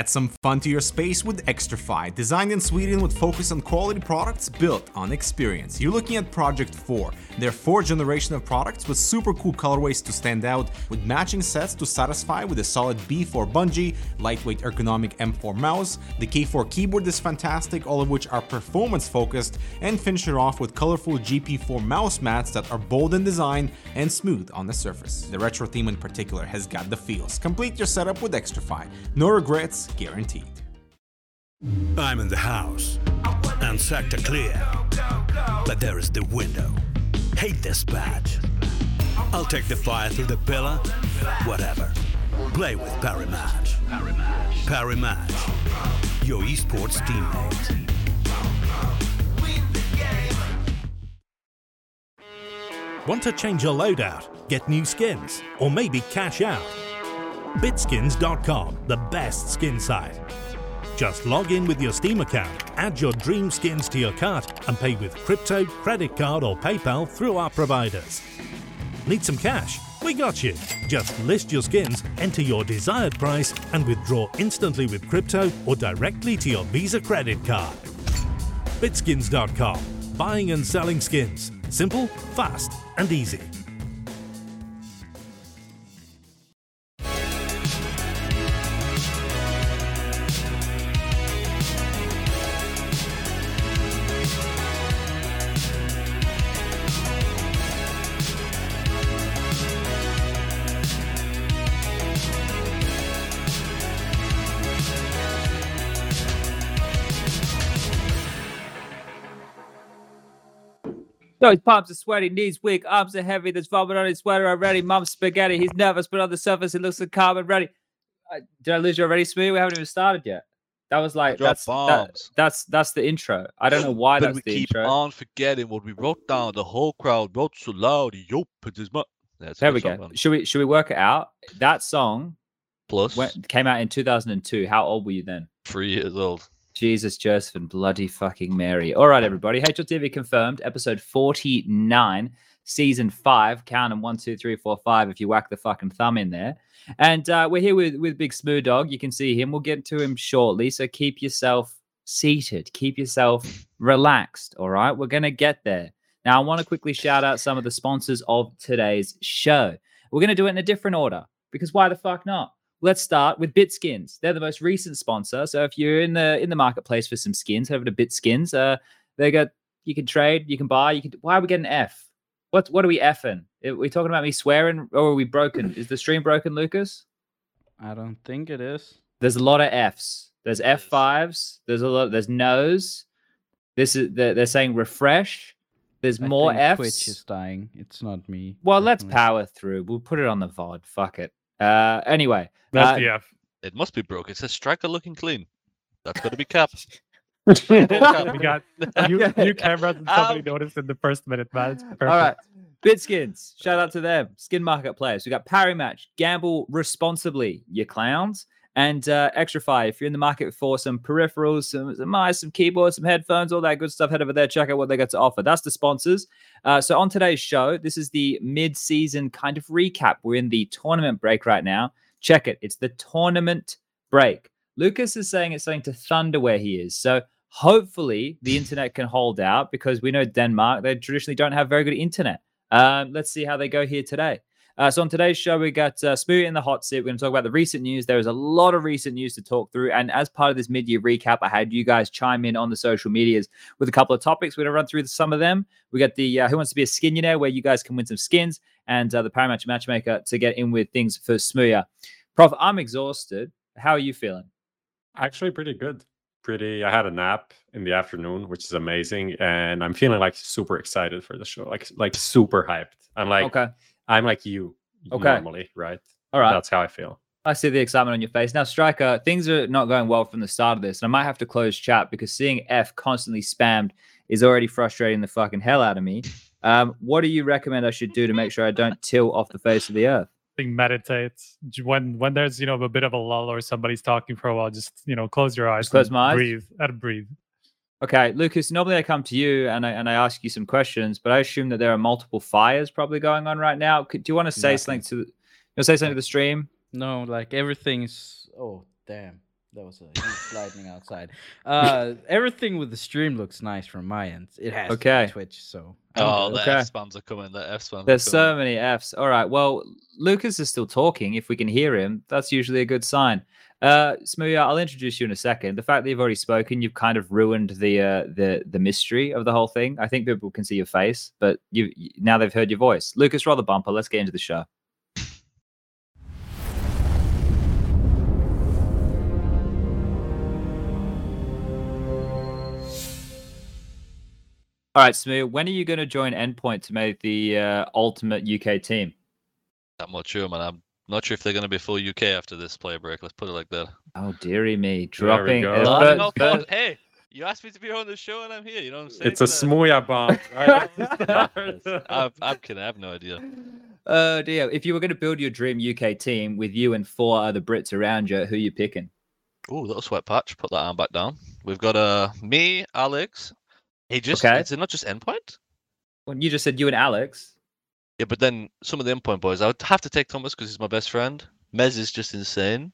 Add some fun to your space with Xtrfy, designed in Sweden with focus on quality products built on experience. You're looking at Project 4, their fourth generation of products with super cool colorways to stand out, with matching sets to satisfy with a solid B4 bungee, lightweight ergonomic M4 mouse, the K4 keyboard is fantastic, all of which are performance focused, and finish it off with colorful GP4 mouse mats that are bold in design and smooth on the surface. The retro theme in particular has got the feels. Complete your setup with Xtrfy. No regrets guaranteed. I'm in the house and sector clear, but there is the window. Hate this badge. I'll take the fire through the pillar, whatever. Play with Parimatch. Parry Match, your esports teammate. Want to change your loadout, get new skins, or maybe cash out? Bitskins.com, the best skin site. Just log in with your Steam account, add your dream skins to your cart, and pay with crypto, credit card, or PayPal through our providers. Need some cash? We got you. Just list your skins, enter your desired price, and withdraw instantly with crypto or directly to your Visa credit card. Bitskins.com. Buying and selling skins. Simple, fast, and easy. Yo, his palms are sweaty, knees weak, arms are heavy. There's vomit on his sweater already. Mum's spaghetti. He's nervous, but on the surface, he looks like calm and ready. Uh, did I lose you already, Smooth? We haven't even started yet. That was like that's that, that's that's the intro. I don't know why but that's we the keep intro. on forgetting what we wrote down. The whole crowd wrote so loud. He opened his mouth. That's There we go. song, Should we should we work it out? That song Plus, went, came out in 2002. How old were you then? three years old. Jesus, Joseph, and bloody fucking Mary. All right, everybody. HLTV confirmed. Episode 49, season five. Count them one, two, three, four, five. If you whack the fucking thumb in there. And uh, we're here with with Big Smooth Dog. You can see him. We'll get to him shortly. So keep yourself seated. Keep yourself relaxed. All right. We're gonna get there. Now, I want to quickly shout out some of the sponsors of today's show. We're gonna do it in a different order because why the fuck not? Let's start with Bitskins. They're the most recent sponsor. So if you're in the in the marketplace for some skins, head over to Bitskins. Uh, they got you can trade, you can buy. You can. Why are we getting F? What what are we effing? Are we talking about me swearing, or are we broken? Is the stream broken, Lucas? I don't think it is. There's a lot of Fs. There's F fives. There's a lot. There's no's. This is they're, they're saying refresh. There's I more think Fs. Twitch is dying. It's not me. Well, let's power through. We'll put it on the VOD. Fuck it. Uh, anyway, That's uh, the F. It must be broke. It says striker looking clean. That's got to be capped. we got new, new cameras and somebody Ow. noticed in the first minute, man. It's perfect. All right. Bitskins, shout out to them. Skin market players. We got Parimatch. Gamble responsibly, you clowns. And uh, Xtrfy, if you're in the market for some peripherals, some, some mice, some keyboards, some headphones, all that good stuff, head over there, check out what they got to offer. That's the sponsors. Uh, so on today's show, this is the mid-season kind of recap. We're in the tournament break right now. Check it. It's the tournament break. Lucas is saying it's something to thunder where he is. So hopefully the internet can hold out because we know Denmark, they traditionally don't have very good internet. Um, let's see how they go here today. Uh, so on today's show, we got uh, Smoothie in the hot seat. We're going to talk about the recent news. There is a lot of recent news to talk through, and as part of this mid-year recap, I had you guys chime in on the social medias with a couple of topics. We're going to run through some of them. We got the uh, Who Wants to Be a Skinionaire, where you guys can win some skins, and uh, the Parimatch Matchmaker to get in with things for Smooya. Prof, I'm exhausted. How are you feeling? Actually, pretty good. Pretty. I had a nap in the afternoon, which is amazing, and I'm feeling like super excited for the show. Like, like super hyped. I'm like, okay, I'm like you Okay. normally, right? all right. That's how I feel. I see the excitement on your face. Now, Striker, things are not going well from the start of this, and I might have to close chat because seeing F constantly spammed is already frustrating the fucking hell out of me. Um, what do you recommend I should do to make sure I don't tilt off the face of the earth? I think meditate. When when there's you know a bit of a lull or somebody's talking for a while, just you know close your eyes. close my eyes? Breathe and breathe. Okay, Lucas. Normally I come to you and I and I ask you some questions, but I assume that there are multiple fires probably going on right now. Could, do you want to say Nothing. something to? the- You want say something to the stream? No, like everything's. Oh damn! That was a huge lightning outside. Uh, everything with the stream looks nice from my end. It has Okay. Twitch, so Oh, good. the Okay. F spams are coming. The F spams. There's are so many Fs. All right. Well, Lucas is still talking. If we can hear him, that's usually a good sign. Uh, Smoothie, I'll introduce you in a second. The fact that you've already spoken, you've kind of ruined the uh, the the mystery of the whole thing. I think people can see your face, but you now they've heard your voice. Lucas, roll the bumper. Let's get into the show. All right, Smooth. When are you going to join Endpoint to make the uh, ultimate UK team? I'm not sure, man. I'm not sure if they're going to be full UK after this play break. Let's put it like that. Oh dearie me, dropping. go. Oh, no, hey, you asked me to be on the show, and I'm here. You know what I'm saying? It's a Uh, Smooya bomb. Right? I'm, I'm kidding. I have no idea. Oh dear. If you were going to build your dream UK team with you and four other Brits around you, who are you picking? Ooh, little sweat patch. Put that arm back down. We've got uh me, Alex. Hey, just Okay. is it not just endpoint? Well, you just said you and Alex. Yeah, but then some of the endpoint boys, I would have to take Thomas because he's my best friend. Mez is just insane.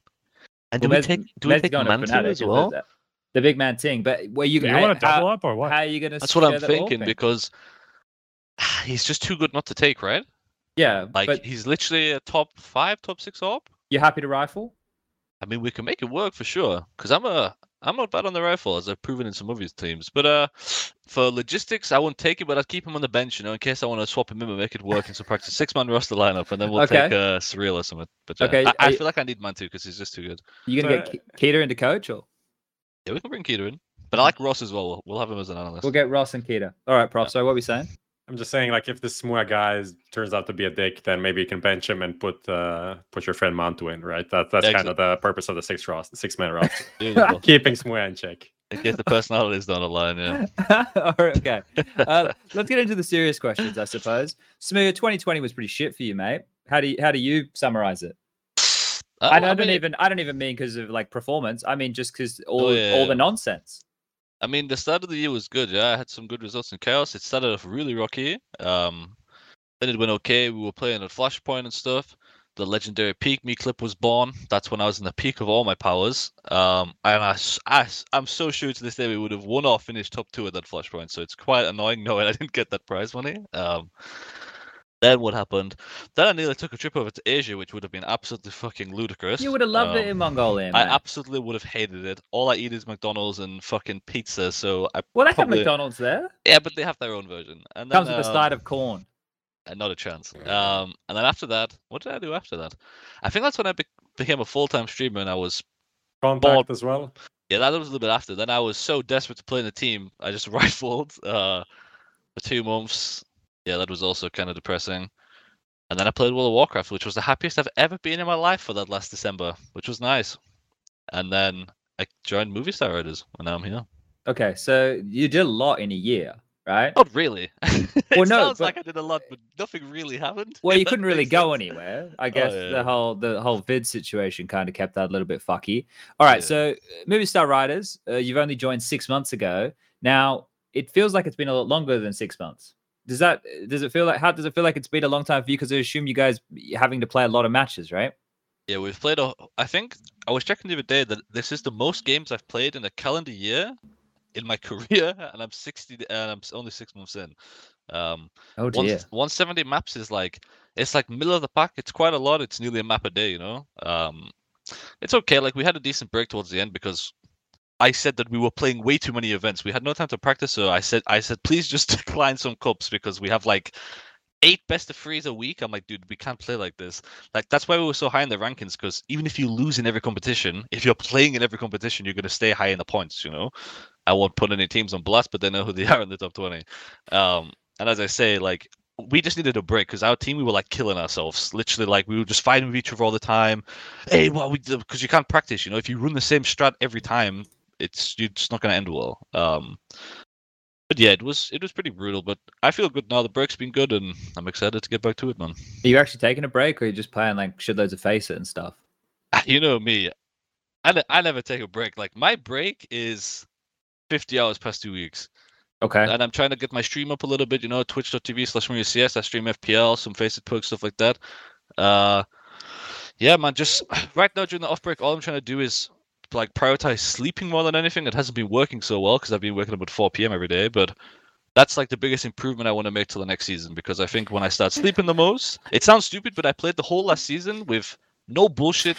And do Well, we Mez- take do Mez we take going to Mantu Fnatic, as well? The, the big man thing. But where you, Do you how, want to double how, up or what? how are you going to? That's what I'm thinking because he's just too good not to take, right? yeah, Like but he's literally a top five, top six op. you're happy to rifle. I mean, we can make it work for sure. Because I'm a I'm not bad on the rifle, as I've proven in some of his teams. But uh, for logistics, I won't take it, but I'd keep him on the bench, you know, in case I want to swap him in and make it work in some practice. Six man roster lineup, and then we'll Okay. take uh, Surreal or something. But yeah, Okay, I, I you- feel like I need man too because he's just too good. You going to So- get Ke- Keita into coach, or Yeah, we can bring Keita in, but I like Ross as well. We'll, we'll have him as an analyst. we'll get Ross and Keita. All right, prof. So what are we saying? I'm just saying, like, if this Smooya guy is- turns out to be a dick, then maybe you can bench him and put uh, put your friend Mantu in, right? That, that's kind of the purpose of the six roster, six man roster. Keeping Smooya in check. in case the personalities don't align. Yeah. All right, okay. Uh, let's get into the serious questions, I suppose. Smooth, 2020 was pretty shit for you, mate. How do you how do you summarize it? Uh, I, don't, I don't mean, even I don't even mean because of like performance. I mean just because all yeah, all yeah. the nonsense. I mean, the start of the year was good. Yeah, I had some good results in chaos. It started off really rocky. Um, then it went okay. We were playing at Flashpoint and stuff. The legendary peak me clip was born. That's when I was in the peak of all my powers. Um, and I, I, I'm so sure to this day we would have won or finished top two at that Flashpoint. So it's quite annoying knowing I didn't get that prize money. Um, then what happened? Then I nearly took a trip over to Asia, which would have been absolutely fucking ludicrous. You would have loved it Um, in Mongolia. I mate. absolutely would have hated it. All I eat is McDonald's and fucking pizza. So I well, they have McDonald's there. yeah, but they have their own version. And then, Comes with a side um, of corn. uh, not a chance. Um, and then after that, what did I do after that? I think that's when I be- became a full time streamer, and I was Contact Ball- as well. yeah, that was a little bit after. Then I was so desperate to play in the team, I just rifled uh, for two months. Yeah, that was also kind of depressing. And then I played World of Warcraft, which was the happiest I've ever been in my life for that last December, which was nice. And then I joined Movistar Riders, and now I'm here. Okay, so you did a lot in a year, right? Not really. it Well, no, sounds but- like I did a lot, but nothing really happened. Well, you couldn't really go sense. anywhere. I guess yeah. the whole the whole vid situation kind of kept that a little bit fucky. All right, Yeah. so uh, Movistar Riders, uh, you've only joined six months ago. Now it feels like it's been a lot longer than six months. Does that does it feel like how does it feel like it's been a long time for you? Because I assume you guys having to play a lot of matches, right? Yeah, we've played a. I think I was checking the other day that this is the most games I've played in a calendar year in my career, and I'm 60 and I'm only six months in. Um, Oh one, dear. 170 maps is like it's like middle of the pack. It's quite a lot. It's nearly a map a day, you know. Um, it's okay. Like we had a decent break towards the end because I said that we were playing way too many events. We had no time to practice, so I said, I said, please just decline some cups because we have like eight best of threes a week. I'm like, dude, we can't play like this. Like that's why we were so high in the rankings because even if you lose in every competition, if you're playing in every competition, you're gonna stay high in the points. You know, I won't put any teams on blast, but they know who they are in the top twenty. Um, and as I say, like we just needed a break because our team we were like killing ourselves. Literally, like we were just fighting with each other all the time. Hey, well, we because you can't practice. You know, if you run the same strat every time, it's you're just not gonna end well. Um, but yeah, it was it was pretty brutal. But I feel good now. The break's been good, and I'm excited to get back to it, man. Are you actually taking a break, or are you just playing like shitloads of FACEIT and stuff? You know me, I I never take a break. Like my break is 50 hours past two weeks. Okay. and I'm trying to get my stream up a little bit. You know, twitch.tv slash CS. I stream FPL, some FACEIT perks, stuff like that. Uh, yeah, man. Just right now during the off break, all I'm trying to do is like prioritize sleeping more than anything. It hasn't been working so well because I've been working about 4 p.m. every day, but that's like the biggest improvement I want to make to the next season because I think when I start sleeping the most, it sounds stupid, but I played the whole last season with no bullshit.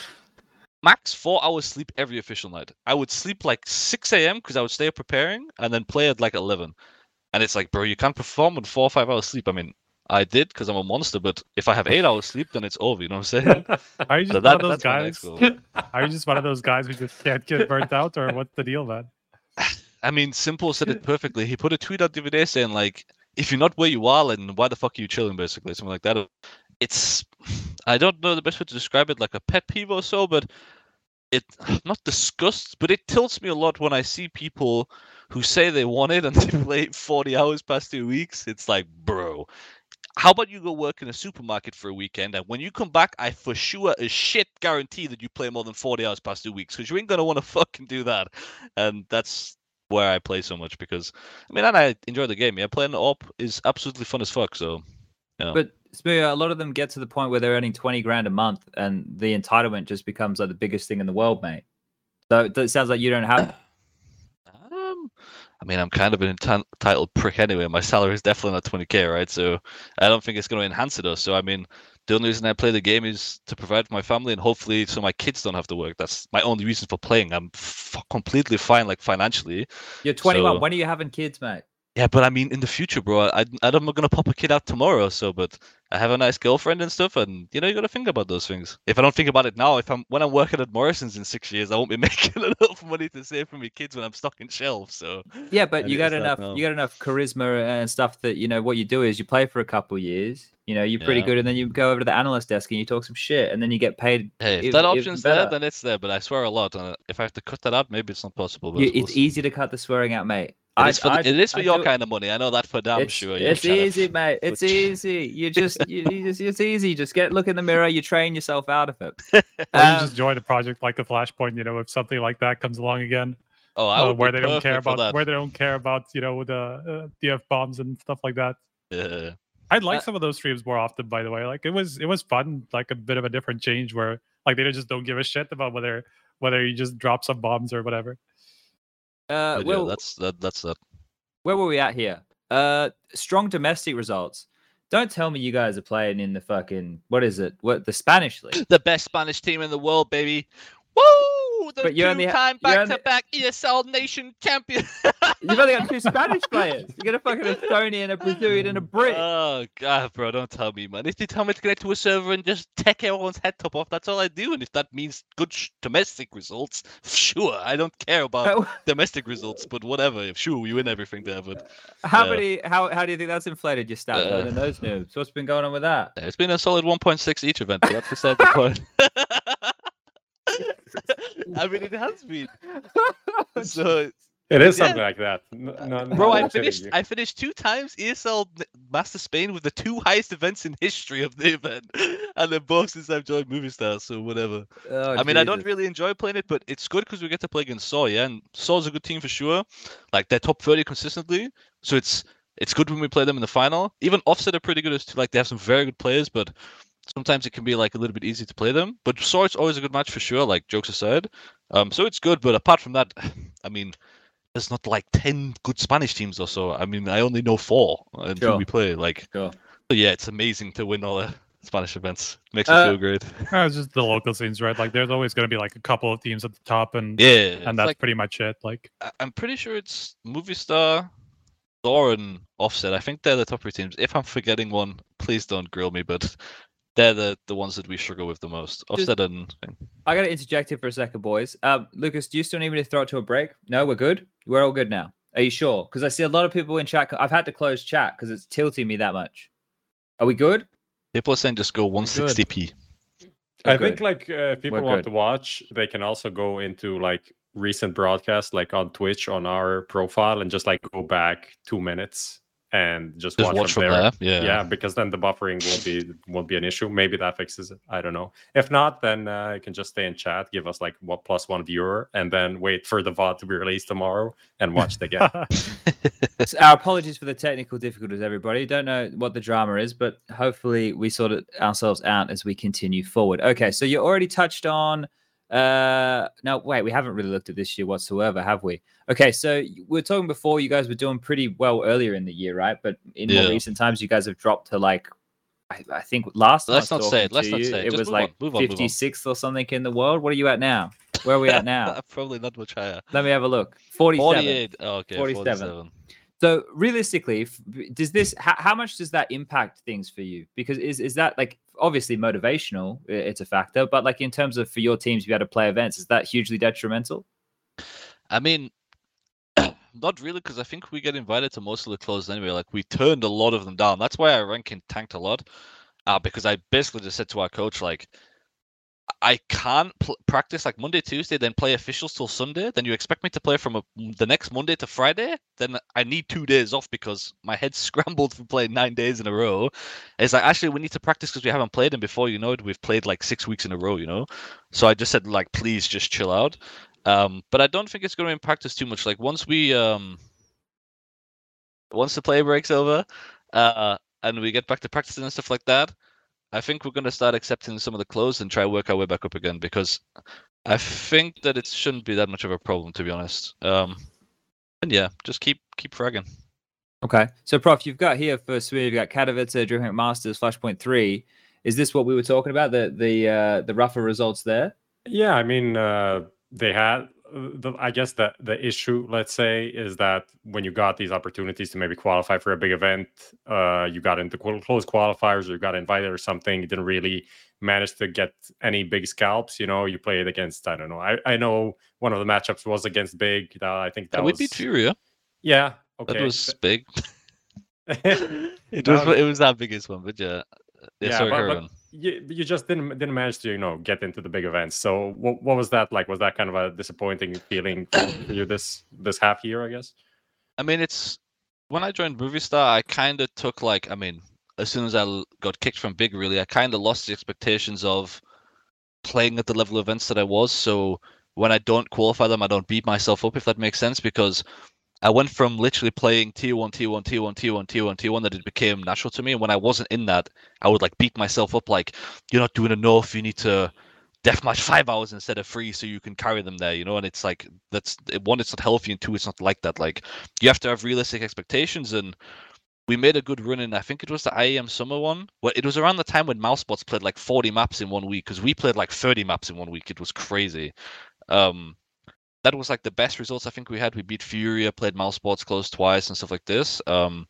Max four hours sleep every official night. I would sleep like 6 a.m. because I would stay up preparing and then play at like 11. And it's like, bro, you can't perform with four or five hours sleep. I mean, I did because I'm a monster, but if I have eight hours sleep, then it's over. You know what I'm saying? Are you just So one that- of those that's my next guys? Are you just one of those guys who just can't get burnt out, or what's the deal, man? I mean, s1mple said it perfectly. He put a tweet out the other day saying like, if you're not where you are, then why the fuck are you chilling? Basically, something like that. It's, I don't know the best way to describe it, like a pet peeve or so, but it not disgust, but it tilts me a lot when I see people who say they want it and they play 40 hours past two weeks. It's like, bro. How about you go work in a supermarket for a weekend, and when you come back, I for sure a shit guarantee that you play more than forty hours past two weeks, because you ain't gonna want to fucking do that, and that's where I play so much because I mean, and I enjoy the game. Yeah, playing op is absolutely fun as fuck. So, yeah. But Smooya, a lot of them get to the point where they're earning 20 grand a month and the entitlement just becomes like the biggest thing in the world, mate. So it it sounds like you don't have Um, I mean, I'm kind of an entitled prick anyway. My salary is definitely not 20k, right? So I don't think it's going to enhance it. Though. So I mean, the only reason I play the game is to provide for my family and hopefully so my kids don't have to work. That's my only reason for playing. I'm f- completely fine, like financially. you're 21. So- When are you having kids, mate? Yeah, but I mean, in the future, bro, I, I I'm not gonna pop a kid out tomorrow. So, but I have a nice girlfriend and stuff, and you know, you gotta think about those things. If I don't think about it now, if I'm when I'm working at Morrison's in six years, I won't be making enough money to save for my kids when I'm stuck in shelves. So, Yeah, but you got enough. You got enough charisma and stuff that you know what you do is you play for a couple years. You know, you're pretty Yeah. good, and then you go over to the analyst desk and you talk some shit, and then you get paid. hey, if If- that option's there, then it's there. But I swear a lot. And if I have to cut that out, maybe it's not possible. But You, it's easy to cut the swearing out, mate. It is for, the- it is for I your do- kind of money. I know that for damn it's, sure. It's trying to easy, mate. It's put- easy. You just, you, you just, it's easy. Just get look in the mirror. You train yourself out of it. Or you Um, just join a project like the Flashpoint, you know, if something like that comes along again, Oh, I uh, would where they don't care about that. where they don't care about you know the uh, DF bombs and stuff like that. Yeah. I'd like Uh, some of those streams more often, by the way. Like it was, it was fun, like a bit of a different change where like they just don't give a shit about whether whether you just drop some bombs or whatever. Uh, But yeah, well, that's that. That's that. where were we at here? Uh, strong domestic results. Don't tell me you guys are playing in the fucking what is it? What the Spanish league? The best Spanish team in the world, baby. Woo! The But you're on the- two-time you're back-to-back ESL nation champion. You've only got two Spanish players. You got a fucking Estonian, a Brazilian, and a Brit. Oh god, bro, don't tell me, man. If they tell me to connect to a server and just take everyone's head top off, that's all I do. And if that means good sh- domestic results, sure. I don't care about domestic results, but whatever. Sure, we win everything there, but how Yeah. many? How how do you think that's inflated your stats Uh, more than those noobs? What's been going on with that? it's been a solid 1.6 each event. That's beside the point. I mean, it has been. So, It is Yeah. something like that. N- uh, no- bro, no, I finished. I finished two times ESL Master Spain with the two highest events in history of the event, and then both since I've joined Movistars. So whatever. Oh, I mean, I don't really enjoy playing it, but it's good because we get to play against Saw, yeah. And Saw's a good team for sure. Like they're top thirty consistently, so it's it's good when we play them in the final. Even Offset are pretty good as too. Like they have some very good players, but sometimes it can be like a little bit easy to play them. But Saw it's always a good match for sure. Like jokes aside, um, so it's good. But apart from that, I mean. There's not like ten good Spanish teams or so. I mean, I only know four until Sure. we play. Like, Sure. so yeah, it's amazing to win all the Spanish events. Makes Uh, me feel great. Uh, it's just the local scenes, right? Like there's always going to be like a couple of teams at the top, and Yeah, and that's like, pretty much it. Like I- I'm pretty sure it's Movistar, Thor, and Offset. I think they're the top three teams. If I'm forgetting one, please don't grill me, but they're the, the ones that we struggle with the most. Offset and I got to interject here for a second, boys. Um, Lucas, do you still need me to throw it to a break? No, we're good. We're all good now. Are you sure? Because I see a lot of people in chat. I've had to close chat because it's tilting me that much. Are we good? people are saying just go 160p. I We're think good. like uh, if people We're want good. to watch, they can also go into like recent broadcasts, like on Twitch on our profile, and just like go back two minutes and just, Just watch, watch from from there. there. Yeah. Yeah, because then the buffering won't be won't be an issue. Maybe that fixes it. I don't know. If not, then uh, you can just stay in chat, give us like what plus one viewer, and then wait for the VOD to be released tomorrow and watch it again. So our apologies for the technical difficulties, everybody. Don't know what the drama is, but hopefully we sort it ourselves out as we continue forward. Okay, so you already touched on Uh, now wait, we haven't really looked at this year whatsoever, have we? Okay, so we're talking before. You guys were doing pretty well earlier in the year, right? But in more recent times, you guys have dropped to like, I, I think last. Let's not say it, let's not you, say it. It Just was like move on, move on. 56th or something in the world. What are you at now? Where are we at now? Probably not much higher. Let me have a look. 47. 48. Oh, okay. 47. 47. So realistically, does this how, how much does that impact things for you? Because is is that like obviously motivational, it's a factor, but like in terms of for your teams be able to play events, is that hugely detrimental? I mean, not really, because I think we get invited to most of the closed anyway. Like we turned a lot of them down. That's why our ranking tanked a lot. Uh, because I basically just said to our coach, like, I can't pl- practice like Monday, Tuesday, then play officials till Sunday. Then you expect me to play from a, the next Monday to Friday? Then I need two days off because my head's scrambled from playing nine days in a row. It's like actually we need to practice because we haven't played, and before you know it, we've played like six weeks in a row. You know, so I just said like, please just chill out. Um, but I don't think it's going to impact us too much. Like once we um, once the play breaks over, uh, and we get back to practicing and stuff like that, I think we're going to start accepting some of the clothes and try work our way back up again because I think that it shouldn't be that much of a problem to be honest. Um, and yeah, just keep keep fragging. Okay, so Prof, you've got here for Sweden, you've got Katowice, DreamHack Masters, Flashpoint Three. Is this what we were talking about? The the uh, the rougher results there? Yeah, I mean, uh, they had. The, I guess the the issue, let's say, is that when you got these opportunities to maybe qualify for a big event, uh, you got into close qualifiers, or you got invited or something, you didn't really manage to get any big scalps. You know, you played against. I don't know. I, I know one of the matchups was against big. Uh, I think that Yeah, we was. beat Furia. Yeah. Okay. That was big. it It was it was that biggest one, but yeah. Yeah, Yeah, sorry, but- carry but- on. You, you just didn't didn't manage to you know get into the big events. So what what was that like? Was that kind of a disappointing feeling for you this this half year? I guess. I mean, it's when I joined Movistar, I kind of took like, I mean, as soon as I got kicked from Big, really, I kind of lost the expectations of playing at the level of events that I was. So when I don't qualify them, I don't beat myself up, if that makes sense, because I went from literally playing tier one, tier one, tier one, tier one, tier one, tier one, that it became natural to me. And when I wasn't in that, I would like beat myself up, like, you're not doing enough. You need to deathmatch five hours instead of three so you can carry them there, you know? And it's like, that's one, it's not healthy, and two, it's not like that. Like, you have to have realistic expectations and we made a good run in I think it was the IEM summer one. Well, it was around the time when mousesports played like 40 maps in one week because we played like 30 maps in one week. It was crazy. Um, that was like the best results I think we had. We beat Furia, played mousesports close twice and stuff like this. Um,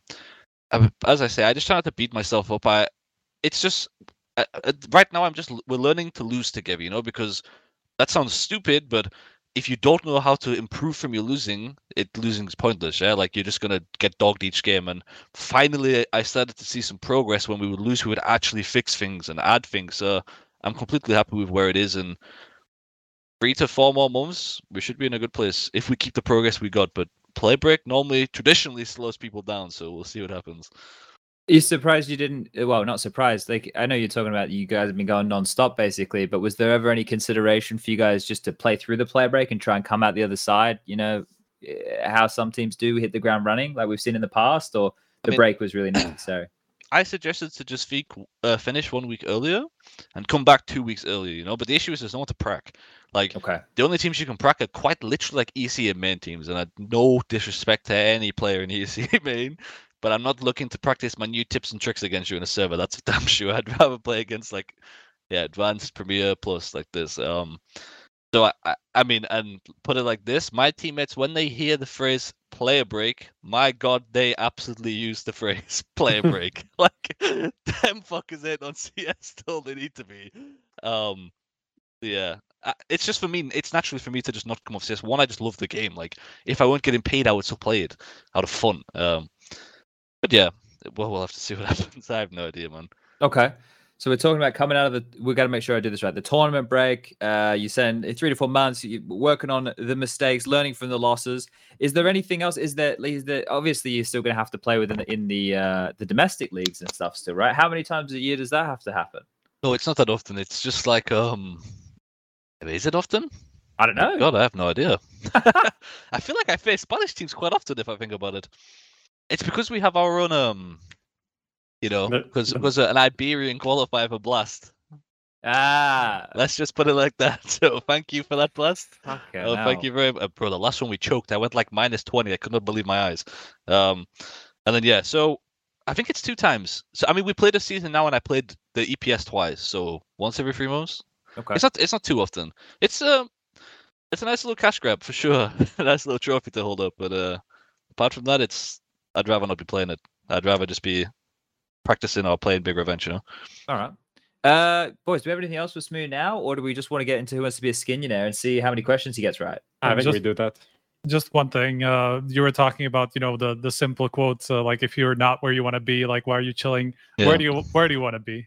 I- as I say, I just try not to beat myself up. I, it's just uh, uh, right now I'm just we're learning to lose together, you know, because that sounds stupid, but if you don't know how to improve from your losing, it losing is pointless. Yeah, like you're just gonna get dogged each game. And finally, I started to see some progress when we would lose. We would actually fix things and add things. So I'm completely happy with where it is. And three to four more months, we should be in a good place if we keep the progress we got. But play break normally traditionally slows people down, so we'll see what happens. You surprised you didn't? Well, not surprised. Like I know you're talking about you guys have been going non-stop basically, but was there ever any consideration for you guys just to play through the play break and try and come out the other side? You know eh, how some teams do hit the ground running, like we've seen in the past, or I the mean- break was really necessary. I suggested to just uh, finish one week earlier and come back two weeks earlier, you know. But the issue is there's no one to prac. Like Okay. the only teams you can prac are quite literally like EC and main teams, and I no disrespect to any player in EC main, but I'm not looking to practice my new tips and tricks against you in a server. That's for damn sure. I'd rather play against like yeah, advanced premier plus like this. Um so I, I I mean and put it like this, my teammates when they hear the phrase player break, my god, they absolutely use the phrase player break. like them fuckers ain't on CS till they need to be. Um yeah, uh, it's just for me. It's naturally for me to just not come off CS. One, I just love the game. Like, if I weren't getting paid, I would still play it out of fun. Um, but yeah, well, we'll have to see what happens. I have no idea, man. Okay. So we're talking about coming out of the. We got to make sure I do this right. The tournament break. Uh, you send in three to four months. You're working on the mistakes, learning from the losses. Is there anything else? Is there? Is there? Obviously, you're still going to have to play within the, in the uh, the domestic leagues and stuff still, right? How many times a year does that have to happen? No, it's not that often. It's just like, um, is it often? I don't know. God, I have no idea. I feel like I face Spanish teams quite often if I think about it. It's because we have our own, um, you know, because because an Iberian qualifier for Blast. Ah, Let's just put it like that. So thank you for that blast. Oh, thank you very much, bro. The last one we choked, I went like minus twenty. I could not believe my eyes. Um, and then yeah, so I think it's two times. So I mean, we played a season now, and I played the EPS twice, so once every three months. Okay. It's not. It's not too often. It's um, it's a nice little cash grab for sure. a nice little trophy to hold up. But uh, apart from that, it's I'd rather not be playing it. I'd rather just be practicing or playing big revenge. You know. All right. Uh, boys, do we have anything else for Smoo now, or do we just want to get into who wants to be a skinionaire and see how many questions he gets right? I think we Just- do that. just one thing uh you were talking about you know the the s1mple quotes uh, like if you're not where you want to be like why are you chilling Yeah. where do you where do you want to be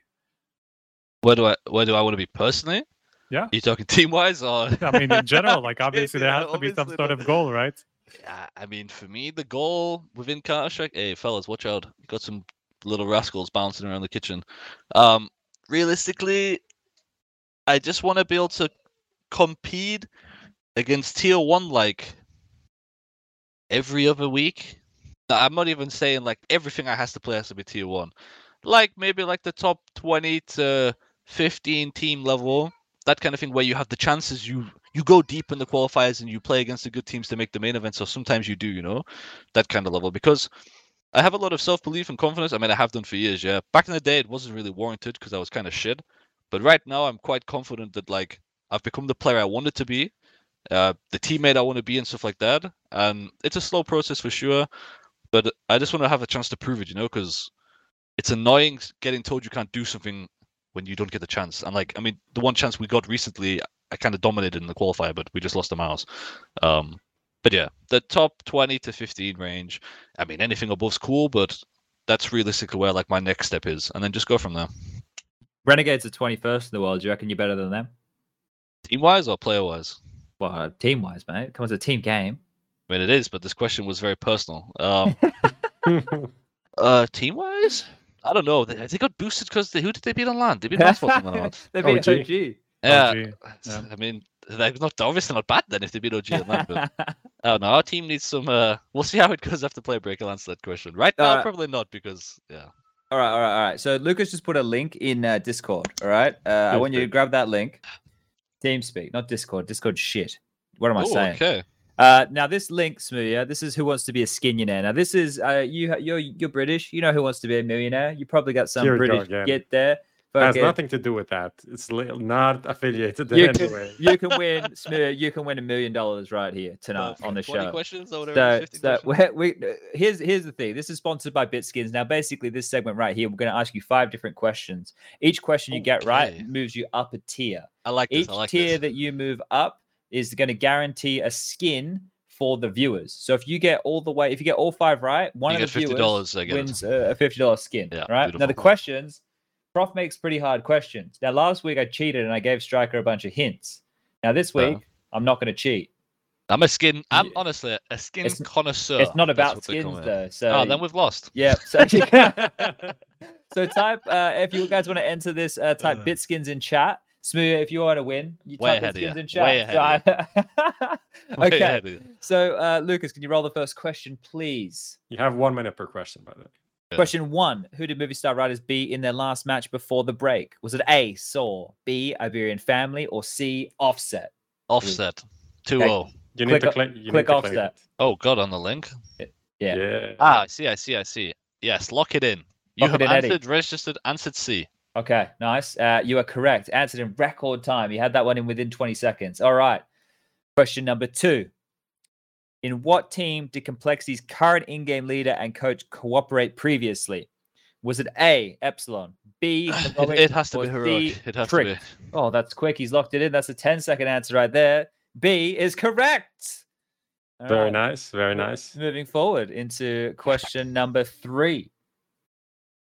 Where do I where do I want to be personally? Yeah. Are you talking team wise or? i mean in general like obviously there Yeah, has to be some sort of goal right Yeah, I mean, for me, the goal within Counter Strike. Hey, fellas, watch out! Got some little rascals bouncing around the kitchen. Um, realistically, I just want to be able to compete against tier one like every other week. I'm not even saying like everything I has to play has to be tier one. Like maybe like the top twenty to fifteen team level, that kind of thing, where you have the chances you you go deep in the qualifiers and you play against the good teams to make the main event. So sometimes you do, you know, that kind of level. Because I have a lot of self belief and confidence. I mean, I have done for years. Yeah, back in the day, it wasn't really warranted because I was kind of shit. But right now, I'm quite confident that like I've become the player I wanted to be, uh, the teammate I want to be, and stuff like that. And it's a slow process for sure. But I just want to have a chance to prove it, you know, because it's annoying getting told you can't do something when you don't get the chance. And like, I mean, the one chance we got recently, I kind of dominated in the qualifier, but we just lost the mouse. Um, but yeah, the top 20 to 15 range. I mean, anything above's cool, but that's realistically where like my next step is, and then just go from there. Renegades are 21st in the world. Do you reckon you're better than them? Team wise or player wise? Well, uh, team wise, mate. It comes it's a team game. I mean, it is, but this question was very personal. Um, uh, team wise, I don't know. They, they got boosted because who did they beat on land? They beat Basketball on land. they beat OG. OG. Yeah, OG, yeah. I mean, they're not obviously not bad then if they beat OG on land. But I don't know. Our team needs some. Uh, we'll see how it goes after play break. I'll answer that question. Right now, Alright. probably not because yeah. All right, all right, all right. So Lucas just put a link in uh, Discord. All right, uh, I want you to grab that link. TeamSpeak, not Discord. Discord shit. What am I Ooh, saying? okay. Uh, now this link, Smooya, this is who wants to be a skinionaire. Now this is uh, you. You're you're British. You know who wants to be a millionaire. You probably got some Here we go British get there. has Fucking- nothing to do with that. It's li- not affiliated in you any can, way. you can win, Smooya. You can win a million dollars right here tonight on the 20 show. questions or whatever. So, 15 so questions? we, we, here's here's the thing. This is sponsored by Bitskins. Now, basically, this segment right here, we're going to ask you five different questions. Each question you get right moves you up a tier. I like this. Each I like tier this. that you move up is going to guarantee a skin for the viewers. So if you get all the way, if you get all five right, one You of the viewers $50, I wins a, fifty dollars skin. Yeah, right. Now the questions, Prof makes pretty hard questions. Now last week I cheated and I gave Striker a bunch of hints. Now this week I'm not going to cheat. I'm a skin. I'm honestly a skin It's- connoisseur. it's not about what they call skins though. So Oh, then we've lost. yeah. So, so type uh, if you guys want to enter this, uh, type Uh. bitskins in chat. Smooth, if you want to win, you Way type ahead of bitskins ya. in chat. Way ahead So I- Way okay. ahead of you. So uh, Lucas, can you roll the first question, please? You have one minute per question, by the way. Yeah. Question one: Who did Movistar Riders B in their last match before the break? Was it A. Saw, B. Iberian Family, or C. Offset? Offset. 2 Okay. 0. You Click need to o- claim. You click need to claim offset. it. Oh, God, on the link. Yeah. Yeah. Ah, I see, I see, I see. Yes, lock it in. You Lock have it in, Eddie. answered, registered, answered C. Okay, nice. Uh, you are correct. Answered in record time. You had that one in within 20 seconds. All right. Question number two. In what team did Complexity's current in-game leader and coach cooperate previously? Was it A, Epsilon, B, It, Heroic, it has to be heroic. C, It has Trick? to be. Oh, that's quick. He's locked it in. That's a 10 second answer right there. B is correct. All Very right. nice. Very nice. Moving forward into question number three.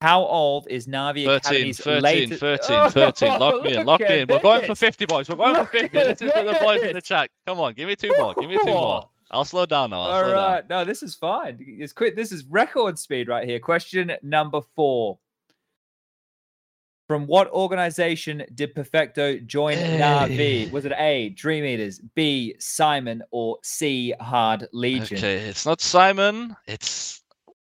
How old is Navi 13, Academy's 13, latest... 13, 13. Lock me in, lock me in. We're going for 50, boys. We're going for Look 50. at This is for the boys in the chat. Come on, give me two more. Give me two more. I'll slow down now. All slow down. No, this is fine. It's quick. This is record speed right here. Question number four. From what organization did Perfecto join Navi? Hey. Was it A, Dream Eaters, B, Syman, or C, Hard Legion? Okay, it's not Syman. It's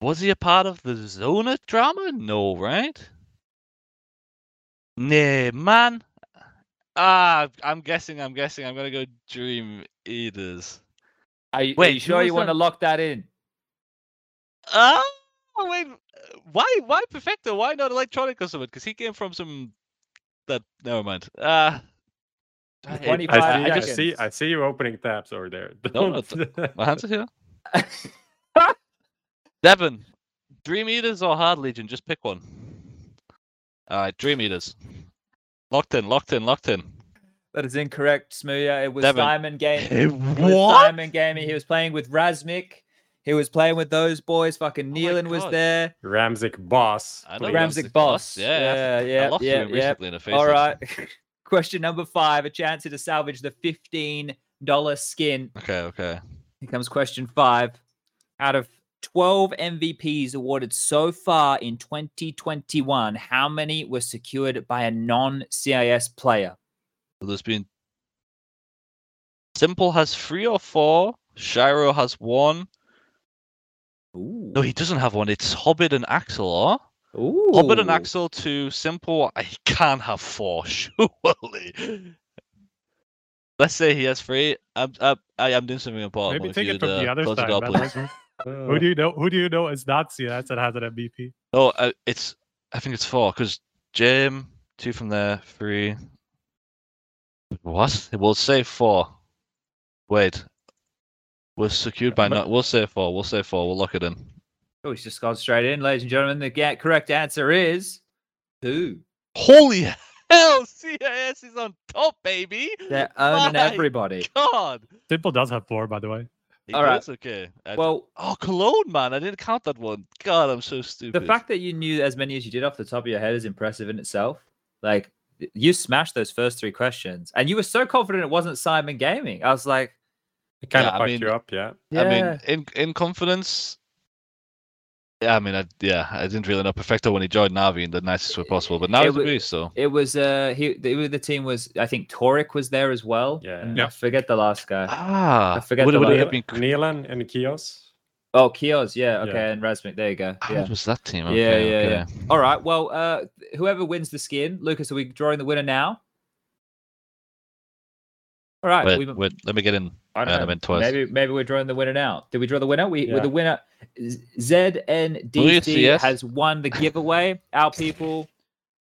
was he a part of the Zona drama? No, right? Nah, man. Ah, I'm guessing. I'm guessing. I'm gonna go Dream Eaters. Are you, are Wait, you sure you want to lock that in? Ah, wait. uh, Why? Why Perfecto? Why not Electronic or something? Because he came from some. That never mind. Ah. I hate- 25 I see, I seconds. see, I see you opening tabs over there. No, no, Don't- My hands are here. Devon, Dream Eaters or Hard Legion? Just pick one. All right, Dream Eaters. Locked in, locked in, locked in. That is incorrect, Smooya. It was Devin. Syman Game. Hey, It was Syman Gaming. He was playing with Razmik. He was playing with those boys. Fucking Oh was there. Ramzik boss. I know. Ramzik Ramzik boss. Yeah, Yeah, I yeah, lost yeah, him yeah. recently in a face. All right. Question number five. A chance to salvage the fifteen dollar skin. Okay, okay. Here comes question five. Out of 12 MVPs awarded so far in 2021, how many were secured by a non CIS player? So there's been s1mple has three or four. sh1ro has one. Ooh. No, he doesn't have one. It's Hobbit and Ax1Le, huh? Ooh. Hobbit and Ax1Le to s1mple. I can't have four, surely. Let's say he has three. I'm, I'm, I am doing something important. Maybe take it you'd, from the uh, other side. door, man. please. Like, who do you know? Who do you know is not CS that has an MVP? Oh, uh, it's. I think it's four because Jam two from there, three. What? We'll say four. Wait. We're secured by not. We'll say four. We'll say four. We'll lock it in. Oh, he's just gone straight in, ladies and gentlemen. The ga- correct answer is two. Holy hell! CIS is on top, baby. They're owning My everybody. God. s1mple does have four, by the way. He All right. Okay. I- Well, oh, Cologne, man! I didn't count that one. God, I'm so stupid. the fact that you knew as many as you did off the top of your head is impressive in itself. Like, you smashed those first three questions, and you were so confident it wasn't Syman Gaming. I was like, It kind Yeah, of I mean- you up, yeah. I mean, yeah. in in confidence. Yeah, I mean, I, yeah, I didn't really know Perfecto when he joined Navi in the nicest way possible, but now It he's a wa- beast, so It was uh he the, the team was I think Toric was there as well. Yeah. and Yeah. I forget the last guy. ah, I forget would, the would it have been? neaLaN and Kios. Oh, Kios, yeah, okay, Yeah. and Razmik, there you go. How Yeah. was that team? Yeah, yeah, okay. yeah. All right. Well, uh whoever wins the skin, Lucas, are we drawing the winner now? All right. Wait, we, wait, let me get in. I don't Yeah, know, meant twice. Maybe maybe we're drawing the winner now. Did we draw the winner? We Yeah. with the winner ZNDC yes. has won the giveaway. Our people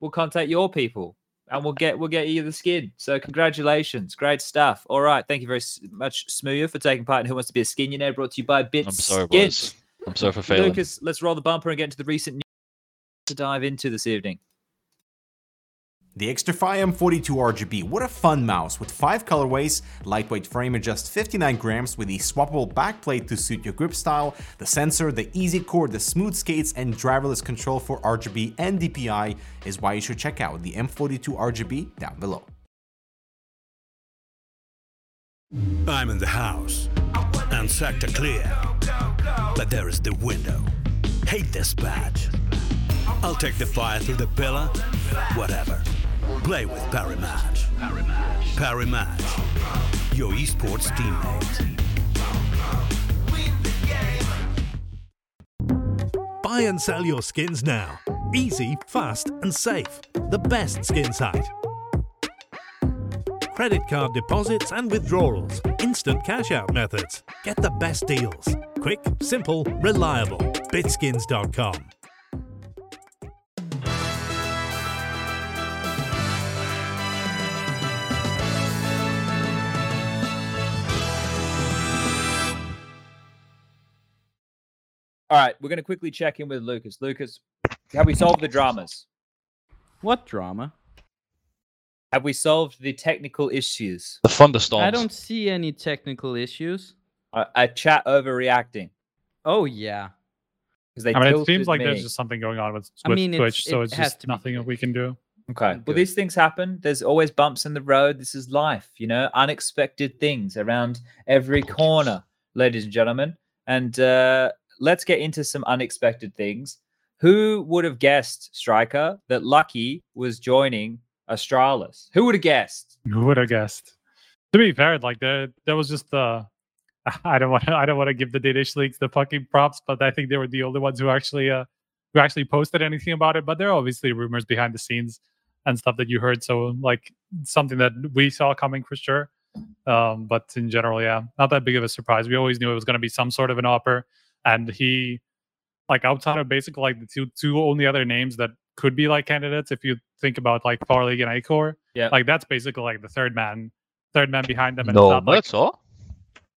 will contact your people and we'll get we'll get you the skin. So congratulations. Great stuff. All right. Thank you very much, Smooya, for taking part in Who Wants to Be a Skinionaire, brought to you by Bits I'm sorry, Skins. boys. I'm sorry for failing. Lucas, let's roll the bumper and get into the recent news to dive into this evening. The Xtrfy M42 RGB, what a fun mouse with 5 colorways, lightweight frame at just 59 grams with a swappable backplate to suit your grip style, the sensor, the easy core, the smooth skates, and driverless control for RGB and DPI is why you should check out the M42 RGB down below. I'm in the house and sector clear. But there is the window. Hate this badge. I'll take the fire through the pillar. Whatever. Play with Parry Match. Parimatch Your esports teammate. Buy and sell your skins now. Easy, fast, and safe. The best skin site. Credit card deposits and withdrawals. Instant cash out methods. Get the best deals. Quick, simple, reliable. Bitskins.com. All right, we're going to quickly check in with Lucas. Lucas, have we solved the dramas? What drama? Have we solved the technical issues? The thunderstorms. I don't see any technical issues. A, a chat overreacting Oh yeah. because they. I mean, it seems like me. there's just something going on with, I with mean, it's- Twitch, so it it's just nothing that we can do. Okay. Well, Good. these things happen. There's always bumps in the road. This is life, you know, unexpected things around every corner, ladies and gentlemen. And uh, let's get into some unexpected things. Who would have guessed, Striker, that Lucky was joining Astralis? Who would have guessed? Who would have guessed? To be fair, like there, there was just uh I don't want, I don't want to give the Danish leagues the fucking props, but I think they were the only ones who actually, uh, who actually posted anything about it. But there are obviously rumors behind the scenes. and stuff that you heard. So like something that we saw coming for sure. Um, but in general, yeah, not that big of a surprise. We always knew it was going to be some sort of an offer, and he, like outside of basically like the two two only other names that could be like candidates, if you think about like Farlig and Acor, Yeah. like that's basically like the third man, third man behind them. And No, it's not like, that's all.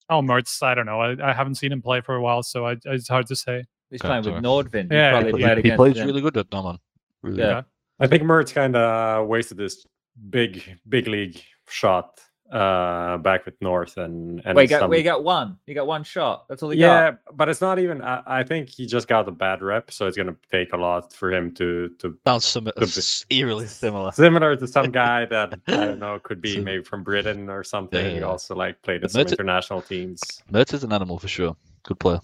oh, Mertz, I don't know. I, I haven't seen him play for a while, so I, it's hard to say. He's Okay, playing with sorry. Nordvin. Yeah, Yeah, probably he- played He against plays them. really good at now, man. Really Yeah. good. I think Mertz kind of wasted this big big league shot uh back with North and and Wait, you got, some- wait, you got one. You got one shot. That's all you yeah, got. but it's not even. I, I think he just got a bad rep, so it's gonna take a lot for him to to Sounds sim- bit- s- eerily similar. similar to some guy that I don't know could be maybe from Britain or something. yeah, yeah. Also, like played But at some Mertz- international teams. Mertz is an animal for sure. Good player.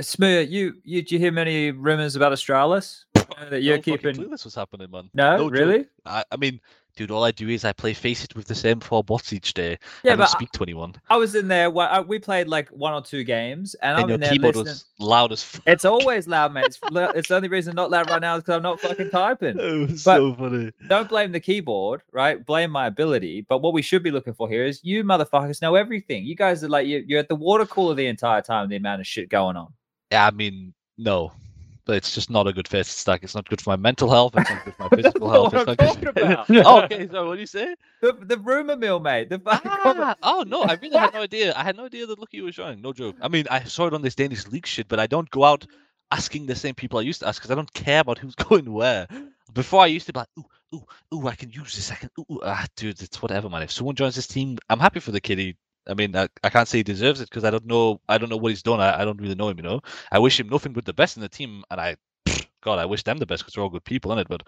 Smear, you, you, did you hear many rumors about Astralis? That you're No keeping. this was happening, man. No, joke. really? I, I mean, dude, all I do is I play FACEIT with the same four bots each day. Yeah, I don't but speak to anyone. I was in there. We played like one or two games, and, And I'm your in there keyboard listening. was loud as fuck. It's always loud, mate. It's, it's the only reason not loud right now is because I'm not fucking typing. It was But- so funny. Don't blame the keyboard, right? Blame my ability. But what we should be looking for here is you motherfuckers know everything. You guys are like you- you're at the water cooler the entire time. The amount of shit going on. Yeah, I mean, no. But it's just not a good face stack. It's not good for my mental health. It's not good for my physical health. what I'm not good. about. oh, okay, so what do you say? The, the rumor mill, mate. The Ah, oh no, I really had no idea. I had no idea that Lucky was showing. No joke. I mean, I saw it on this Danish league shit, but I don't go out asking the same people I used to ask because I don't care about who's going where. Before I used to be like, ooh, ooh, ooh, I can use this. I can, ooh, ooh, ah, dude, it's whatever, man. If someone joins this team, I'm happy for the kid. He, I mean, I, I can't say he deserves it because I don't know. I don't know what he's done. I, I don't really know him. You know, I wish him nothing but the best in the team, and I, God, I wish them the best because they're all good people in it. But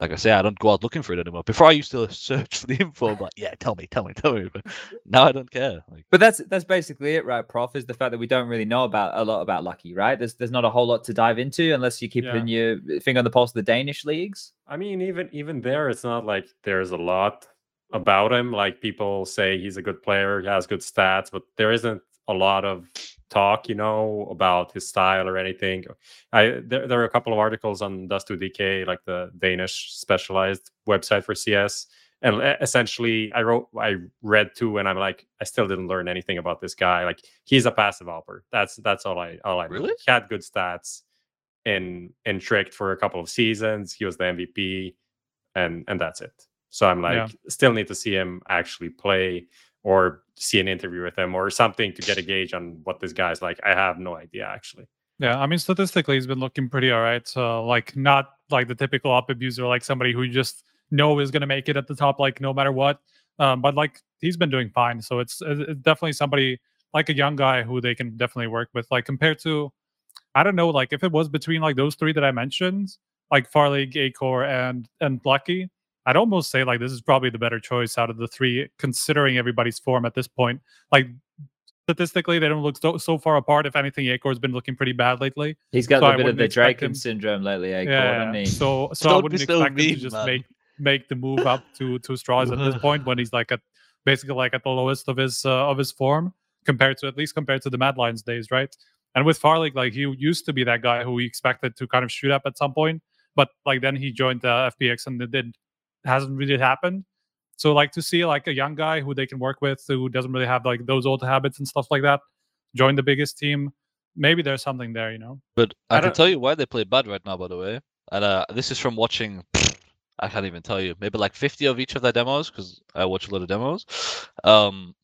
like I say, I don't go out looking for it anymore. Before I used to search for the info, but yeah, tell me, tell me, tell me. But now I don't care. Like, But that's that's basically it, right, Prof? Is the fact that we don't really know about a lot about Lucky, right? There's there's not a whole lot to dive into unless you keep Yeah. your finger on the pulse of the Danish leagues. I mean, even even there, it's not like there's a lot about him. Like people say he's a good player, he has good stats, but there isn't a lot of talk, you know, about his style or anything. I there, there are a couple of articles on Dust2DK, like the Danish specialized website for CS. And essentially, I wrote, I read two, and I'm like, I still didn't learn anything about this guy. Like, he's a passive helper. That's that's all I all I know. Really? He had good stats in in Tricked for a couple of seasons. He was the MVP, and and that's it. So I'm like, Yeah. still need to see him actually play or see an interview with him or something to get a gauge on what this guy's like. I have no idea actually. Yeah, I mean, statistically, he's been looking pretty all right. So, like, not like the typical up abuser, like somebody who you just know is going to make it at the top, like, no matter what. Um, but, like, he's been doing fine. So, it's, it's definitely somebody like a young guy who they can definitely work with. Like, compared to, I don't know, like, if it was between like those three that I mentioned, like Farlig, Acor, and and Lucky, I'd almost say like this is probably the better choice out of the three, considering everybody's form at this point. Like, statistically, they don't look so, so far apart. If anything, Acor's been looking pretty bad lately. He's got So a I bit of the expect Draken syndrome lately, eh? Yeah, Gordon? So so I Don't wouldn't be so expect him to just man. make make the move up to to straws at this point when he's like at basically like at the lowest of his uh, of his form compared to at least compared to the Mad Lions days, right? And with Farlig, like he used to be that guy who we expected to kind of shoot up at some point, but like then he joined the FPX and it did hasn't really happened. So like to see like a young guy who they can work with who doesn't really have like those old habits and stuff like that join the biggest team, maybe there's something there, you know. But I, I can tell you why they play bad right now, by the way. And uh, this is from watching. I can't even tell you. Maybe like 50 of each of their demos because I watch a lot of demos. Um,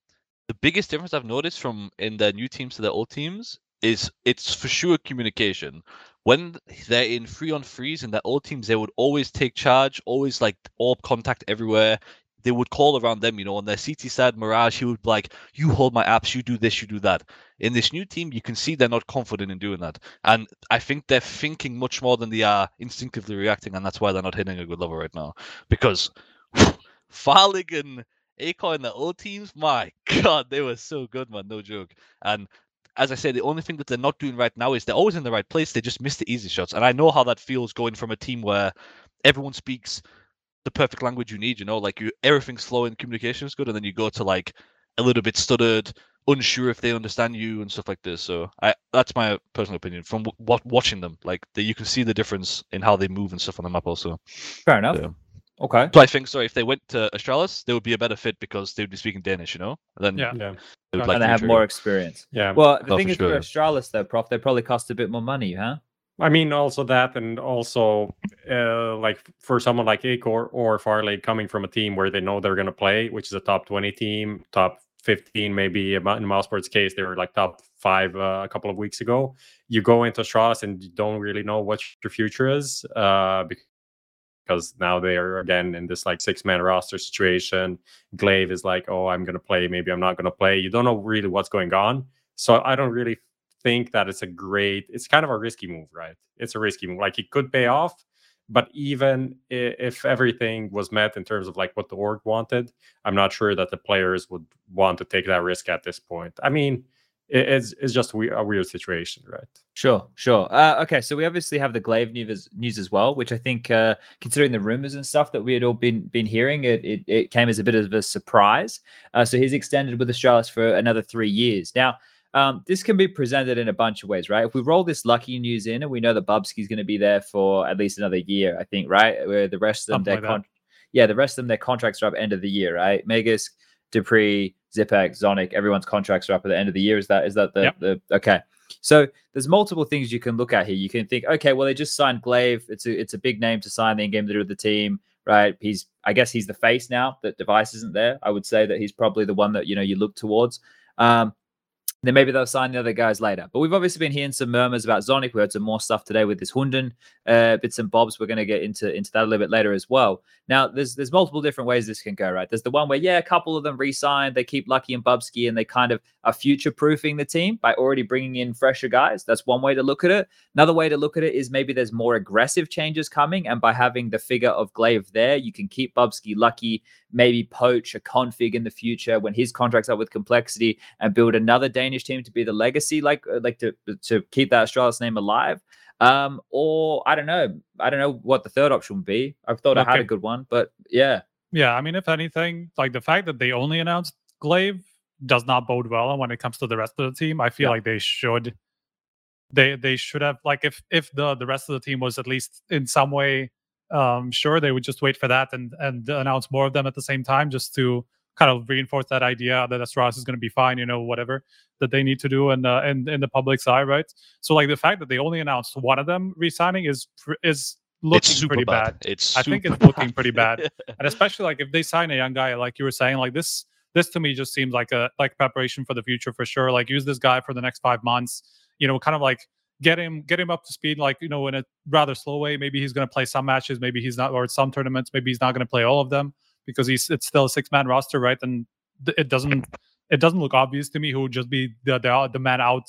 the biggest difference I've noticed from in their new teams to their old teams is it's for sure communication. When they're in free on freeze in their old teams, they would always take charge, always like orb contact everywhere. They would call around them, you know, on their CT side, Mirage, he would be like, You hold my apps, you do this, you do that. In this new team, you can see they're not confident in doing that. And I think they're thinking much more than they are instinctively reacting, and that's why they're not hitting a good level right now. Because Farlig and Acor in the old teams, my god, they were so good, man, no joke. And as I said, the only thing that they're not doing right now is they're always in the right place. They just miss the easy shots. And I know how that feels going from a team where everyone speaks the perfect language you need, you know, like you everything's flowing, communication is good, and then you go to like a little bit stuttered, unsure if they understand you and stuff like this. So I that's my personal opinion from what watching them. Like that you can see the difference in how they move and stuff on the map also. Fair enough. Yeah. Okay. So I think so. If they went to Astralis, they would be a better fit because they would be speaking Danish, you know. And Then Yeah. Yeah, they would And like and they have more experience. yeah. Well, the Oh, thing for is, sure. for Astralis, though, Prof, they probably cost a bit more money, huh? I mean, also that, and also uh, like for someone like Acor or Farlig coming from a team where they know they're going to play, which is a top 20 team, top 15, maybe in Mousesport's case, they were like top five uh, a couple of weeks ago. You go into Strauss and you don't really know what your future is uh, because now they are again in this like six man roster situation. gla1ve is like, oh, I'm going to play, maybe I'm not going to play. You don't know really what's going on. So I don't really think that it's a great it's kind of a risky move right it's a risky move like it could pay mm-hmm. off but even if everything was met in terms of like what the org wanted i'm not sure that the players would want to take that risk at this point i mean it's it's just a weird situation right Sure, sure. Uh, okay, so we obviously have the gla1ve news, news as well, which I think, uh, considering the rumors and stuff that we had all been been hearing, it it, it came as a bit of a surprise. Uh, so he's extended with Astralis for another three years. Now, um, this can be presented in a bunch of ways, right? If we roll this lucky news in, and we know that Bubzkji's going to be there for at least another year, I think, right? Where the rest of them, Something their like con- yeah, the rest of them, their contracts are up end of the year, right? Magisk, dupreeh, Xyp9x, Zonic, everyone's contracts are up at the end of the year. Is that is that the, Yep. the okay? So there's multiple things you can look at here. You can think, okay, well they just signed gla1ve. It's a it's a big name to sign the in-game leader of the team, right? He's I guess he's the face now that Device isn't there. I would say that he's probably the one that you know you look towards. Um, then maybe they'll sign the other guys later. But we've obviously been hearing some murmurs about Zonic. We heard some more stuff today with this Hunden uh, bits and bobs. We're going to get into into that a little bit later as well. Now, there's there's multiple different ways this can go, right? There's the one where yeah, a couple of them re-signed, they keep Lucky and Bubzkji, and they kind of are future-proofing the team by already bringing in fresher guys. That's one way to look at it. Another way to look at it is maybe there's more aggressive changes coming, and by having the figure of gla1ve there, you can keep Bubzkji lucky, maybe poach a k0nfig in the future when his contract's up with complexity, and build another Danish team to be the legacy, like uh, like to to keep that Astralis name alive. Um, or I don't know, I don't know what the third option would be. I thought I had a good one, but yeah, Yeah, I mean, if anything, like the fact that they only announced gla1ve does not bode well when it comes to the rest of the team. I feel Yeah. like they should they they should have like if if the the rest of the team was at least in some way um sure they would just wait for that and and announce more of them at the same time just to kind of reinforce that idea that Astralis is going to be fine, you know, whatever that they need to do in uh, in in the public's eye, right? So like the fact that they only announced one of them resigning is is looking it's super pretty bad. bad. It's I think it's looking bad. pretty bad. and especially like if they sign a young guy like you were saying like this this to me just seems like a like preparation for the future for sure like use this guy for the next five months you know kind of like get him get him up to speed like you know in a rather slow way maybe he's going to play some matches maybe he's not or some tournaments maybe he's not going to play all of them because he's it's still a six man roster right and th- it doesn't it doesn't look obvious to me who would just be the the, the man out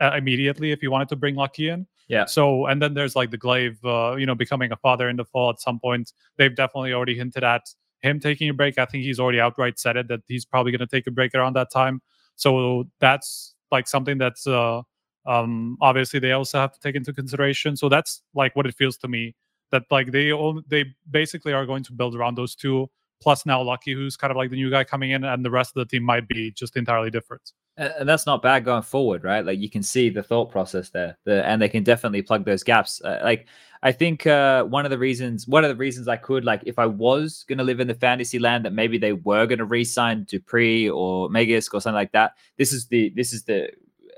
uh, immediately if you wanted to bring lucky in Yeah. so and then there's like the gla1ve uh, you know becoming a father in the fall at some point they've definitely already hinted at him taking a break. I think he's already outright said it that he's probably going to take a break around that time. So that's like something that's uh, um, obviously they also have to take into consideration. So that's like what it feels to me that like they all they basically are going to build around those two. Plus now Lucky, who's kind of like the new guy coming in, and the rest of the team might be just entirely different. and that's not bad going forward, right? Like you can see the thought process there, the, and they can definitely plug those gaps. Uh, like I think uh, one of the reasons, one of the reasons I could, like, if I was going to live in the fantasy land, that maybe they were going to re-sign dupreeh or Magisk or something like that. This is the this is the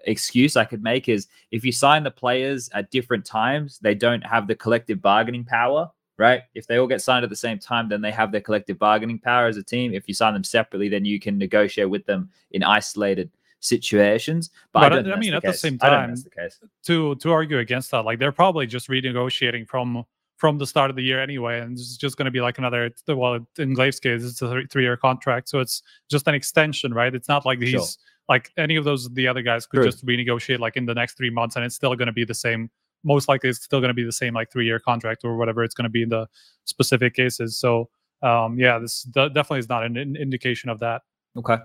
excuse I could make is if you sign the players at different times, they don't have the collective bargaining power. Right. If they all get signed at the same time, then they have their collective bargaining power as a team. If you sign them separately, then you can negotiate with them in isolated situations. But, I, But, uh, don't I- I mean, the at the same time, the case. to to argue against that. Like they're probably just renegotiating from from the start of the year anyway, and it's just going to be like another. Well, in gla1ve's case, it's a three year contract, so it's just an extension, right? It's not like he's Sure. Like any of those the other guys could True. just renegotiate like in the next three months, and it's still going to be the same. Most likely, it's still going to be the same like three year contract or whatever it's going to be in the specific cases. So, um, yeah, this de- definitely is not an in- indication of that. Okay.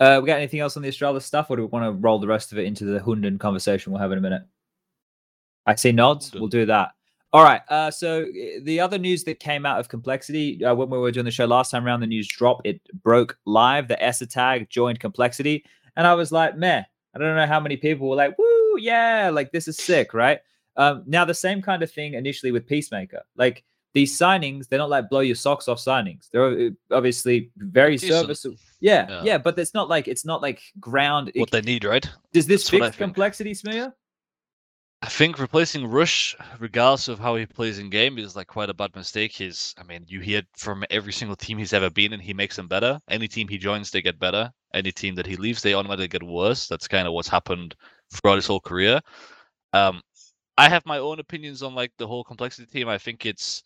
Uh, we got anything else on the Astralis stuff, or do we want to roll the rest of it into the Hunden conversation we'll have in a minute? I see nods. We'll do that. All right. Uh, so uh, the other news that came out of Complexity uh, when we were doing the show last time around, the news drop. It broke live. The es3tag joined Complexity, and I was like, meh. I don't know how many people were like, woo, yeah, like this is sick, right? Um, now the same kind of thing initially with Peacemaker. Like these signings, they're not like blow your socks off signings. They're uh, obviously very Decent. serviceable. Yeah, yeah, Yeah. but it's not like it's not like ground. What they need, right? does this that's fix complexity, Smear? I think replacing Rush, regardless of how he plays in game, is like quite a bad mistake. He's, I mean, you hear from every single team he's ever been in, he makes them better. Any team he joins, they get better. Any team that he leaves, they automatically get worse. That's kind of what's happened throughout his whole career. Um, I have my own opinions on like the whole complexity team. I think it's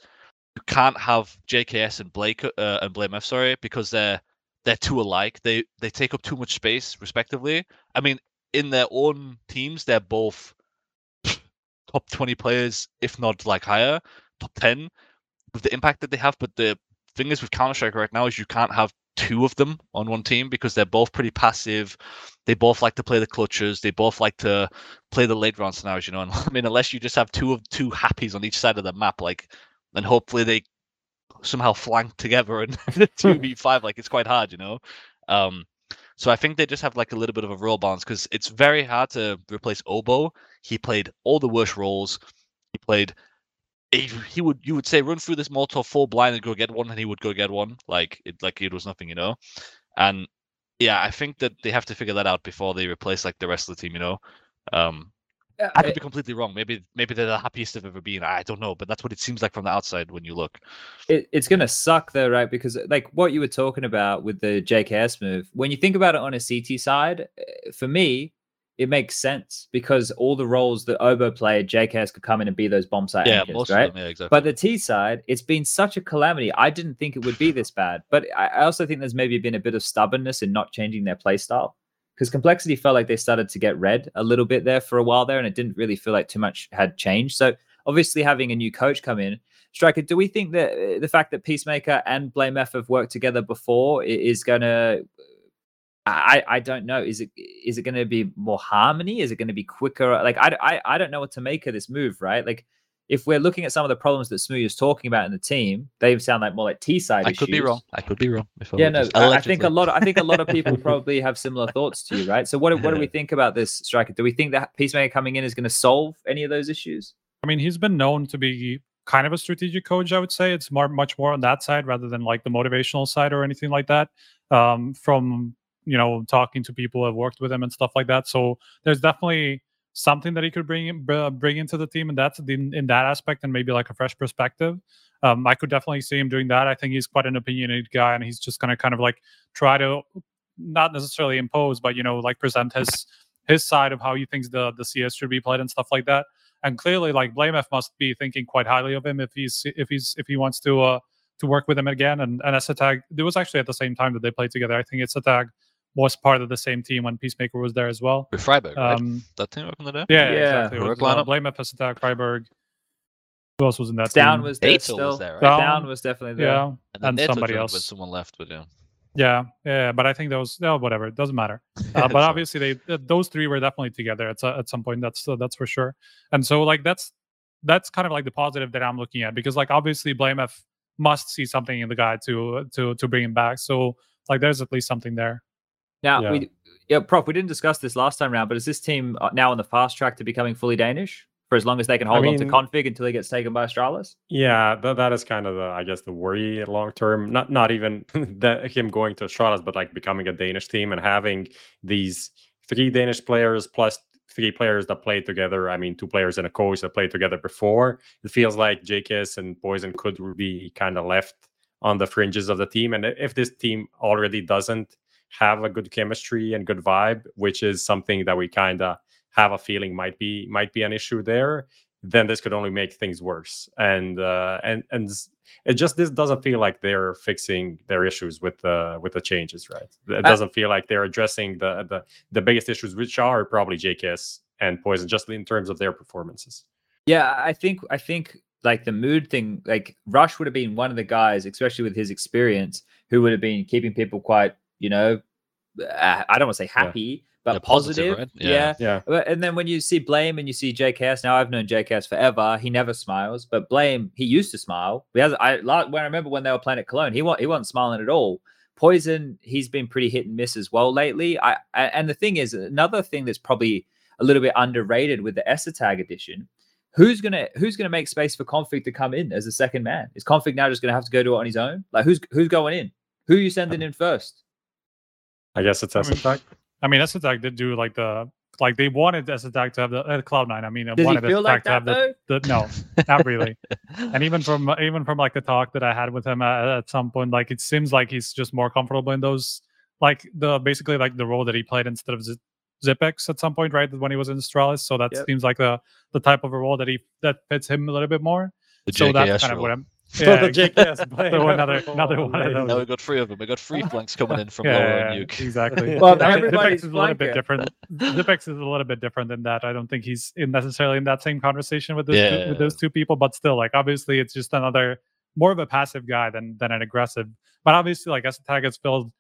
you can't have JKS and Blake uh, and Blame F, sorry, because they're they're too alike. They they take up too much space, respectively. I mean, in their own teams, they're both top 20 players, if not like higher, top 10 with the impact that they have. But the thing is with Counter Strike right now is you can't have two of them on one team because they're both pretty passive. They both like to play the clutches. They both like to play the late round scenarios, you know. And I mean, unless you just have two of two happies on each side of the map, like, then hopefully they somehow flank together and two v five. Like it's quite hard, you know. Um, so I think they just have like a little bit of a role balance because it's very hard to replace Obo. He played all the worst roles. He played. He, he would you would say run through this Molotov full blind and go get one, and he would go get one like it like it was nothing, you know. And yeah, I think that they have to figure that out before they replace like the rest of the team, you know. Um, Uh, I could be completely wrong. Maybe maybe they're the happiest they've ever been. I don't know, but that's what it seems like from the outside when you look. it, it's gonna suck though, right? Because like what you were talking about with the JKS move, when you think about it on a CT side, eh, for me, it makes sense because all the roles that Obo played, JKS could come in and be those bomb site Yeah, anchors, right? them. Yeah, exactly. But the T side, it's been such a calamity. I didn't think it would be this bad. But I also think there's maybe been a bit of stubbornness in not changing their play style. Because complexity felt like they started to get red a little bit there for a while there, and it didn't really feel like too much had changed. So obviously having a new coach come in, Striker, do we think that uh, the fact that Peacemaker and Blame F have worked together before is gonna I, I don't know. Is it is it going to be more harmony? Is it going to be quicker? Like I, I I don't know what to make of this move, right? Like if we're looking at some of the problems that Smooth is talking about in the team, they sound like more like T side I issues. could be wrong. I could be wrong. If Yeah, no, just- I I think a lot. Of, I think a lot of people probably have similar thoughts to you, right? So what do- what do we think about this striker? Do we think that Peacemaker coming in is going to solve any of those issues? I mean, he's been known to be kind of a strategic coach. I would say it's more, much more on that side rather than like the motivational side or anything like that. Um, from you know talking to people have worked with him and stuff like that. So there's definitely something that he could bring in- bring into the team, and that's in, in that aspect, and maybe like a fresh perspective. Um, I could definitely see him doing that. I think he's quite an opinionated guy, and he's just gonna kind of like try to not necessarily impose, but you know, like present his his side of how he thinks the the CS should be played and stuff like that and clearly like Blamef must be thinking quite highly of him if he's if he's if he wants to uh to work with him again and and es3tag it was actually at the same time that they played together I think es3tag was part of the same team when Peacemaker was there as well with Freiburg, right? um that team back in the day. yeah, Yeah. exactly it was, Work uh, lineup. Blamef es3tag Freiberg who else was in that Down team? was there Eitel still. was there, right? Down- Down was definitely there. yeah And, then and somebody else. when someone left, but yeah. yeah yeah but I think those no whatever it doesn't matter uh, but Sorry. obviously they those three were definitely together at, at some point that's uh, that's for sure and so like that's that's kind of like the positive that i'm looking at because like obviously blamef must see something in the guy to to to bring him back so like there's at least something there Now Yeah. we, yeah, Prof, we didn't discuss this last time round, but is this team uh, now on the fast track to becoming fully Danish for as long as they can I hold on to k0nfig until he gets taken by Astralis? Yeah, that, that is kind of the I guess the worry long term. Not not even that him going to Astralis, but like becoming a Danish team and having these three Danish players plus three players that played together. I mean, two players and a coach that played together before. It feels like JKS and poizon could be kind of left on the fringes of the team. And if this team already doesn't have a good chemistry and good vibe, which is something that we kind of have a feeling might be might be an issue there, then this could only make things worse. And uh, and and it just this doesn't feel like they're fixing their issues with the with the changes, right? It Uh, doesn't feel like they're addressing the the the biggest issues, which are probably JKS and poizon, just in terms of their performances. Yeah, I think I think like the mood thing, like Rush would have been one of the guys, especially with his experience, who would have been keeping people quite, you know, uh, I don't want to say happy, but Yeah, positive, positive. right? Yeah. Yeah. Yeah, And then when you see Blame and you see JKS, now I've known JKS forever. He never smiles, but Blame, he used to smile. He has, I when I remember when they were playing at Cologne, he wa- he wasn't smiling at all. poizon, he's been pretty hit and miss as well lately. I, I and the thing is, another thing that's probably a little bit underrated with the es3tag edition. who's gonna who's gonna make space for k0nfig to come in as a second man? Is k0nfig now just gonna have to go do it on his own? Like who's who's going in? Who are you sending in first? I guess it's I mean, es3tag. I mean, SATAC did do like the like they wanted SATAC to have the uh, Cloud Nine. I mean, Does wanted feel SATAC like to have the, the no, not really. and even from even from like the talk that I had with him at, at some point, like it seems like he's just more comfortable in those like the basically like the role that he played instead of Z- Xyp9x at some point, right? When he was in Astralis, so that Yep. seems like the the type of a role that he that fits him a little bit more. The so that's JKS kind of what. I'm. So Yeah, the JKS so player. another another one of Amazing. Now those. we got three of them. We got three flanks coming in from Yeah, lower yeah, on yeah, nuke. exactly. Well, I mean, everybody's Xyp9x is a little bit different. Xyp9x is a little bit different than that. I don't think he's in necessarily in that same conversation with those two, with those two people, but still, like obviously, it's just another more of a passive guy than than an aggressive. But obviously, like es3tag has filled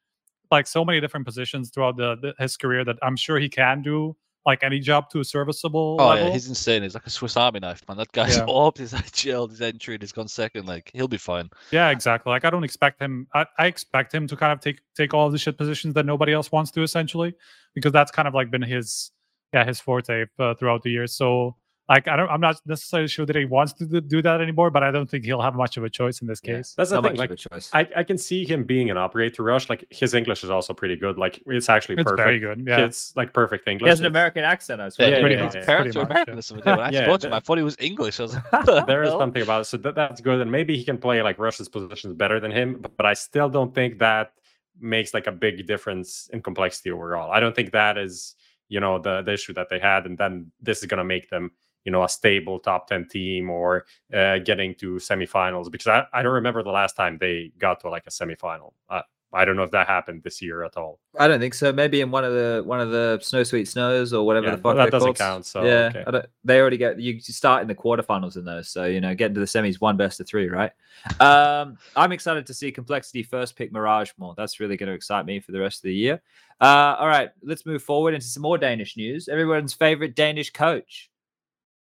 like so many different positions throughout the, the his career that I'm sure he can do like any job to a serviceable Oh level. yeah, he's insane. He's like a Swiss Army knife, man. That guy's Yeah. orbed, his IGL, his entry, he's gone second. Like he'll be fine. Yeah, exactly. Like I don't expect him. I, I expect him to kind of take take all the shit positions that nobody else wants to, essentially, because that's kind of like been his yeah his forte uh, throughout the years. So like I don't, I'm not necessarily sure that he wants to do- do that anymore, but I don't think he'll have much of a choice in this Yeah. case. That's the Not thing. much Like of a choice. I, I can see him being an operator rush. Like his English is also pretty good. Like it's actually It's perfect. very good. Yeah. It's like perfect English. he has an American accent, I Yeah, swear. Yeah, pretty yeah, much. yeah, His yeah. parents Pretty are much, American. yeah. When I Yeah, spoke to him, I thought he was English. I was like, there is "Hell?" something about it. So that, that's good. And maybe he can play like Rush's positions better than him. But, but I still don't think that makes like a big difference in complexity overall. I don't think that is, you know, the, the issue that they had. And then this is going to make them, you know, a stable top 10 team or uh, getting to semifinals. Because I, I don't remember the last time they got to like a semifinal. Uh, I don't know if that happened this year at all. I don't think so. Maybe in one of the one of the snow sweet snows or whatever Yeah, the fuck that doesn't called. count, so, yeah, okay. I don't, they already get you start in the quarterfinals in those. So you know, getting to the semis, one best of three, right? Um, I'm excited to see Complexity first pick Mirage more. That's really going to excite me for the rest of the year. Uh, all right, let's move forward into some more Danish news. Everyone's favorite Danish coach,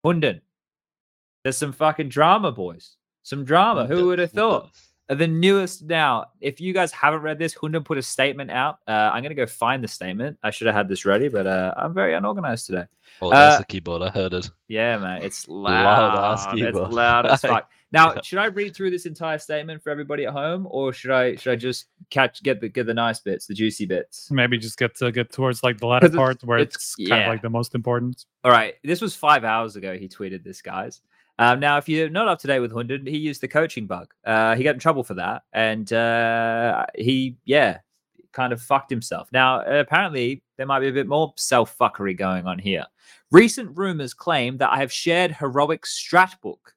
Hunden. There's some fucking drama, boys. Some drama. Who would have thought? The newest now. If you guys haven't read this, Hunden put a statement out. Uh, I'm gonna go find the statement. I should have had this ready, but uh, I'm very unorganized today. Oh, that's Uh, the keyboard. I heard it. Yeah, man, it's Loud loud. ass it's loud as fuck. Now, should I read through this entire statement for everybody at home, or should I should I just catch get the get the nice bits, the juicy bits? Maybe just get to get towards like the latter part where it's, it's- kind yeah. of like the most important. All right, this was five hours ago. He tweeted this, guys. Um, now, if you're not up to date with Hunden, he used the coaching bug. Uh, he got in trouble for that, and uh, he, yeah, kind of fucked himself. Now, apparently, there might be a bit more self fuckery going on here. Recent rumors claim that I have shared heroic strat book.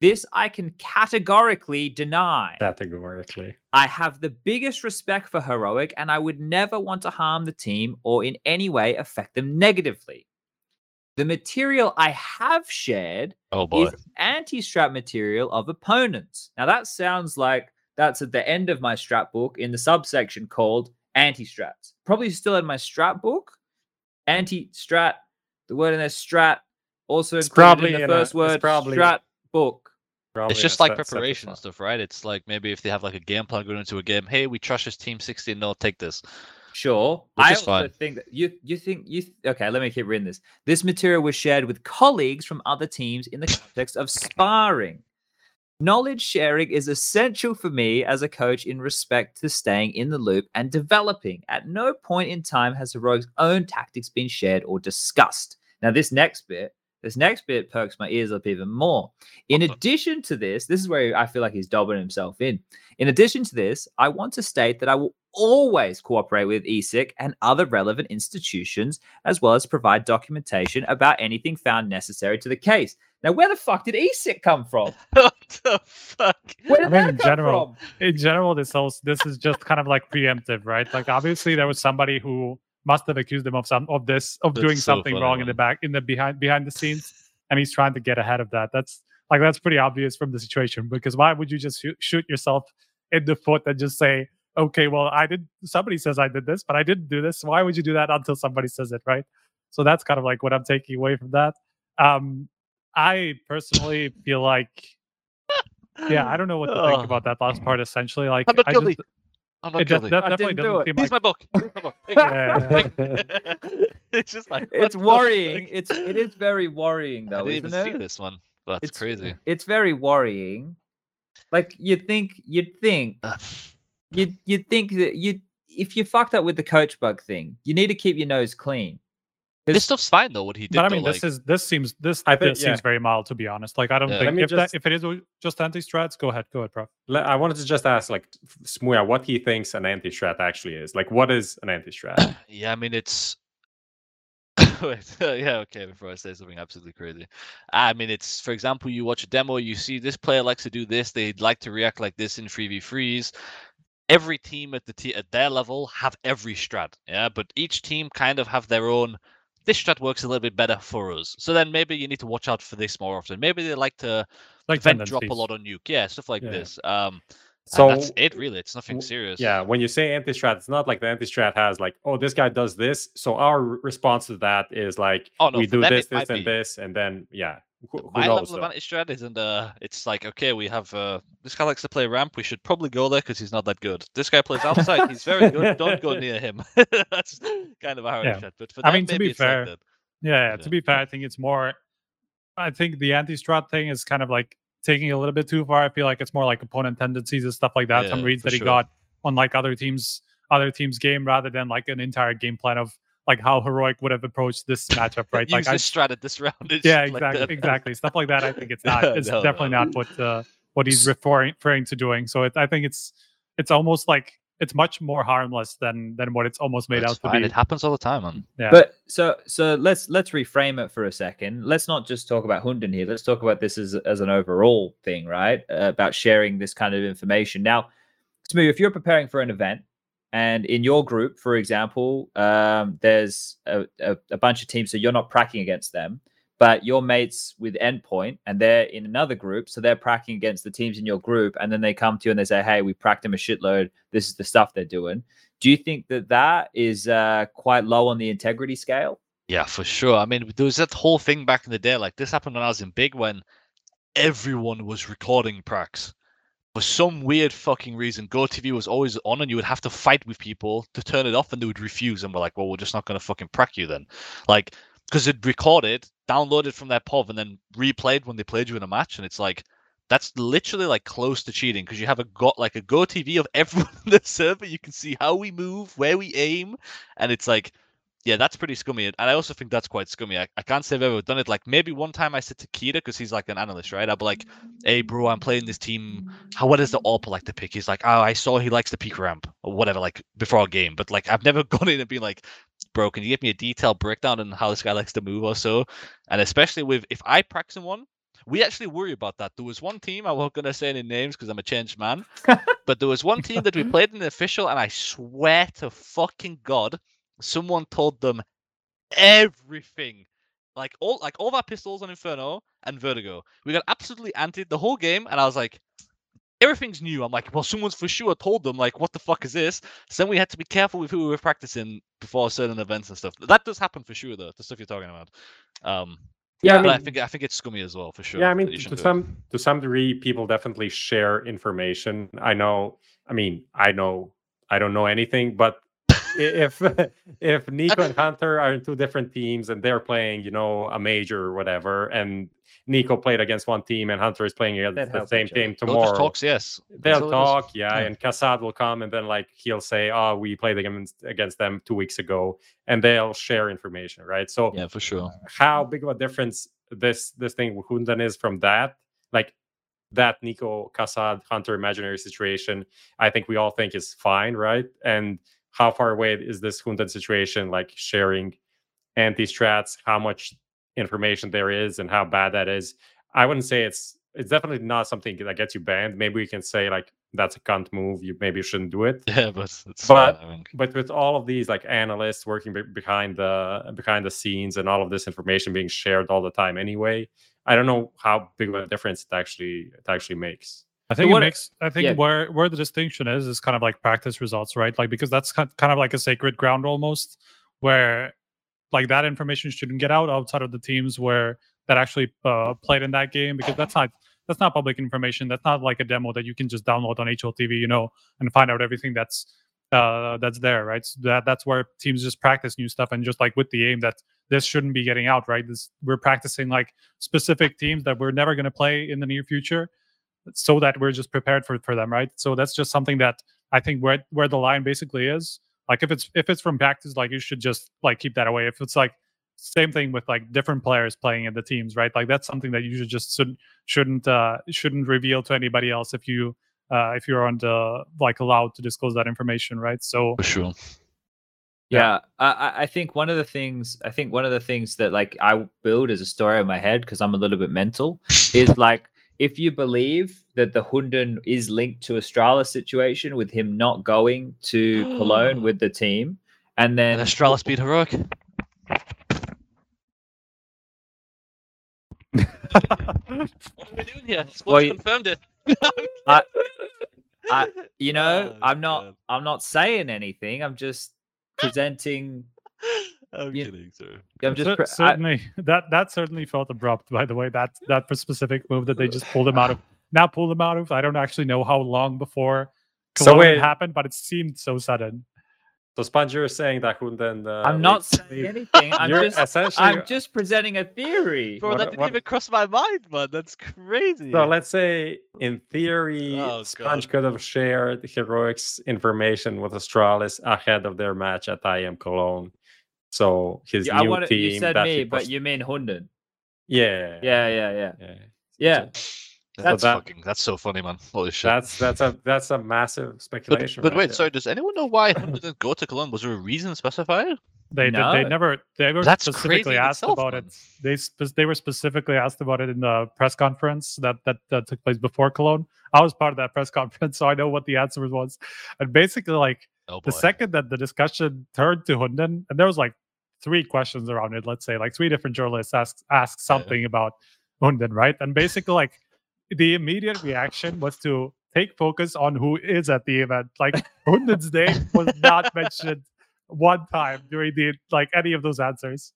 This I can categorically deny. Categorically. I have the biggest respect for Heroic, and I would never want to harm the team or in any way affect them negatively. The material I have shared Oh boy. is anti strap material of opponents. Now, that sounds like that's at the end of my strap book in the subsection called anti straps. Probably still in my strap book. Anti strat, the word in there, strat, also It's included probably in the a- first it's word, probably- strat book. Probably It's just like se- separate preparation file. and stuff, right? It's like maybe if they have like a game plan going into a game, hey, we trust this team 16 0 take this. Sure. Which I also fine. think that you you think you th- okay, let me keep reading this. This material was shared with colleagues from other teams in the context of sparring. Knowledge sharing is essential for me as a coach in respect to staying in the loop and developing. At no point in time has Heroic's own tactics been shared or discussed. Now, this next bit, this next bit perks my ears up even more. In addition to this, this is where I feel like he's dobbing himself in. In addition to this, I want to state that I will always cooperate with ESIC and other relevant institutions, as well as provide documentation about anything found necessary to the case. Now, where the fuck did ESIC come from? what the fuck? Where did I mean, that in come general, from? in general, this also this is just kind of like preemptive, right? Like obviously there was somebody who must have accused him of some of this of That's doing so something funny, wrong in the back in the behind behind the scenes, and he's trying to get ahead of that. That's like that's pretty obvious from the situation because why would you just shoot, shoot yourself in the foot and just say, okay, well I did. Somebody says I did this, but I didn't do this. Why would you do that until somebody says it, right? So that's kind of like what I'm taking away from that. Um, I personally feel like yeah, I don't know what to think about that last part. Essentially, like I just, I'm not It de- guilty. that I definitely didn't do doesn't it. seem Here's like my book. Here's my book. Here you go. it's just like It's worrying. fuck? It's it is very worrying I though, didn't isn't even it? see this one. That's It's- crazy. It's very worrying. Like you'd think you'd think Ugh. you'd you'd think that you if you fucked up with the coach bug thing, you need to keep your nose clean. This stuff's fine though. What he did. but I though, mean, this like- is this seems this, I think- this seems very mild to be honest. Like I don't Yeah. Think me if that if it is just anti strats, go ahead, go ahead, bro. Le- I wanted to just ask, like, Smooya, what he thinks an anti-strat actually is. Like, what is an anti-strat? Yeah, I mean it's. Wait, yeah, okay. Before I say something absolutely crazy, I mean it's for example, you watch a demo, you see this player likes to do this, they'd like to react like this in three v threes. Every team at the t- at their level have every strat, yeah, but each team kind of have their own. This strat works a little bit better for us, so then maybe you need to watch out for this more often. Maybe they like to Like vent drop a lot on nuke, yeah, stuff like Yeah. this. Um, So and that's it really. It's nothing serious. Yeah, when you say anti-strat, it's not like the anti-strat has like, oh, this guy does this. So our response to that is like, Oh, no, we do this, this, and be. this, and then yeah, who, my level of anti strat isn't uh it's like okay we have uh this guy likes to play ramp we should probably go there because he's not that good this guy plays outside he's very good don't go near him that's kind of how Yeah. Strat but for I them, mean, to be it's like fair. Yeah, yeah, Yeah. to be fair, I think it's more. I think the anti-strat thing is kind of like taking a little bit too far. I feel like it's more like opponent tendencies and stuff like that. Some reads that he sure. got on like other teams, other teams' game, rather than like an entire game plan of like how heroic would have approached this matchup, right? like I, this strat this round yeah, shit like exactly, exactly, stuff like that. I think it's not. It's No, definitely no. not what uh, what he's referring referring to doing. So it, I think it's it's almost like it's much more harmless than than what it's almost made It's out to fine, be. it happens all the time man Yeah. But so so let's let's reframe it for a second. Let's not just talk about Hunden here. Let's talk about this as as an overall thing, right? Uh, about sharing this kind of information. Now, Smooth, if you're preparing for an event and in your group, for example, um, there's a, a, a bunch of teams, so you're not pracking against them, but your mates with Endpoint and they're in another group, so they're pracking against the teams in your group, and then they come to you and they say, "Hey, we pracked them a shitload. This is the stuff they're doing." Do you think that that is uh, quite low on the integrity scale? Yeah, for sure. I mean, there was that whole thing back in the day. Like this happened when I was in Big when everyone was recording pracs. For some weird fucking reason, GoTV was always on, and you would have to fight with people to turn it off, and they would refuse. And we're like, "Well, we're just not gonna fucking prac you then," like because it recorded, downloaded from their POV, and then replayed when they played you in a match. And it's like that's literally like close to cheating because you have a got like a GoTV of everyone in the server. You can see how we move, where we aim, and it's like yeah, that's pretty scummy. And I also think that's quite scummy. I, I can't say I've ever done it. Like maybe one time I said to Kita, because he's like an analyst, right? I'd be like, hey, bro, I'm playing this team. How what does the AWP like to pick? He's like, oh, I saw he likes the peak ramp or whatever, like before a game. But like I've never gone in and been like, bro, can you give me a detailed breakdown on how this guy likes to move or so? And especially with if I practice one, we actually worry about that. There was one team, I won't gonna say any names because I'm a changed man, but there was one team that we played in the official, and I swear to fucking God, someone told them everything. Like all like all of our pistols on Inferno and Vertigo. We got absolutely anti the whole game, and I was like, everything's new. I'm like, well, someone's for sure told them, like, what the fuck is this? So then we had to be careful with who we were practicing before certain events and stuff. That does happen for sure, though, the stuff you're talking about. Um Yeah, I but I think I think it's scummy as well, for sure. yeah, I mean, to it. some to some degree, people definitely share information. I know. I mean, I know. I don't know anything, but if if Nico and Hunter are in two different teams and they're playing, you know, a major or whatever, and Nico played against one team and Hunter is playing against They'd the same each other. team They'll tomorrow, just talk yes. They'll all talk, yeah, Yeah. and Kassad will come and then like he'll say, "Oh, we played against against them two weeks ago," and they'll share information, right? So Yeah, for sure. how big of a difference this this thing with Hunden is from that, like that Nico Kassad Hunter imaginary situation, I think we all think is fine, right? And how far away is this Hunden situation, like sharing anti strats, how much information there is, and how bad that is? I wouldn't say it's it's definitely not something that gets you banned. Maybe we can say like that's a cunt move. You maybe shouldn't do it Yeah, but it's But- I but with all of these like analysts working be- behind the behind the scenes and all of this information being shared all the time anyway i don't know how big of a difference it actually it actually makes I think what- it makes. I think yeah. where where the distinction is is kind of like practice results, right? Like because that's kind kind of like a sacred ground almost, where like that information shouldn't get out outside of the teams where that actually uh, played in that game because that's not that's not public information. That's not like a demo that you can just download on HLTV, you know, and find out everything that's uh that's there, right? So that that's where teams just practice new stuff and just like with the aim that this shouldn't be getting out, right? This we're practicing like specific teams that we're never going to play in the near future so that we're just prepared for for them, right? So that's just something that I think where where the line basically is. Like if it's if it's from practice, like you should just like keep that away. If it's like same thing with like different players playing in the teams, right? Like that's something that you should just shouldn't shouldn't uh, shouldn't reveal to anybody else if you uh, if you aren't uh, like allowed to disclose that information, right? So For sure. Yeah, I, I- I think one of the things I think one of the things that like I build as a story in my head because I'm a little bit mental is like if you believe that the Hunden is linked to Astralis situation with him not going to Cologne with the team, and then And Astralis beat Heroic. What are we doing here? Sports Well, you- confirmed it. I- I- you know, Oh, I'm not God. I'm not saying anything. I'm just presenting. I'm You- kidding, sir. I'm just Cer- pre- I- certainly that that certainly felt abrupt. By the way, that that specific move that they just pulled him out of. Now pulled him out of. I don't actually know how long before So Cologne wait- happened, but it seemed so sudden. So Sponge, you're saying that Hunden. Uh, I'm not saying anything. I'm you're just essentially. I'm just presenting a theory. Bro, What- that didn't what- even cross my mind, man. That's crazy. So let's say, in theory, Oh, Sponge God. could have shared Heroic's information with Astralis ahead of their match at IEM Cologne. So his Yeah, I new want team. you said me, but was- you mean Hunden. yeah, Yeah, yeah, yeah, yeah. yeah. that's that- fucking. That's so funny, man. Holy shit. That's that's a that's a massive speculation. but right wait, there. sorry. Does anyone know why Hunden didn't go to Cologne? Was there a reason specified? They did, No. they never they were That's specifically asked itself, about man. it. They spe- they were specifically asked about it in the press conference that, that that took place before Cologne. I was part of that press conference, so I know what the answer was. And basically, like Oh the second that the discussion turned to Hunden, and there was like three questions around it. Let's say like three different journalists asked asked Yeah. something about Hunden, right? And basically, like the immediate reaction was to take focus on who is at the event. Like Hunden's name was not mentioned one time during the like any of those answers.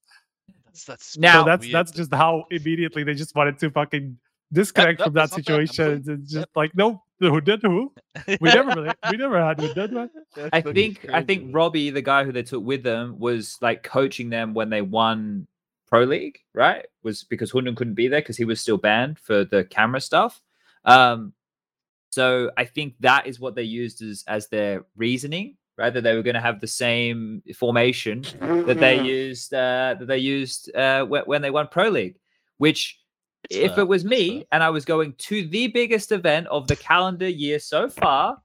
That's, that's Now- so that's weird. that's just how immediately they just wanted to fucking disconnect that- from that that's not bad. I'm situation. sorry. It's just like no, who did who? We never really, we never had who did what? That's I fucking think I think. Robbie, the guy who they took with them, was like coaching them when they won Pro League, right? Was because Hunden couldn't be there because he was still banned for the camera stuff. Um, so I think that is what they used as as their reasoning, right? That they were going to have the same formation that they used uh, that they used uh, when, when they won Pro League. Which, It's if it was me and I was going to the biggest event of the calendar year so far,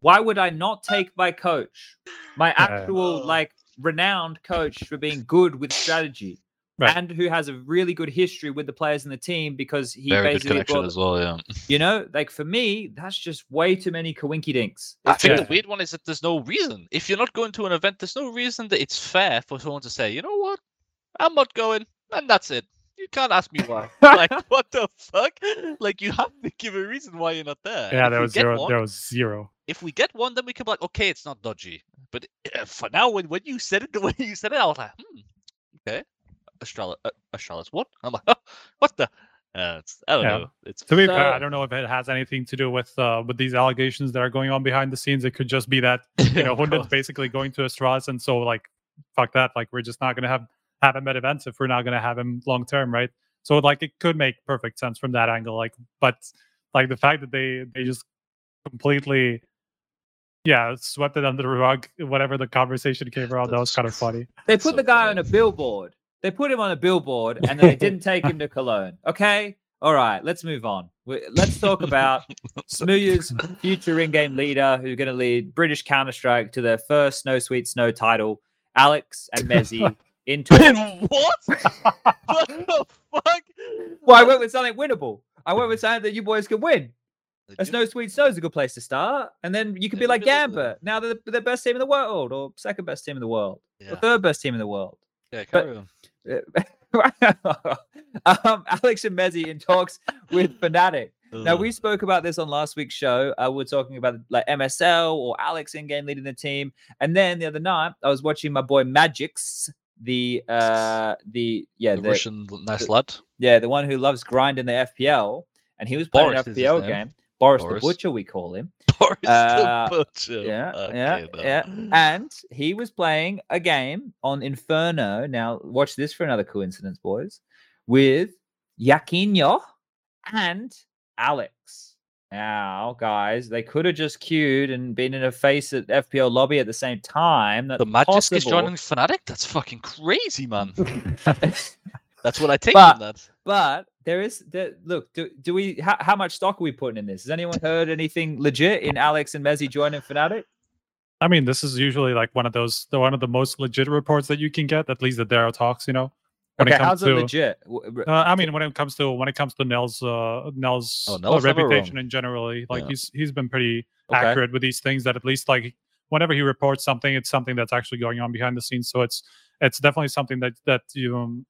why would I not take my coach, my actual Oh. like renowned coach for being good with strategy, Right. and who has a really good history with the players in the team because he Very good basically connection brought, as well. Yeah. you know, like for me, that's just way too many coinky dinks. I think Yeah. the weird one is that there's no reason. If you're not going to an event, there's no reason that it's fair for someone to say, you know what, I'm not going, and that's it. You can't ask me why. like, what the fuck? Like, you have to give a reason why you're not there. Yeah, If there was zero. one- There was zero. If we get one, then we can be like, okay, it's not dodgy. But uh, for now, when, when you said it the way you said it, I was like, hmm, okay. Astralis, uh, Astralis, what? I'm like, what the? Uh, I don't Yeah. know. It's To be fair, I don't know if it has anything to do with uh, with these allegations that are going on behind the scenes. It could just be that you know Hunden's basically going to Astralis, and so like, fuck that. Like, we're just not gonna have have him at events if we're not gonna have him long term, right? So like, it could make perfect sense from that angle. Like, but like the fact that they they just completely yeah swept it under the rug whatever the conversation came around that was kind of funny They put So the guy funny. on a billboard. They put him on a billboard, and then they didn't take him to Cologne. Okay, all right, let's move on. We- Let's talk about Smooya's future in-game leader, who's going to lead British Counter Strike to their first Snow Sweet Snow title. Alex and mezii into. what? what the fuck? well, I went with something winnable. I went with something that you boys could win. A Legit- Snow Sweet Snow is a good place to start, and then you could be like look at Gambit. Now they're the, the best team in the world, or second best team in the world, Yeah, or third best team in the world. yeah, but- carry on. um, Alex and mezii in talks with Fnatic. Now we spoke about this on last week's show. Uh, we are talking about like MSL or Alex in game leading the team, and then the other night I was watching my boy magixx, the uh the yeah the the, Russian nice lad. yeah the one who loves grinding the FPL, and he was playing Boris an FPL game. Boris, Boris. the Butcher, we call him. Boris Uh, the Butcher. Yeah, Okay, yeah, no. yeah. And he was playing a game on Inferno. Now, watch this for another coincidence, boys, with Yaquinho and Alex. Now, guys, they could have just queued and been in a FACEIT FPL lobby at the same time. That's the Magisk is joining Fnatic? That's fucking crazy, man. That's what I take But- from that. But there is there, look. Do, do we? How, how much stock are we putting in this? Has anyone heard anything legit in Alex and mezii joining Fnatic? I mean, this is usually like one of those, the one of the most legit reports that you can get. At least the Darrow talks, you know. When Okay, it comes how's to, legit? Uh, I mean, when it comes to when it comes to Nels, uh, Nels, Oh, uh, Nels reputation in generally, like Yeah. he's he's been pretty Okay. accurate with these things. That at least like whenever he reports something, it's something that's actually going on behind the scenes. So it's it's definitely something that that you um,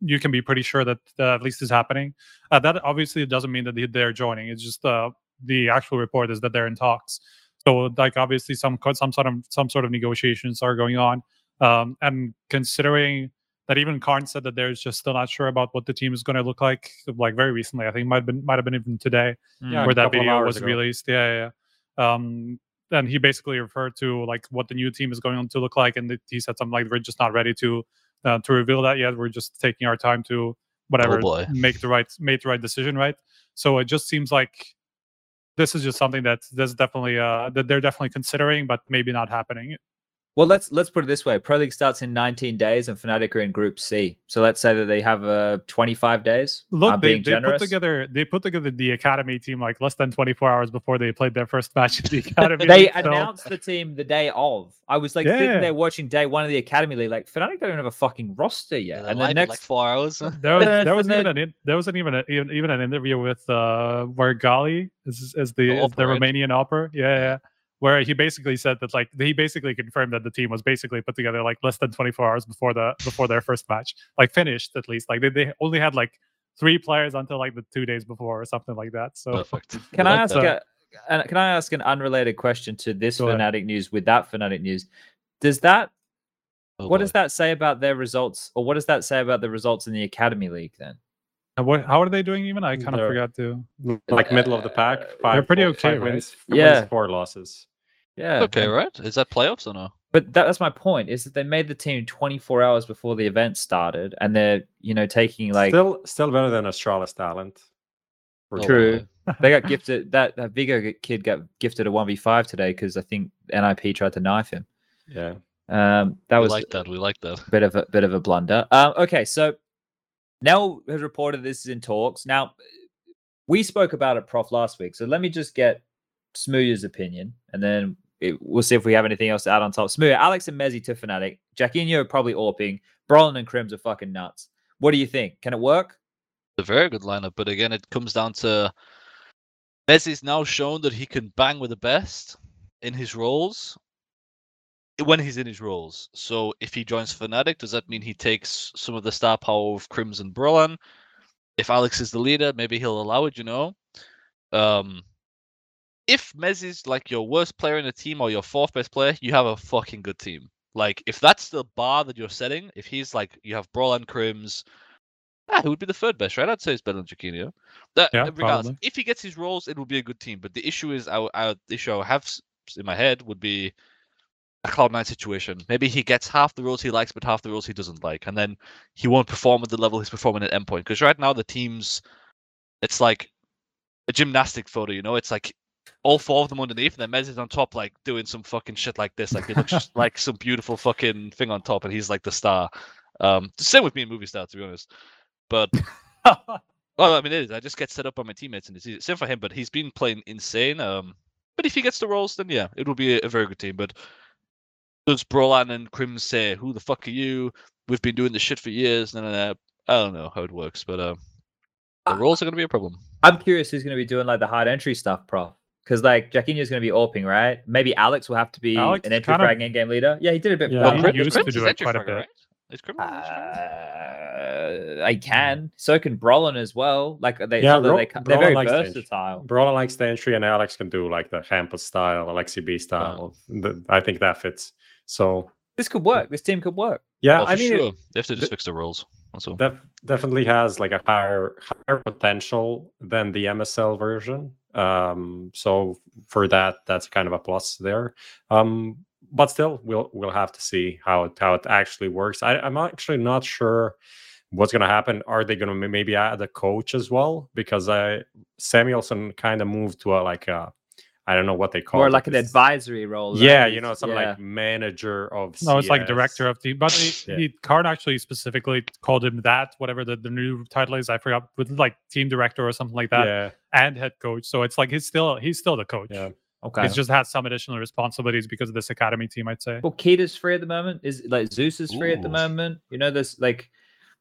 you can be pretty sure that uh, at least is happening. Uh, that obviously doesn't mean that they- they're joining. It's just uh, the actual report is that they're in talks. So like obviously some some sort of some sort of negotiations are going on. Um, and considering that even Karn said that there's just still not sure about what the team is going to look like. Like very recently, I think might have been might have been even today Yeah, where that video was ago. released. Yeah, yeah. yeah. Um, and he basically referred to like what the new team is going to look like, and th- he said something like, "We're just not ready to uh, to reveal that yet. We're just taking our time to whatever Oh, boy. make the right make the right decision, right?" So it just seems like this is just something that there's definitely uh that they're definitely considering, but maybe not happening. Well, let's let's put it this way: Pro League starts in 19 days, and Fnatic are in Group C. So let's say that they have uh, 25 days. Look, I'm they, being they put together they put together the academy team like less than 24 hours before they played their first match in the academy. They league, so- announced the team the day of. I was like Yeah. sitting there watching day one of the Academy League. Like Fnatic don't have a fucking roster yet. Yeah, and the next, like four hours. There was Uh, there wasn't even an in, there wasn't even a, even, even an interview with uh where Gali is is the, The is the? Romanian opera. Yeah, yeah. Where he basically said that like he basically confirmed that the team was basically put together like less than 24 hours before the before their first match. Like finished at least. Like they, they only had like three players until like the two days before or something like that. So Perfect. Can We I like ask a, can I ask an unrelated question to this Go ahead. Fnatic news with that Fnatic news? Does that Oh, what boy. does that say about their results, or what does that say about the results in the Academy League then? And what, how are they doing even? I kind of forgot to. like middle of the pack. Five, They're pretty four- okay, five right? wins, five Yeah. wins, four losses. Yeah. Okay, right? Is that playoffs or no? But that, that's my point. Is that they made the team 24 hours before the event started, and they're you know taking like still, still better than Astralis talent. Oh. True. boy. they got gifted that that Vigo kid got gifted a 1v5 today because I think NIP tried to knife him. Yeah. Um, that We was like that. We like that. bit of a bit of a blunder. Um, okay, so Nell has reported this is in talks. Now we spoke about it, Prof, last week. So let me just get Smooya's opinion, and then it, we'll see if we have anything else to add on top. Smooya, Alex and mezii to Fnatic. Jackinho are probably AWPing. Brollan and KRIMZ are fucking nuts. What do you think? Can it work? a very good lineup, but again, it comes down to mezii's now shown that he can bang with the best in his roles when he's in his roles. So if he joins Fnatic, does that mean he takes some of the star power of Crimson Brollan? If Alex is the leader, maybe he'll allow it, you know? Um if is like your worst player in the team or your fourth best player, you have a fucking good team. Like if that's the bar that you're setting, if he's like you have Brollan KRIMZ, Ah, who would be the third best, right? I'd say it's better than Jackinho. That, Yeah, regardless, probably. if he gets his roles, it will be a good team. But the issue is, our, our the issue I have in my head would be a Cloud9 situation. Maybe he gets half the roles he likes, but half the roles he doesn't like, and then he won't perform at the level he's performing at Endpoint. Because right now the teams, it's like a gymnastic photo, you know? It's like all four of them underneath, and then Mez is on top, like doing some fucking shit like this. Like it looks just like some beautiful fucking thing on top, and he's like the star. Um, the same with me in Movistar, to be honest. But well, I mean, it is. I just get set up by my teammates, and it's easy. same for him. But he's been playing insane. Um, but if he gets the roles, then yeah, it will be a, a very good team. But does Brollan and Crim say, "Who the fuck are you? We've been doing this shit for years." No, no, no. I don't know how it works, but uh, the roles are going to be a problem. I'm curious who's going to be doing like the hard entry stuff, Prof. Because like Jackinho's going to be AWPing, right? Maybe Alex will have to be Alex an entry kind of- frag in game leader. Yeah, he did a bit. Yeah, well, he Crim- used to do it quite a bit. right? Is Crim an entry fragger? Uh, I can. So can Brollan as well. Like they, Yeah, although Bro- they, ca- they're very likes versatile. Brawler likes the entry, and Alex can do like the Hampus style, Alexi B style. The- I think that fits. So This could work. This team could work. yeah, Oh, for I mean, sure. They have to just fix the roles. Also, Def- definitely has like a higher higher potential than the MSL version. Um, so for that, that's kind of a plus there. Um, but still, we'll we'll have to see how it how it actually works. I, I'm actually not sure what's going to happen. Are they going to maybe add a coach as well? Because I Samuelson kind of moved to a like a I don't know what they call More it. like an It's- advisory role. Yeah, right? you know, some Yeah. like manager of. No, it's like director of team. But he, Yeah. he Card actually specifically called him that, whatever the, the new title is. I forgot, with like team director or something like that, Yeah, and head coach. So it's like he's still he's still the coach. yeah. Okay. He's just has some additional responsibilities because of this academy team. I'd say. Well, Kita's free at the moment. Is like Zeus is free at the moment. You know, there's like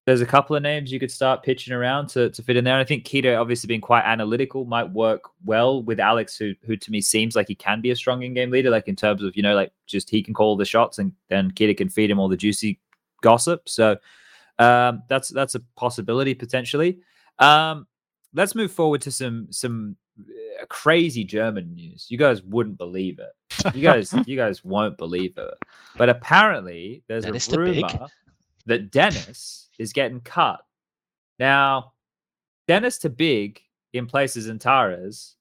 there's a couple of names you could start pitching around to, to fit in there. And I think Kita, obviously being quite analytical, might work well with Alex, who who to me seems like he can be a strong in game leader, like in terms of you know, like just he can call the shots and then Kita can feed him all the juicy gossip. So um, that's that's a possibility potentially. Um, let's move forward to some some uh, crazy German news. You guys wouldn't believe it. You guys, you guys won't believe it. But apparently, there's a rumor that Dennis is getting cut. Now, Dennis to big in places in Taras.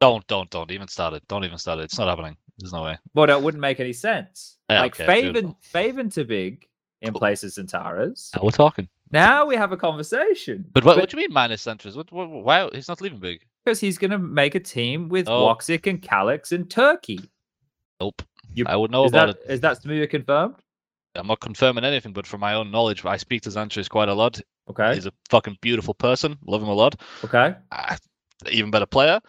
don't, don't, don't even start it. Don't even start it. It's not happening. There's no way. Well, that wouldn't make any sense. Yeah, like okay, Faven. Faven to big in Cool. places in Taras. Now we're talking. Now we have a conversation. But what, what do you mean minus centers? What, what, why he's not leaving big? because he's going to make a team with Oh. Woxic and Calyx in Turkey. Nope. You- I would know about that it. is that Smoothie confirmed? I'm not confirming anything, but from my own knowledge, I speak to Sanchez quite a lot. Okay. He's a fucking beautiful person. Love him a lot. Okay. Ah, even better player.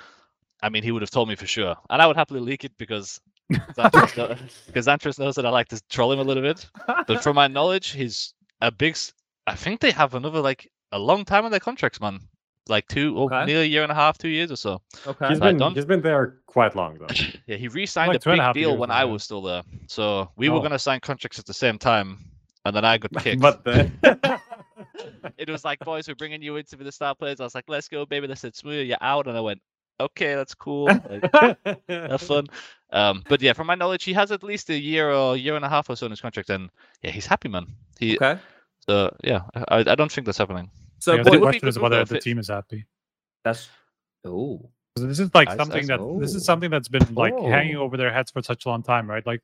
I mean, he would have told me for sure, and I would happily leak it because because XANTARES knows that I like to troll him a little bit. But from my knowledge, he's a big. I think they have another like a long time on their contracts, man. Like two, oh, Okay. nearly a year and a half, two years or so. Okay. He's I been he's been there quite long though. Yeah, he re-signed Like a big a deal years when now, I was still there. So we were Oh. gonna sign contracts at the same time, and then I got kicked. but then it was like, boys, we're bringing you in to be the star players. I was like, let's go, baby. They said, Smooth, you're out. And I went, okay, that's cool. Like, have fun. Um, but yeah, from my knowledge, he has at least a year or year and a half or so in his contract. And yeah, he's happy, man. He, Okay. so yeah, I, I don't think that's happening. So Yeah, the it would be question is whether the team is happy. that's oh 'Cause This is like I- something I- that this is something that's been like hanging Oh. over their heads for such a long time, right? Like,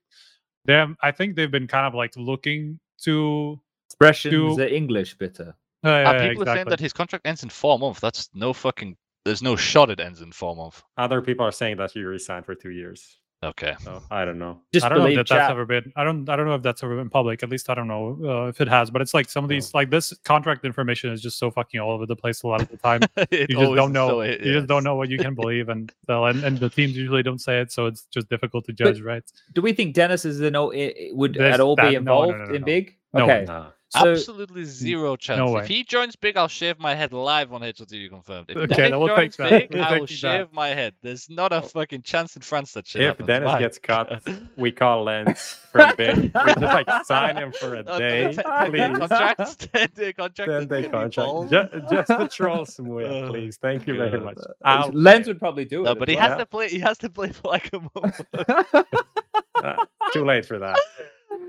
them. I think they've been kind of like looking to. expressions Do- are English bitter. Uh, yeah, Uh, yeah, people are saying that his contract ends in four months. That's no fucking. There's no shot it ends in four months. other people are saying that he resigned for two years. Okay. So I don't know. Just I don't know if believe that that's ever been. I don't. I don't know if that's ever been public. At least I don't know uh, if it has. But it's like some of these, like this contract information is just so fucking all over the place a lot of the time. You just don't know. so- you yeah. just don't know what you can believe, and so and, and the teams usually don't say it, so it's just difficult to judge, right? Do we think Dennis is an it, would There's at all that- be no, no, involved no, no, in no. big? No okay. Nah. So Absolutely zero chance. way. If he joins big, I'll shave my head live on HLTV confirmed. If Okay, Dennis we'll take joins that. big, We'll I take will that. shave my head. There's not a fucking chance in France that shit If happens. Dennis Why? gets cut, we call Lens from big. We just like sign him for a Uh, day, ten- ten day please. contract, ten day contract. Ten day gonna be bold. contract. Just, just to troll Samuel, Uh, please. Thank you very much. Uh, I'll Lens would probably do it. No, as but he well. has to play. He has to play for like a month. Uh, too late for that.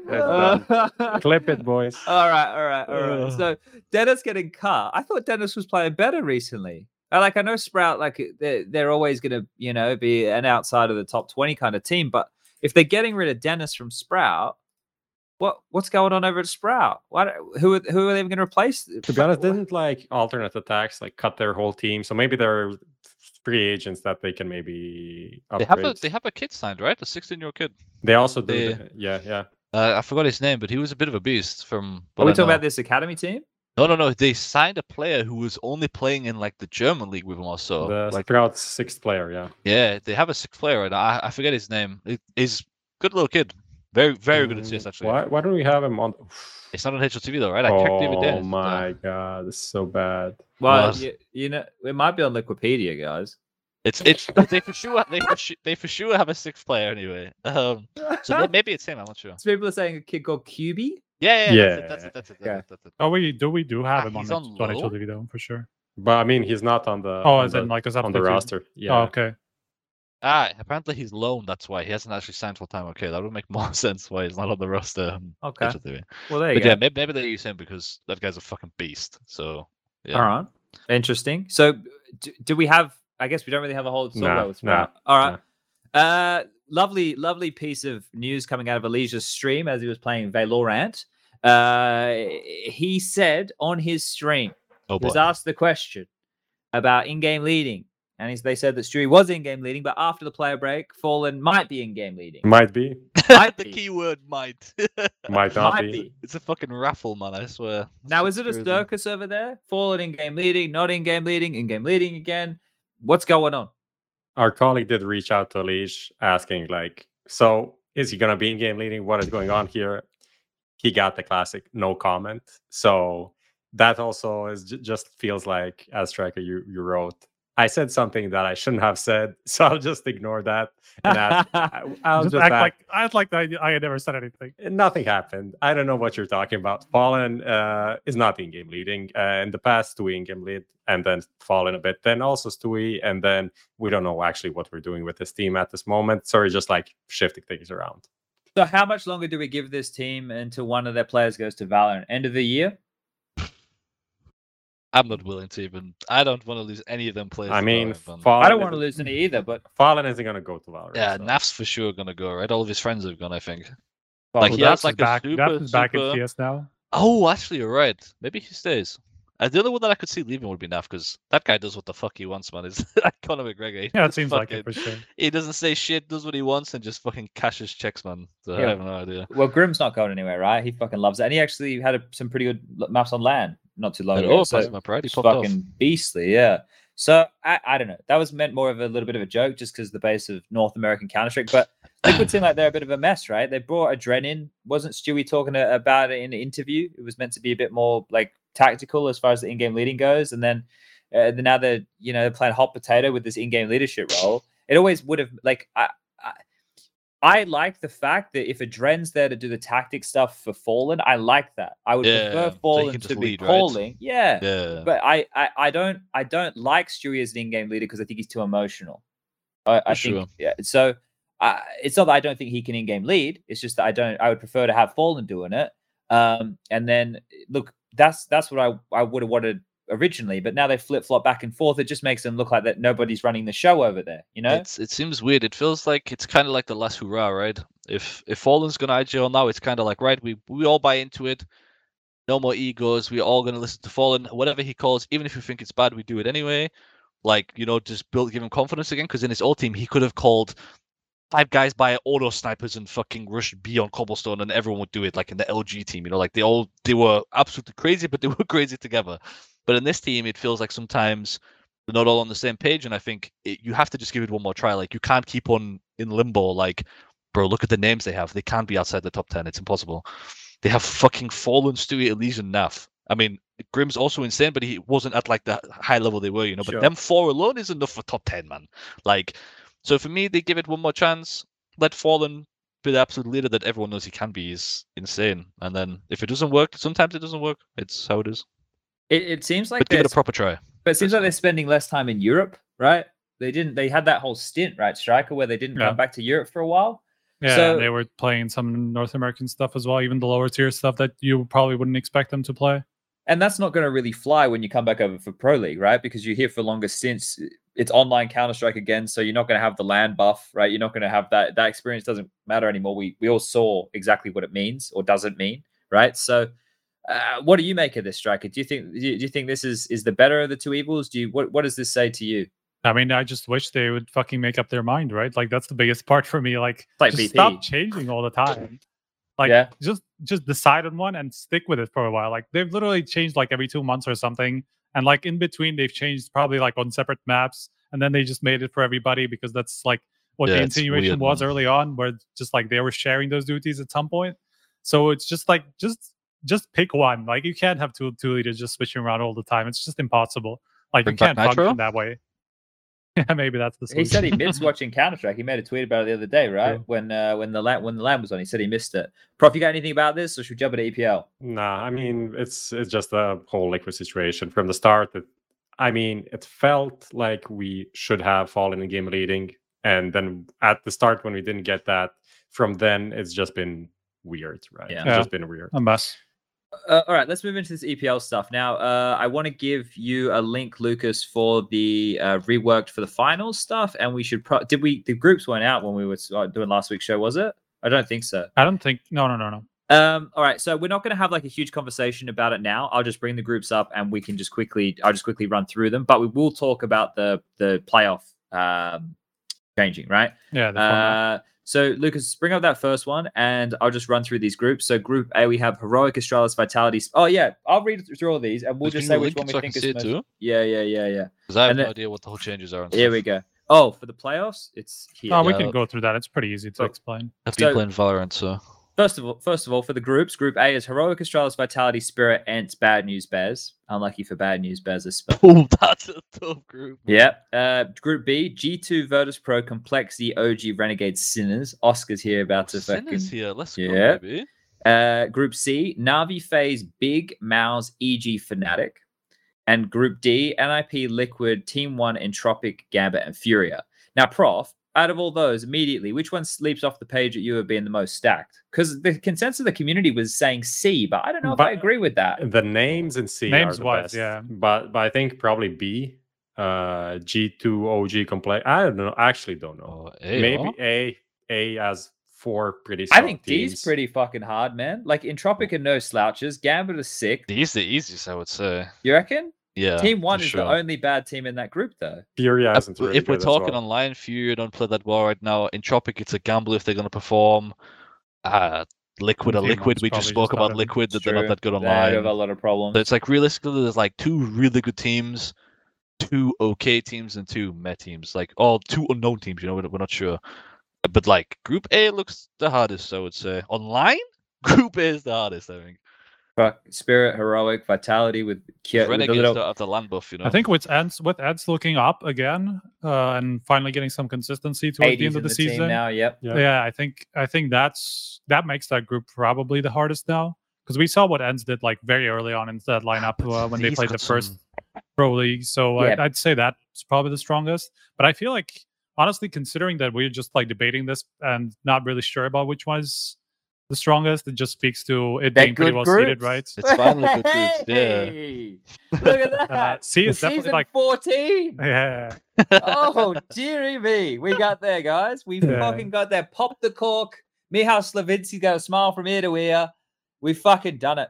That's Uh, done. Clip it, boys. all right, all right, all right. So Dennis getting cut. I thought Dennis was playing better recently. Like I know Sprout like they're, they're always going to you know be an outside of the top twenty kind of team, but if they're getting rid of Dennis from Sprout, what what's going on over at Sprout? What who are, who are they going to replace? to be honest, didn't like alternate attacks like cut their whole team. So maybe they're free agents that they can maybe they have a they have a kid signed, right? A 16 year old kid. They also do. they- the- yeah, yeah. Uh, I forgot his name, but he was a bit of a beast. From Are we I talking know. about this academy team? No, no, no. They signed a player who was only playing in like the German league with him, also. the like, Sprout's sixth player. Yeah. yeah, they have a sixth player, and I, I forget his name. It, he's good little kid, very, very good at CS Mm, actually. Why? Why don't we have him on? It's not on HLTV though, right? I checked the other day. Oh my god, it's so bad. Well, Was. you, you know, it might be on Wikipedia, guys. It's it's they for sure they for sure, they for sure have a sixth player anyway. Um, so may- maybe it's him. I'm not sure. So people are saying a kid called QB. Yeah, yeah, yeah. That's it. That's it. That's it. Yeah. It, that's it. Oh, we do. We do have Ah, him on, the on on low? Though, for sure. But I mean, he's not on the Oh, on as the, in like on the substitute. roster. Yeah. Oh, okay. Ah, apparently he's loaned. That's why he hasn't actually signed full time. Okay, that would make more sense why he's not on the roster. um, Okay. Well, there you But go. yeah, maybe, maybe they use him because that guy's a fucking beast. So yeah. All right. Interesting. So, do, do we have? I guess we don't really have a whole talk Nah, about with nah, All right. Uh, lovely, lovely piece of news coming out of EliGE's stream as he was playing Valorant. Uh, he said on his stream, Oh he was asked the question about in-game leading, and he's, they said that Stewie was in-game leading, but after the player break, Fallen might be in-game leading. Might be, Might the be. keyword might. might not Might be. be. it's a fucking raffle, man. I swear. Now, is it a Crazy. circus over there? Fallen in-game leading, not in-game leading, in-game leading again. What's going on? Our colleague did reach out to Leash asking, like, so is he gonna be in game leading? What is going on here? He got the classic no comment. So that also is just feels like as striker you you wrote. I said something that I shouldn't have said, so I'll just ignore that and ask, I, I'll just, just, act ask- like act like I, I had never said anything. nothing happened. I don't know what you're talking about. Fallen uh, is not in game leading. Uh, in the past, Stewie in game lead, and then Fallen a bit. Then also Stewie, and then we don't know actually what we're doing with this team at this moment. So we're just like shifting things around. So, how much longer do we give this team until one of their players goes to Valorant? End of the year? I'm not willing to even. I don't want to lose any of them players. I mean, Fallen I don't want to lose any either, but Fallen isn't gonna go to Valorant. yeah, so- Naf's for sure gonna go. Right, all of his friends have gone. I think. well, Like, Well, he has Daps is like a back. super, Daps back in super- CS now. Oh, actually, you're right. Maybe he stays. Uh, the only one that I could see leaving would be Naf because that guy does what the fuck he wants, man. Is Conor McGregor? He Yeah, it just seems like it for sure. He doesn't say shit, does what he wants, and just fucking cashes checks, man. So Yeah. I have no idea. well, Grim's not going anywhere, right? He fucking loves it, and he actually had a, some pretty good maps on LAN not too long At ago. all, so Passing my pride, it's popped off. fucking beastly, yeah. So I, I don't know. That was meant more of a little bit of a joke, just because the base of North American Counter Strike. But Liquid seem like they're a bit of a mess, right? They brought Adren in. Wasn't Stewie talking about it in the interview? It was meant to be a bit more like tactical as far as the in-game leading goes, and then uh, then now they're you know they're playing hot potato with this in-game leadership role. It always would have like I. I I like the fact that if Adren's there to do the tactic stuff for Fallen, I like that. I would Yeah, prefer Fallen can to be lead, right? calling. Yeah. Yeah. But I, I, I don't I don't like Stewie as an in-game leader because I think he's too emotional. I, I think sure. yeah. So uh, it's not that I don't think he can in-game lead. It's just that I don't. I would prefer to have Fallen doing it. Um, and then look, that's that's what I I would have wanted originally. But now they flip flop back and forth. It just makes them look like that nobody's running the show over there. You know? It's, it seems weird. It feels like it's kind of like the last hurrah, right? If if Fallen's gonna IGL now, it's kind of like right, we we all buy into it. No more egos. We're all gonna listen to Fallen. Whatever he calls, even if we think it's bad, we do it anyway. Like you know, just build, give him confidence again. Because in his old team, he could have called five guys by auto snipers and fucking rush B on cobblestone, and everyone would do it. Like in the LG team, you know, like they all they were absolutely crazy, but they were crazy together. But in this team, it feels like sometimes they're not all on the same page, and I think it, you have to just give it one more try. Like you can't keep on in limbo. Like, bro, look at the names they have. They can't be outside the top ten. It's impossible. They have fucking Fallen, Stewie, Elysian, Naf. I mean, Grim's also insane, but he wasn't at like the high level they were, you know. Sure. But them four alone is enough for top ten, man. Like, so for me, they give it one more chance. Let Fallen be the absolute leader that everyone knows he can be. Is insane. And then if it doesn't work, sometimes it doesn't work. It's how it is. It, it seems like But give it a proper try. But it seems like they're spending less time in Europe, right? They didn't. They had that whole stint, right, Striker, where they didn't Yeah. come back to Europe for a while. Yeah, So- they were playing some North American stuff as well, even the lower tier stuff that you probably wouldn't expect them to play. And that's not going to really fly when you come back over for Pro League, right? Because you're here for longer stints. It's online Counter Strike again, so you're not going to have the LAN buff, right? You're not going to have that. That experience doesn't matter anymore. We we all saw exactly what it means or doesn't mean, right? So, uh, what do you make of this, Striker? Do you think do you, think this is is the better of the two evils? Do you what what does this say to you? I mean, I just wish they would fucking make up their mind, right? Like that's the biggest part for me. Like, like just VP. stop changing all the time. Like, Yeah. just just decide on one and stick with it for a while. Like they've literally changed like every two months or something, and like in between they've changed probably like on separate maps, and then they just made it for everybody because that's like what Yeah, the insinuation was man. early on, where just like they were sharing those duties at some point. So it's just like just just pick one. Like you can't have two two leaders just switching around all the time. It's just impossible. Like Bring you can't function that way. Yeah, maybe that's the. He said he missed watching Counter Strike. He made a tweet about it the other day, right? Yeah. When uh, when the LAN when the LAN was on, he said he missed it. Prof, you got anything about this, or should we jump into EPL? Nah, I mean it's it's just a whole liquid situation from the start. That I mean, it felt like we should have fallen in game leading and then at the start when we didn't get that, from then it's just been weird, right? Yeah. It's Yeah. just been weird. A mess. Uh, all right, let's move into this EPL stuff now. Uh, I want to give you a link, Lucas, for the uh, reworked for the finals stuff, and we should. Pro- did we? The groups went out when we were uh, doing last week's show, was it? I don't think so. I don't think. No, no, no, no. Um, all right, so we're not going to have like a huge conversation about it now. I'll just bring the groups up, and we can just quickly. I'll just quickly run through them, but we will talk about the the playoff um, changing, right? Yeah. The format. So Lucas, bring up that first one, and I'll just run through these groups. So Group A, we have Heroic Astralis Vitality. Oh yeah, I'll read through all these, and we'll Can just say which one we so think can is see most. too? Yeah, yeah, yeah, yeah. Because I have And no then- idea what the whole changes are. and Here stuff. we go. Oh, for the playoffs, it's here. oh, we yeah. can go through that. It's pretty easy to So- explain. I've been So- playing Valorant, so First of all, first of all, for the groups, Group A is Heroic Astralis Vitality, Spirit, ENCE, Bad News Bears. Unlucky for Bad News Bears. Oh, that's a tough group. Yeah. Uh, group B, G2 Virtus Pro, Complexity, OG Renegade Sinners. Oscar's here about to fucking. Sinners here. Let's go, Yeah. baby. Uh, group C, Navi FaZe, Big, Mouse, EG Fnatic. And Group D, NIP, Liquid, Team One, Entropiq, Gambit, and Furia. Now, Prof, out of all those, immediately, which one sleeps off the page at you of being the most stacked? Because the consensus of the community was saying C, but I don't know if I agree with that. The names and C Names are the wise, best, yeah. But but I think probably B, uh, G2 OG complex. I don't know. I actually don't know. Oh, hey, Maybe oh. A A has four pretty. I strong think D's teams. pretty fucking hard, man. Like Entropiq and no slouches. Gambit is sick. These the easiest, I would say. You reckon? Yeah. team one is sure. the only bad team in that group, though. Furia Uh, isn't really if we're talking well. online, Fury don't play that well right now. Entropiq, it's a gamble if they're going to perform. Uh, Liquid, a Liquid. We just spoke just about. Liquid that they're not that good They online. have a lot of problems. So it's like realistically, there's like two really good teams, two okay teams, and two met teams. Like all two unknown teams. You know, we're, we're not sure. But like Group A looks the hardest, I would say. Online, Group A is the hardest. I think. Fuck, Spirit, Heroic, Vitality with, Kyo- with the little- don't the LAN buff. You know. I think with Eds with Eds looking up again uh, and finally getting some consistency towards the end of in the, team season. now. Yep. Yeah. Yeah. I think I think that's that makes that group probably the hardest now because we saw what ENCE did like very early on in that lineup uh, when they played the first some- pro league. So Yeah. I, I'd say that's probably the strongest. But I feel like honestly, considering that we're just like debating this and not really sure about which one is the strongest, it just speaks to it They're being pretty good well seated, right? It's finally good groups, yeah. Hey, Look at Uh, that. C is definitely like 14. yeah. oh, dearie me. We got there, guys. We Yeah. fucking got there. Pop the cork. Mihal Slavinsky got a smile from ear to ear. We fucking done it.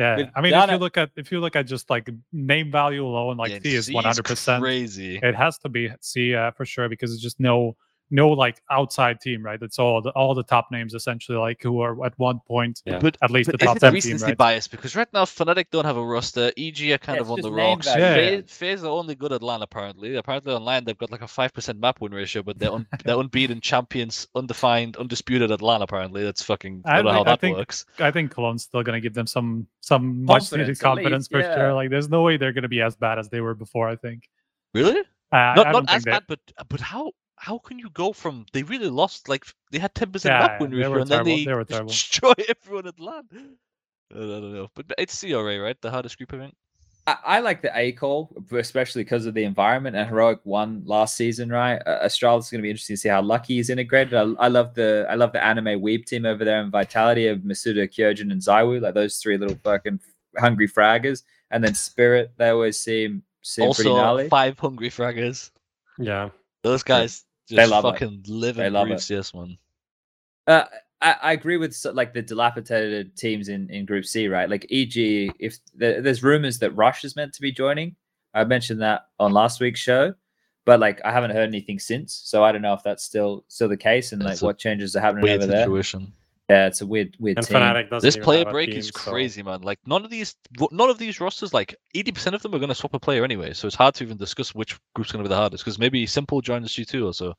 Yeah, We've I mean, if you it. look at if you look at just like name value alone, like Yeah, C is one hundred percent. crazy. It has to be C uh, for sure because it's just no no like outside team, right? It's all the all the top names essentially, like who are at one point Yeah. But at least But the top ten team, recency right? bias? Because right now Fnatic don't have a roster. EG are kind Yeah, of on the rocks. value. Yeah. FaZe FaZe are only good at LAN apparently. Apparently online they've got like a five percent map win ratio, but they're un- they're unbeaten champions, undefined, undisputed at LAN apparently. That's fucking I I don't know how think- I that think- works. I think Cologne's still gonna give them some some much needed Confidence, least, for yeah. sure. Like, there's no way they're gonna be as bad as they were before. I think. Really? Uh, I Not don't not think as bad, but but how how can you go from they really lost like they had ten percent Yeah, map win they ratio were and then they, they were destroy everyone at LAN? I don't know, but it's CRA right? The hardest group I think. I, I like the A call, especially because of the environment. And Heroic won last season, right? Uh, Astralis is going to be interesting to see how Lucky is integrated. I, I love the I love the anime weeb team over there and Vitality of misutaaa, Kyojin, and ZywOo, like those three little fucking hungry fraggers. And then Spirit, they always seem seem pretty gnarly. five hungry fraggers. Yeah. Those guys They just love it. fucking live They and love breathe. CS man. Uh, I, I agree with like the dilapidated teams in, in Group C, right? Like EG, if the, there's rumors that Rush is meant to be joining, I mentioned that on last week's show, but like I haven't heard anything since, so I don't know if that's still still the case and like It's what changes are happening Weird over there. situation. Yeah, it's a weird weird And team. Fnatic doesn't This player break team, is so- crazy, man. Like none of these, none of these rosters, like eighty percent of them are gonna swap a player anyway. So it's hard to even discuss which group's gonna be the hardest. Because maybe s1mple joins G two or so.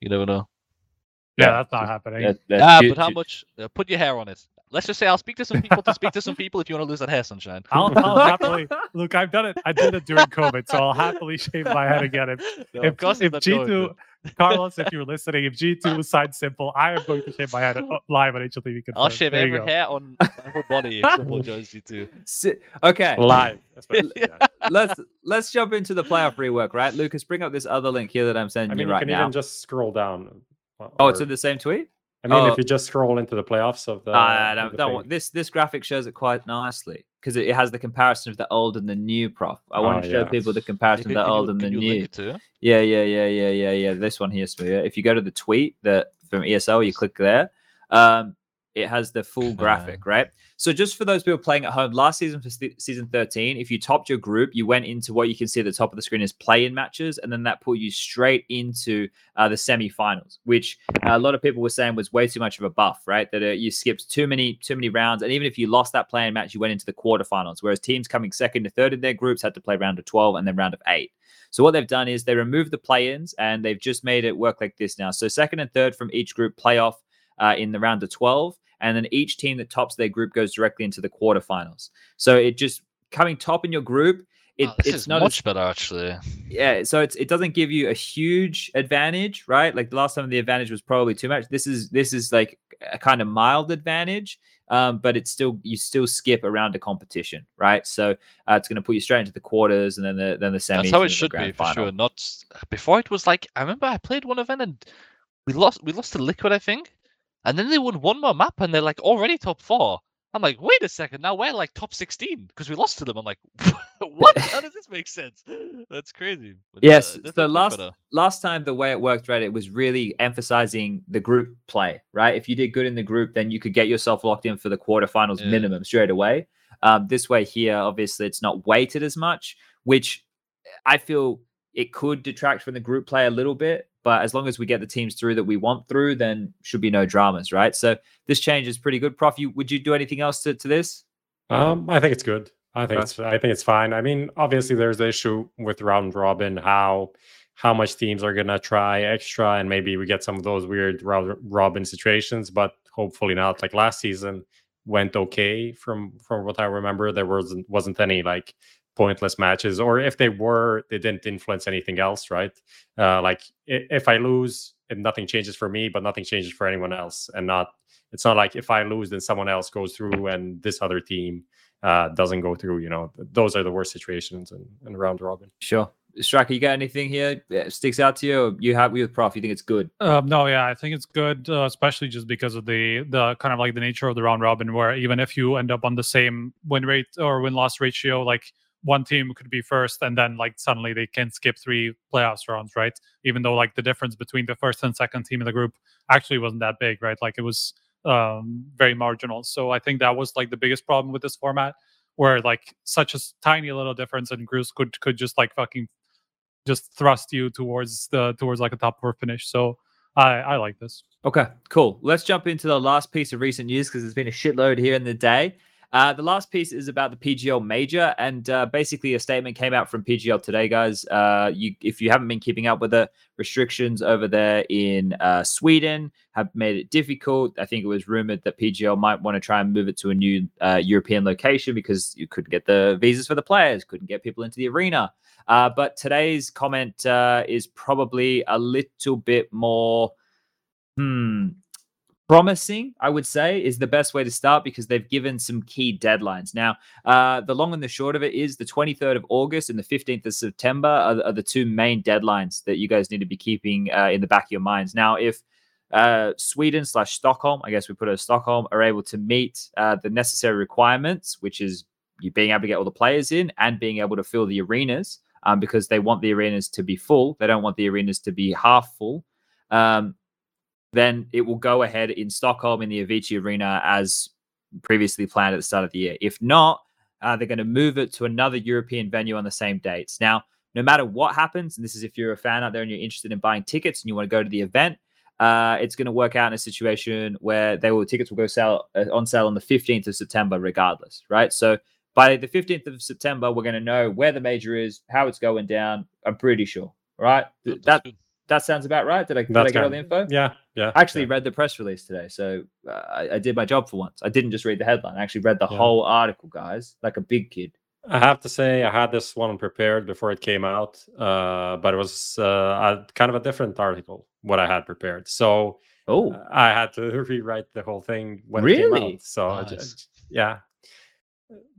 You never know. yeah, Yeah, that's not happening. That- that's Ah, ju- but how ju- much? Uh, put your hair on it. Let's just say I'll speak to some people to speak to some people if you want to lose that hair, sunshine. I'll, I'll happily look. I've done it. I did it during COVID, so I'll happily shave my head again if No, if, if it's not going G2 to. Carlos, if you're listening, if G2 was signed s1mple, I am going to shave my head live on HLTV. I'll confirmed. shave There you every go. hair on my whole body if s1mple joins G2. Si- okay. Live. yeah. let's let's jump into the playoff rework, right? Lucas, bring up this other link here that I'm sending I mean, you you right can now. even just scroll down. uh, Oh, it's in the same tweet. I mean, oh. if you just scroll into the playoffs of the. Of no, the don't this this graphic shows it quite nicely because it, it has the comparison of the old and the new. Prof, I want Oh, to show yeah. people the comparison you- of the can you- old and the new. link it to? Yeah, yeah, yeah, yeah, yeah, yeah. This one here, Smooth. If you go to the tweet that from ESL, you click there. Um, it has the full graphic, right? So just for those people playing at home, last season for se- season 13, if you topped your group, you went into what you can see at the top of the screen as play-in matches, and then that put you straight into uh, the semi-finals, which a lot of people were saying was way too much of a buff, right? That uh, you skipped too many too many rounds, and even if you lost that play-in match, you went into the quarterfinals. Whereas teams coming second to third in their groups had to play round of 12 and then round of eight. So what they've done is they removed the play-ins and they've just made it work like this now. So second and third from each group play off uh, in the round of 12, and then each team that tops their group goes directly into the quarterfinals. So it just coming top in your group. It, Oh, it's not much as, better actually. yeah. So it's it doesn't give you a huge advantage, right? Like the last time the advantage was probably too much. This is this is like a kind of mild advantage. Um, but it's still you still skip around a competition, right? So uh, it's going to put you straight into the quarters and then the then the semis. That's how it should be for final. sure. Not before it was like I remember I played one event and we lost we lost to Liquid I think, and then they won one more map and they're like already top four. I'm like, wait a second, now we're like top sixteen because we lost to them. I'm like, what? How does this make sense? That's crazy. But, uh, Yes, definitely so last better. last time the way it worked, right, it was really emphasizing the group play, right? If you did good in the group, then you could get yourself locked in for the quarterfinals Yeah. minimum straight away. Um, this way here, obviously, it's not weighted as much, which I feel it could detract from the group play a little bit. But as long as we get the teams through that we want through, then should be no dramas, right? So this change is pretty good. Prof, you would you do anything else to, to this? Um, I think it's good. I think Okay. it's I think it's fine. I mean, obviously there's the issue with round robin, how how much teams are gonna try extra, and maybe we get some of those weird round robin situations, but hopefully not. Like last season went okay from from what I remember. There wasn't wasn't any like pointless matches, or if they were, they didn't influence anything else, right? Uh, like if I lose, and nothing changes for me, but nothing changes for anyone else, and not it's not like if I lose, then someone else goes through and this other team uh, doesn't go through. You know, those are the worst situations in, in round robin. Sure. Striker, you got anything here that sticks out to you? Or you happy with Prof? You think it's good? Um, no, yeah, I think it's good, uh, especially just because of the the kind of like the nature of the round robin, where even if you end up on the same win rate or win loss ratio, like one team could be first, and then like suddenly they can skip three playoffs rounds, right? Even though like the difference between the first and second team in the group actually wasn't that big, right? Like it was um, very marginal. So I think that was like the biggest problem with this format, where like such a tiny little difference in groups could could just like fucking just thrust you towards the towards like a top four finish. So I I like this. Okay, cool. Let's jump into the last piece of recent news because there's been a shitload here in the day. Uh, the last piece is about the PGL Major, and uh, basically a statement came out from PGL today, guys. Uh, you, if you haven't been keeping up with the restrictions over there in uh, Sweden, have made it difficult. I think it was rumored that PGL might want to try and move it to a new uh, European location because you couldn't get the visas for the players, couldn't get people into the arena. Uh, but today's comment is probably a little bit more hmm, promising, I would say, is the best way to start because they've given some key deadlines. Now, uh, the long and the short of it is the 23rd of August and the 15th of September are, the- are the two main deadlines that you guys need to be keeping uh, in the back of your minds. Now, if uh, Sweden slash Stockholm, I guess we put it as Stockholm, are able to meet uh, the necessary requirements, which is you being able to get all the players in and being able to fill the arenas um, because they want the arenas to be full. They don't want the arenas to be half full. Um, then it will go ahead in Stockholm in the Avicii Arena as previously planned at the start of the year. If not, uh, they're going to move it to another European venue on the same dates. Now, no matter what happens, and this is if you're a fan out there and you're interested in buying tickets and you want to go to the event, uh, it's going to work out in a situation where they will tickets will go sell uh, on sale on the 15th of September, regardless, right? So by the 15th of September, we're going to know where the major is, how it's going down. I'm pretty sure, right? That. That sounds about right. Did I, did I get all the info? Yeah, yeah. I actually yeah. read the press release today, so uh, I, I did my job for once. I didn't just read the headline; I actually read the Yeah. whole article, guys, like a big kid. I have to say, I had this one prepared before it came out, uh, but it was uh, a, kind of a different article what I had prepared. So Oh, uh, I had to rewrite the whole thing when it came Really? out. So I Nice. just, yeah,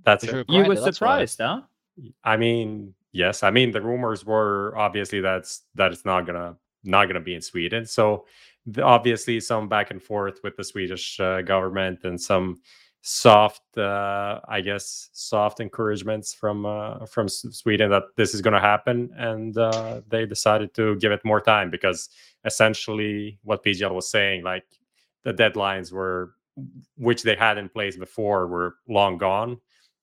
that's it. you're a you were grinder, that's why. surprised, huh? I mean, yes. I mean, the rumors were obviously that's that it's not gonna not gonna be in Sweden. So the, obviously, some back and forth with the Swedish uh, government and some soft, uh, I guess, soft encouragements from uh, from Sweden that this is gonna happen, and uh, they decided to give it more time because essentially what PGL was saying, like the deadlines were which they had in place before were long gone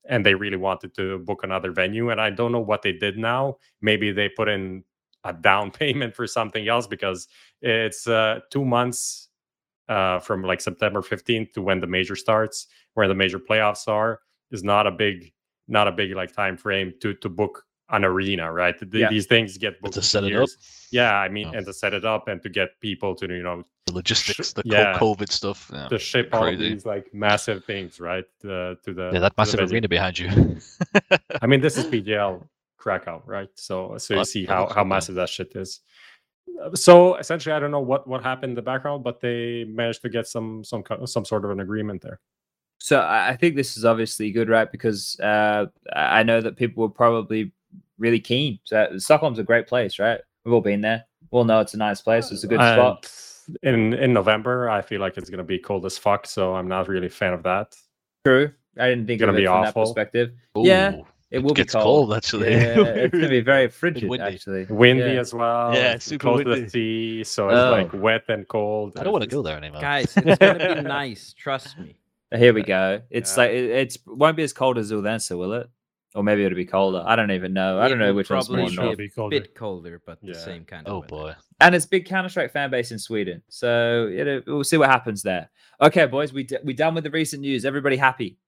and they really wanted to book another venue and i don't know what they did now. Maybe they put in a down payment for something else because it's uh, two months uh, from like september 15th to when the major starts where the major playoffs are is not a big not a big like time frame to to book an arena right Th- Yeah. these things get booked to in set it up. yeah i mean Oh. and to set it up and to get people to you know The logistics, the yeah. COVID stuff. Yeah, to ship all these like massive things right uh, to the yeah that massive arena behind you. I mean, this is PGL Krakow, right? So, so you That- see how how massive that shit is. Uh, So essentially, I don't know what what happened in the background, but they managed to get some some co- some sort of an agreement there. So I I think this is obviously good, right? Because uh, I I know that people were probably really keen. So Stockholm's a great place, right? We've all been there. We all know it's a nice place. It's a good spot. And In in November, I feel like it's gonna be cold as fuck. So I'm not really a fan of that. True. I didn't think it's Gonna of it be from awful. that perspective. Yeah, It will be gets cold, cold. actually. Yeah, it's gonna be very frigid, windy. actually. Windy Yeah. as well. Yeah, it's super close to the sea, so it's Oh. like wet and cold. I don't want to go there anymore. Guys, it's gonna be nice. Trust me. Here we go. It's Yeah. like it, it's won't be as cold as Uldensa, will it? Or maybe it'll be colder. I don't even know. I don't know which one's more be north. It'll be a colder. bit colder, but the same kind of. Oh weather. boy. and it's big Counter Strike fan base in Sweden. So you know, we'll see what happens there. Okay, boys, we d- we done with the recent news. Everybody happy?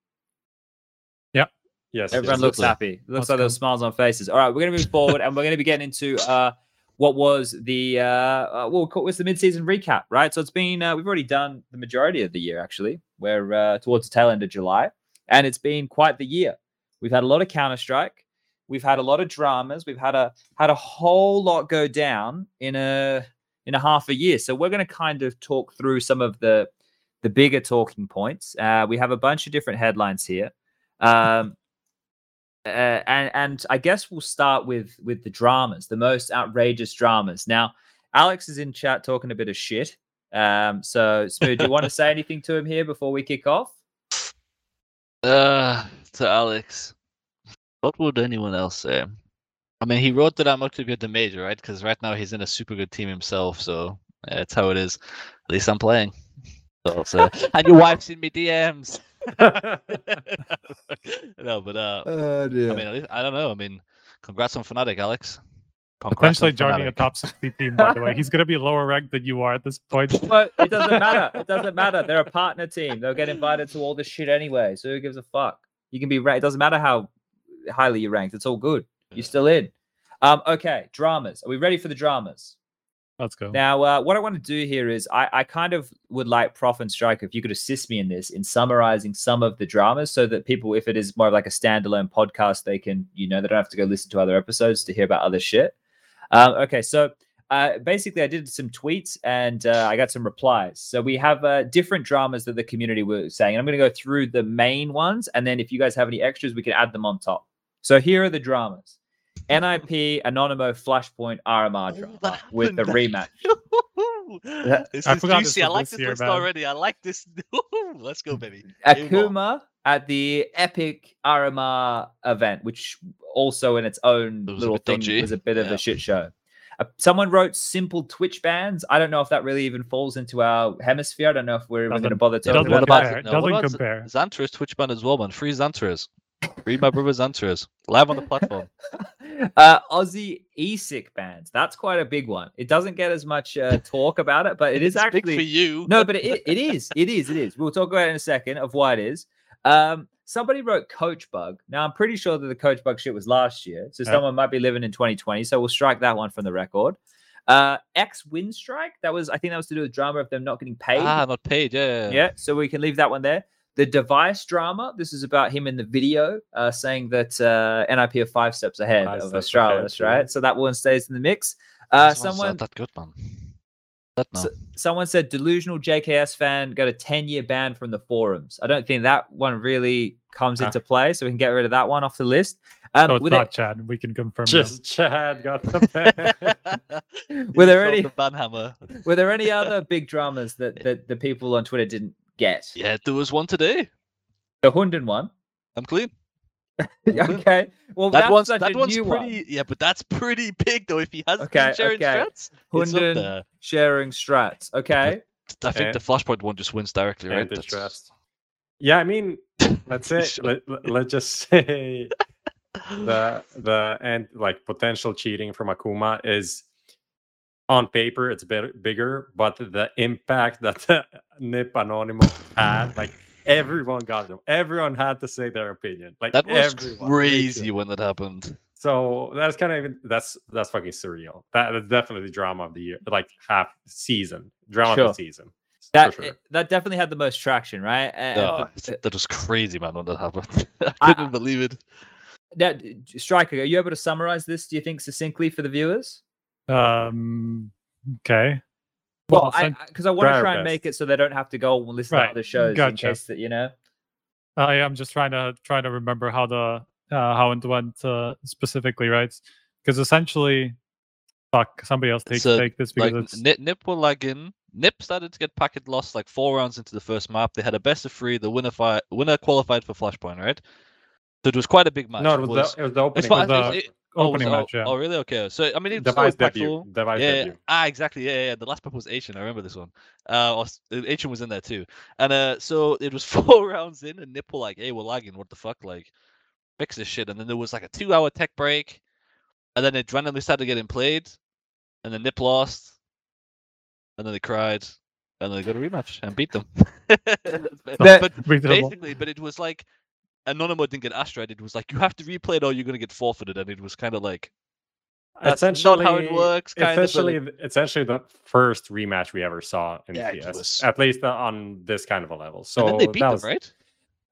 Yep. Yes, Everyone yes. looks lovely. happy. Looks Let's like there's smiles on faces. All right, we're gonna move forward, and we're gonna be getting into uh what was the uh, uh what was the mid-season recap, right? So it's been uh, we've already done the majority of the year actually. We're uh, towards the tail end of July, and it's been quite the year. We've had a lot of Counter Strike. We've had a lot of dramas. We've had a had a whole lot go down in a in a half a year. So we're going to kind of talk through some of the the bigger talking points. Uh, we have a bunch of different headlines here. Um, uh, and and I guess we'll start with with the dramas, the most outrageous dramas. Now, Alex is in chat talking a bit of shit. Um, so Smooth, do you want to say anything to him here before we kick off? Uh, to Alex, what would anyone else say? I mean, he wrote that I'm not to be at the major, right? Because right now he's in a super good team himself, so yeah, that's how it is. At least I'm playing. So, so- and your wife's in me DMs. no, but uh, I mean, at least, I don't know. I mean, congrats on Fnatic, Alex. Congrats Potentially on joining a top 60 team, by the way. He's going to be lower ranked than you are at this point. But it doesn't matter. It doesn't matter. They're a partner team. They'll get invited to all this shit anyway. So who gives a fuck? You can be ranked. It doesn't matter how highly you're ranked. It's all good. You're still in. Um, okay, dramas. Are we ready for the dramas? Let's go. Now, uh, what I want to do here is I, I kind of would like Prof and Strike if you could assist me in this in summarizing some of the dramas so that people, if it is more of like a standalone podcast, they can, you know, they don't have to go listen to other episodes to hear about other shit. Um, okay, so uh, basically, I did some tweets and uh, I got some replies. So we have uh, different dramas that the community were saying. And I'm going to go through the main ones. And then if you guys have any extras, we can add them on top. So here are the dramas NIP, Anonymo, Flashpoint, RMR Oh, drama that with the rematch. this I is forgot this juicy. I like this this year, list man. already. I like this. Let's go, baby. Here we. Akuma at the Epic RMR event, which also in its own It little thing dodgy. was a bit of a shit show. Uh, someone wrote s1mple Twitch bans. I don't know if that really even falls into our hemisphere. I don't know if we're even going to bother It talking about about compare. that. It no, what doesn't about compare. XANTARES Twitch ban as well, man. Free XANTARES. Read my brother XANTARES. Live on the platform. uh, Aussie ESIC bans. That's quite a big one. It doesn't get as much uh, talk about it, but it is It's actually big for you. No, but it, it is. It is. It is. We'll talk about it in a second of why it is. Um, somebody wrote Coach Bug. Now, I'm pretty sure that the Coach Bug shit was last year. So Yeah. someone might be living in 2020. So we'll strike that one from the record. Uh, X Win Strike. That was, I think that was to do with drama of them not getting paid. Ah, not paid. Yeah. yeah. So we can leave that one there. The device drama. This is about him in the video uh, saying that uh, NIP are five steps ahead Five of Astralis, right? So that one stays in the mix. Uh, someone that good, man. That no. so- someone said delusional JKS fan got a 10 year ban from the forums. I don't think that one really comes Ah. into play, so we can get rid of that one off the list. Um, So it's with not it- Chad. We can confirm. that. Just Chad got the ban. Were there any- the banhammer? were there any other big dramas that, that the people on Twitter didn't get? Yeah, there was one today. The Hunden one. I'm clean. okay. Well, That that's one's that one's pretty. one. Yeah, but that's pretty big though. If he has Okay, sharing okay. strats, it's up Hunden sharing strats. Okay. I think Eh. the flashpoint one just wins directly, right? That's- Antitrust. Yeah, I mean, let's say let, let- let's just say the the and like potential cheating from Akuma is on paper it's bit bigger, but the impact that the Nip Anonymous had, like everyone got them. Everyone had to say their opinion. Like That was everyone, crazy when that happened. So that's kind of even that's that's fucking surreal. That, that's definitely the drama of the year, like half season drama Sure. of the season. That sure. it- that definitely had the most traction, right? And- Oh, and- that was crazy, man, when that happened. I I- couldn't believe it. Now, d- Striker, are you able to summarize this? Do you think succinctly for the viewers? Um. Okay. Well, sen- because I, want to try and make it so they don't have to go and listen Right, to other shows in gotcha. case that you know. I am just trying to trying to remember how the uh, how it went uh, specifically, right? Because essentially, fuck, somebody else take So, take this because Like it's Nip, Nip were lagging. Nip started to get packet lost like four rounds into the first map. They had a best of three. The winner fi- winner qualified for Flashpoint, right? So it was quite a big match. no, it was, the, it was the opening. fine, was match. the it- was opening it- match, oh, yeah. oh, really? Okay. So I mean, it's Device debut. Device yeah, debut. ah, exactly. Yeah, yeah. The last map was Ancient. I remember this one. Uh, uh, Ancient was in there too. And uh, so it was four rounds in, and Nip were like, "Hey, we're lagging. What the fuck? Like, fix this shit." And then there was like a two-hour tech break, and then it randomly started getting played, and then Nip lost, and then they cried, and then they got a rematch and beat them. but, but basically, but it was like Anonymo didn't get Astride. It was like you have to replay it or you're gonna get forfeited, and it was kind of like that's not how it works. Kind essentially, of. th- essentially the first rematch we ever saw in Yeah, PS, was- at least uh, on this kind of a level. So and then they beat that them, was, right?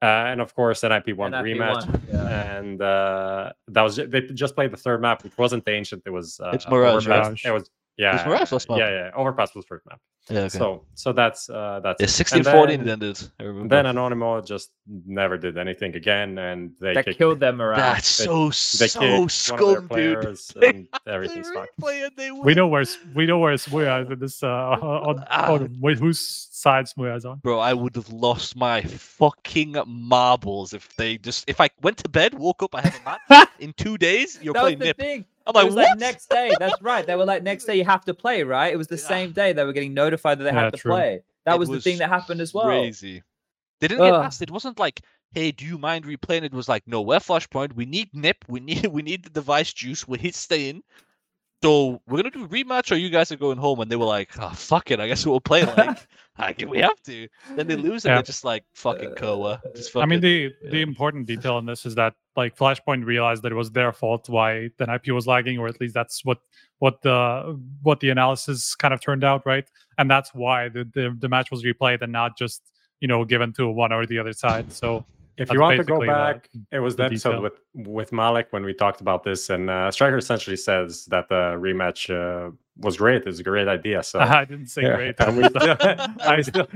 uh, and of course, NIP won the NIP rematch, yeah. and uh, that was they just played the third map, which wasn't the ancient. It was uh, It's Mirage, right? Overpass. It was yeah, Mirage last map. yeah, yeah. Overpass was first map. Yeah. Okay. So so that's uh, that's yeah, it. 16 And 14 then- it ended. I remember. Then Anonymo just never did anything again, and they That kicked, killed them morale. That's they- so they so kicked one of their scum, dude. players, and everything's They fucked. replay and they we know where we know where Smooya is in this uh on, Ah. on wait, whose side Smooya is on. Bro, I would have lost my fucking marbles if they just if I went to bed, woke up, I have a map in two days. You're that was playing the Nip. thing. I'm it like, was what? like next day. That's right. They were like next day you have to play, right? It was the Yeah. same day they were getting notified that they Yeah, had to true. play. That It was, the thing that happened as well. Crazy. They didn't get Ugh. asked. It wasn't like, "Hey, do you mind replaying?" It was like, "No, we're Flashpoint. We need Nip. We need we need the device juice. We hit staying. So we're gonna do a rematch, or you guys are going home." And they were like, "Oh, fuck it. I guess we'll play like, ah, like we have to." Then they lose, and Yeah. they're just like, "Fucking uh, Koa." Just I mean, fucking- the the important detail in this is that like Flashpoint realized that it was their fault why the IP was lagging, or at least that's what what the what the analysis kind of turned out, right? And that's why the the, the match was replayed and not just you know given to one or the other side. So If you want to go basically the- back, it was the the episode detail. with with Malik when we talked about this, and uh, Striker essentially says that the rematch uh, was great. It's a great idea. So I didn't say Yeah, great. and we still- I still,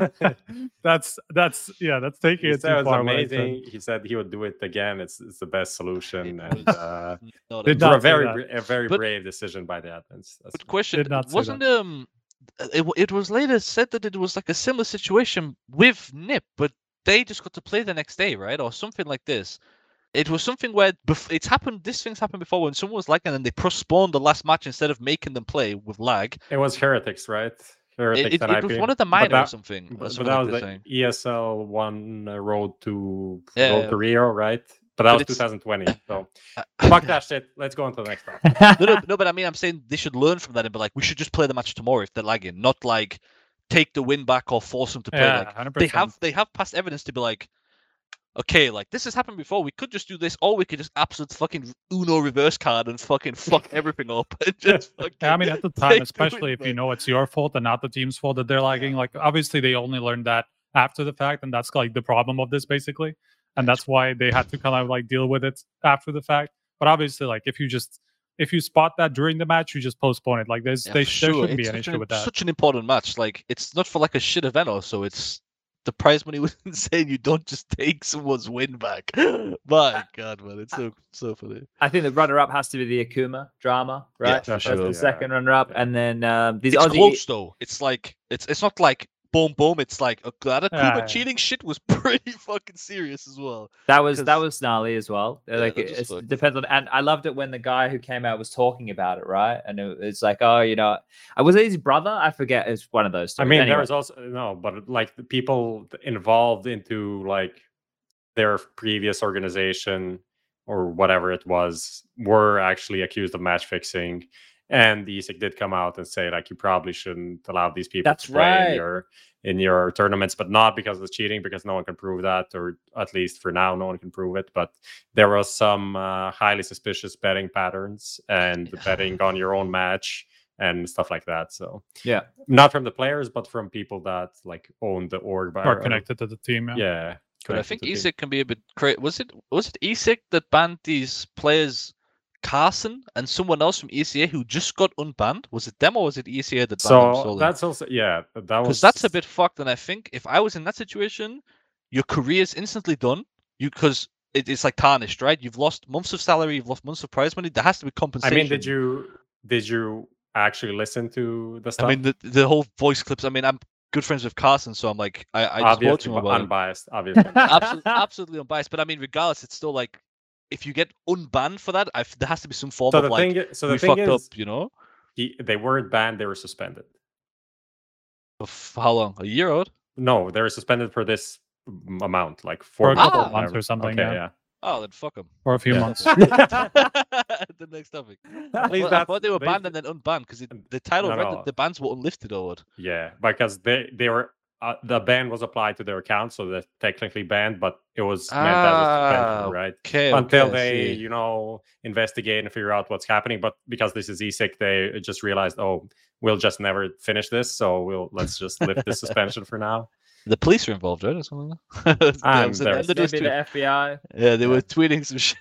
that's that's yeah, that's taking he it said too it was far. what I said. amazing. He said he would do it again. It's it's the best solution, It and was uh, not Did a- for a not say very a very But- brave decision by the Athens. That's But question: Did not say wasn't um, it, it was later said that it was like a similar situation with Nip, but they just got to play the next day, right, or something like this. It was something where bef- it's happened. This thing's happened before when someone was lagging and then they postponed the last match instead of making them play with lag. it was heretics, right? Heretics It, it, and it was one of the But minor or that- something. or But, but that like was this the. ESL one uh, road to Yeah, road yeah. to Rio, right? But that But was it's- 2020. So fuck that shit. Let's go on to the next one. no, no, no, but I mean, I'm saying they should learn from that and be like, we should just play the match tomorrow if they're lagging, not like take the win back or force them to play. Yeah, like hundred they have they have past evidence to be like, okay, like this has happened before. We could just do this, or we could just absolute fucking Uno reverse card and fucking fuck everything up. Just Yeah, I mean, at the time, especially if you know it's your fault and not the team's fault that they're lagging. Like, obviously, they only learned that after the fact, and that's like the problem of this basically, and that's why they had to kind of like deal with it after the fact. But obviously, like if you just if you spot that during the match, you just postpone it. Like there's Yeah, they, for there shouldn't be an issue an, with that. It's such an important match. Like it's not for like a shit event also. It's the prize money was insane. You don't just take someone's win back. My God, man, it's so so funny. I think the runner-up has to be the Akuma drama, Yeah, right? for That's sure. the Yeah. second runner-up, Yeah. and then um, these It's Aussie. close though. It's like it's it's not like boom boom. It's like a that Akuma Yeah, yeah. cheating shit was pretty fucking serious as well. That was that was gnarly as well. Uh, Yeah, like that it was it's- fucked. depends on, and I loved it when the guy who came out was talking about it, right? And it, it's like, oh, you know, I was his brother? I forget. It's one of those. I mean, Anyway, there was also no, but like the people involved into like their previous organization or whatever it was were actually accused of match fixing, and the ESIC did come out and say like you probably shouldn't allow these people That's to play right. in your in your tournaments, but not because of cheating, because no one can prove that, or at least for now, no one can prove it. But there was some uh, highly suspicious betting patterns and Yeah. betting on your own match and stuff like that. So yeah. not from the players, but from people that like own the org or connected to the team. Yeah. Yeah, But I think to the team. ESIC can be a bit crazy. Was it was it ESIC that banned these players, Carson and someone else from ECA who just got unbanned? Was it them or was it ECA that banned them So that's also yeah, that was because that's a bit fucked. And I think if I was in that situation, your career is instantly done. You because it, it's like tarnished, right? You've lost months of salary, you've lost months of prize money. There has to be compensation. I mean, did you did you actually listen to the stuff? I mean, the, the whole voice clips. I mean, I'm good friends with Carson, so I'm like, I, I just spoke obviously to him about it. unbiased, obviously. absolutely, absolutely unbiased. But I mean, regardless, it's still like if you get unbanned for that, I f there has to be some form so of the like thing, i- so we the thing fucked is, up, you know. he- they weren't banned; they were suspended. Of how long? A year old? No, they were suspended for this amount, like For four a couple of of months, months or something, Okay, yeah. yeah. Oh, then fuck them. For a few Yeah. months. the next topic. At least Well, I thought they were they- banned and then unbanned because the title No, read no. that the bans were unlifted or what? Yeah, because they they were uh, the ban was applied to their account, so they're technically banned, but it was meant as a Ah, suspension, right? Okay. Until okay, they, see. you know, investigate and figure out what's happening. But because this is ESIC, they just realized, oh, we'll just never finish this, so we'll let's just lift the suspension for now. the police are involved, right? Or something. Yeah, I'm was it- very- and they Maybe the FBI. yeah, they Yeah. were tweeting some shit.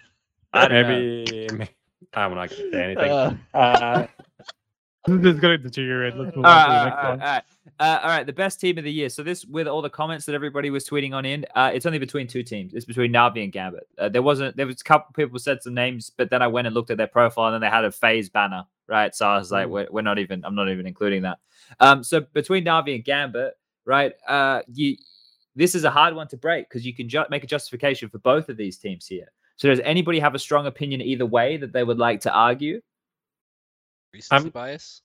I don't know. Maybe, may- I'm not going to say anything. Uh, Uh, going to deteriorate. Let's move All on right, to the next right, all one. all right. Uh, all right, the best team of the year. So this, with all the comments that everybody was tweeting on in, uh, it's only between two teams. It's between Navi and Gambit. Uh, there wasn't. There was a couple people said some names, but then I went and looked at their profile, and then they had a FaZe banner, right? So I was like, Mm. we're, we're not even. I'm not even including that. Um, so between Navi and Gambit, right? Uh, you, this is a hard one to break because you can ju- make a justification for both of these teams here. So does anybody have a strong opinion either way that they would like to argue? Recency bias.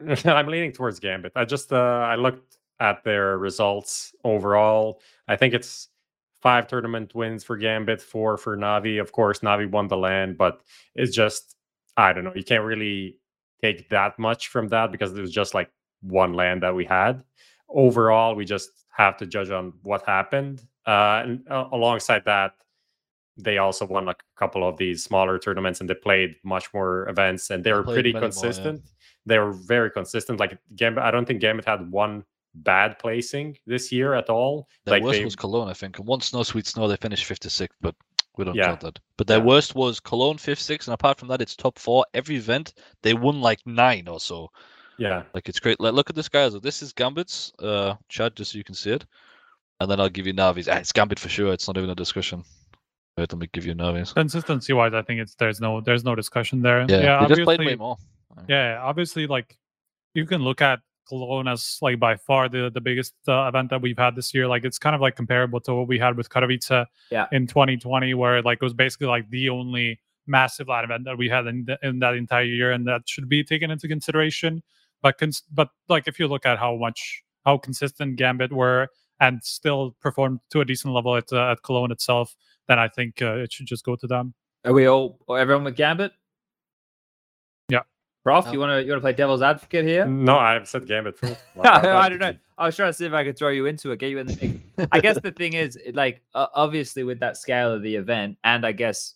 I'm leaning towards Gambit. I just uh, I looked at their results overall. I think it's five tournament wins for Gambit, four for Navi. Of course, Navi won the LAN, but it's just I don't know. You can't really take that much from that because it was just like one LAN that we had. Overall, we just have to judge on what happened. Uh, and uh, alongside that, they also won a couple of these smaller tournaments and they played much more events and they They were pretty more, yeah. consistent. They were very consistent. Like Gambit, I don't think Gambit had one bad placing this year at all. Their like worst they, was Cologne, I think. And once Snow Sweet Snow, they finished 56th, but we don't Yeah. count that. But their Yeah. worst was Cologne 5th, 6th, and apart from that, it's top four. Every event, they won like nine or so. yeah, Like it's great. Like look at this guy. So this is Gambit's uh chat, just so you can see it. And then I'll give you Navi's. Ah, it's Gambit for sure. It's not even a discussion. Wait, let me give you Navi's. Consistency wise, I think it's there's no there's no discussion there. Yeah, they just played way obviously- more. Yeah, obviously, like you can look at Cologne as like by far the the biggest uh, event that we've had this year. Like it's kind of like comparable to what we had with Katowice Yeah. in 2020, where like it was basically like the only massive LAN event that we had in, the, in that entire year, and that should be taken into consideration. But cons- but like if you look at how much how consistent Gambit were and still performed to a decent level at uh, at Cologne itself, then I think uh, it should just go to them. Are we all or everyone with Gambit? Yeah. Prof, No. you want to you want to play devil's advocate here? no, I've said Gambit first. I don't know. I was trying to see if I could throw you into it, get you in the mix. I guess the thing is, like, uh, obviously, with that scale of the event, and I guess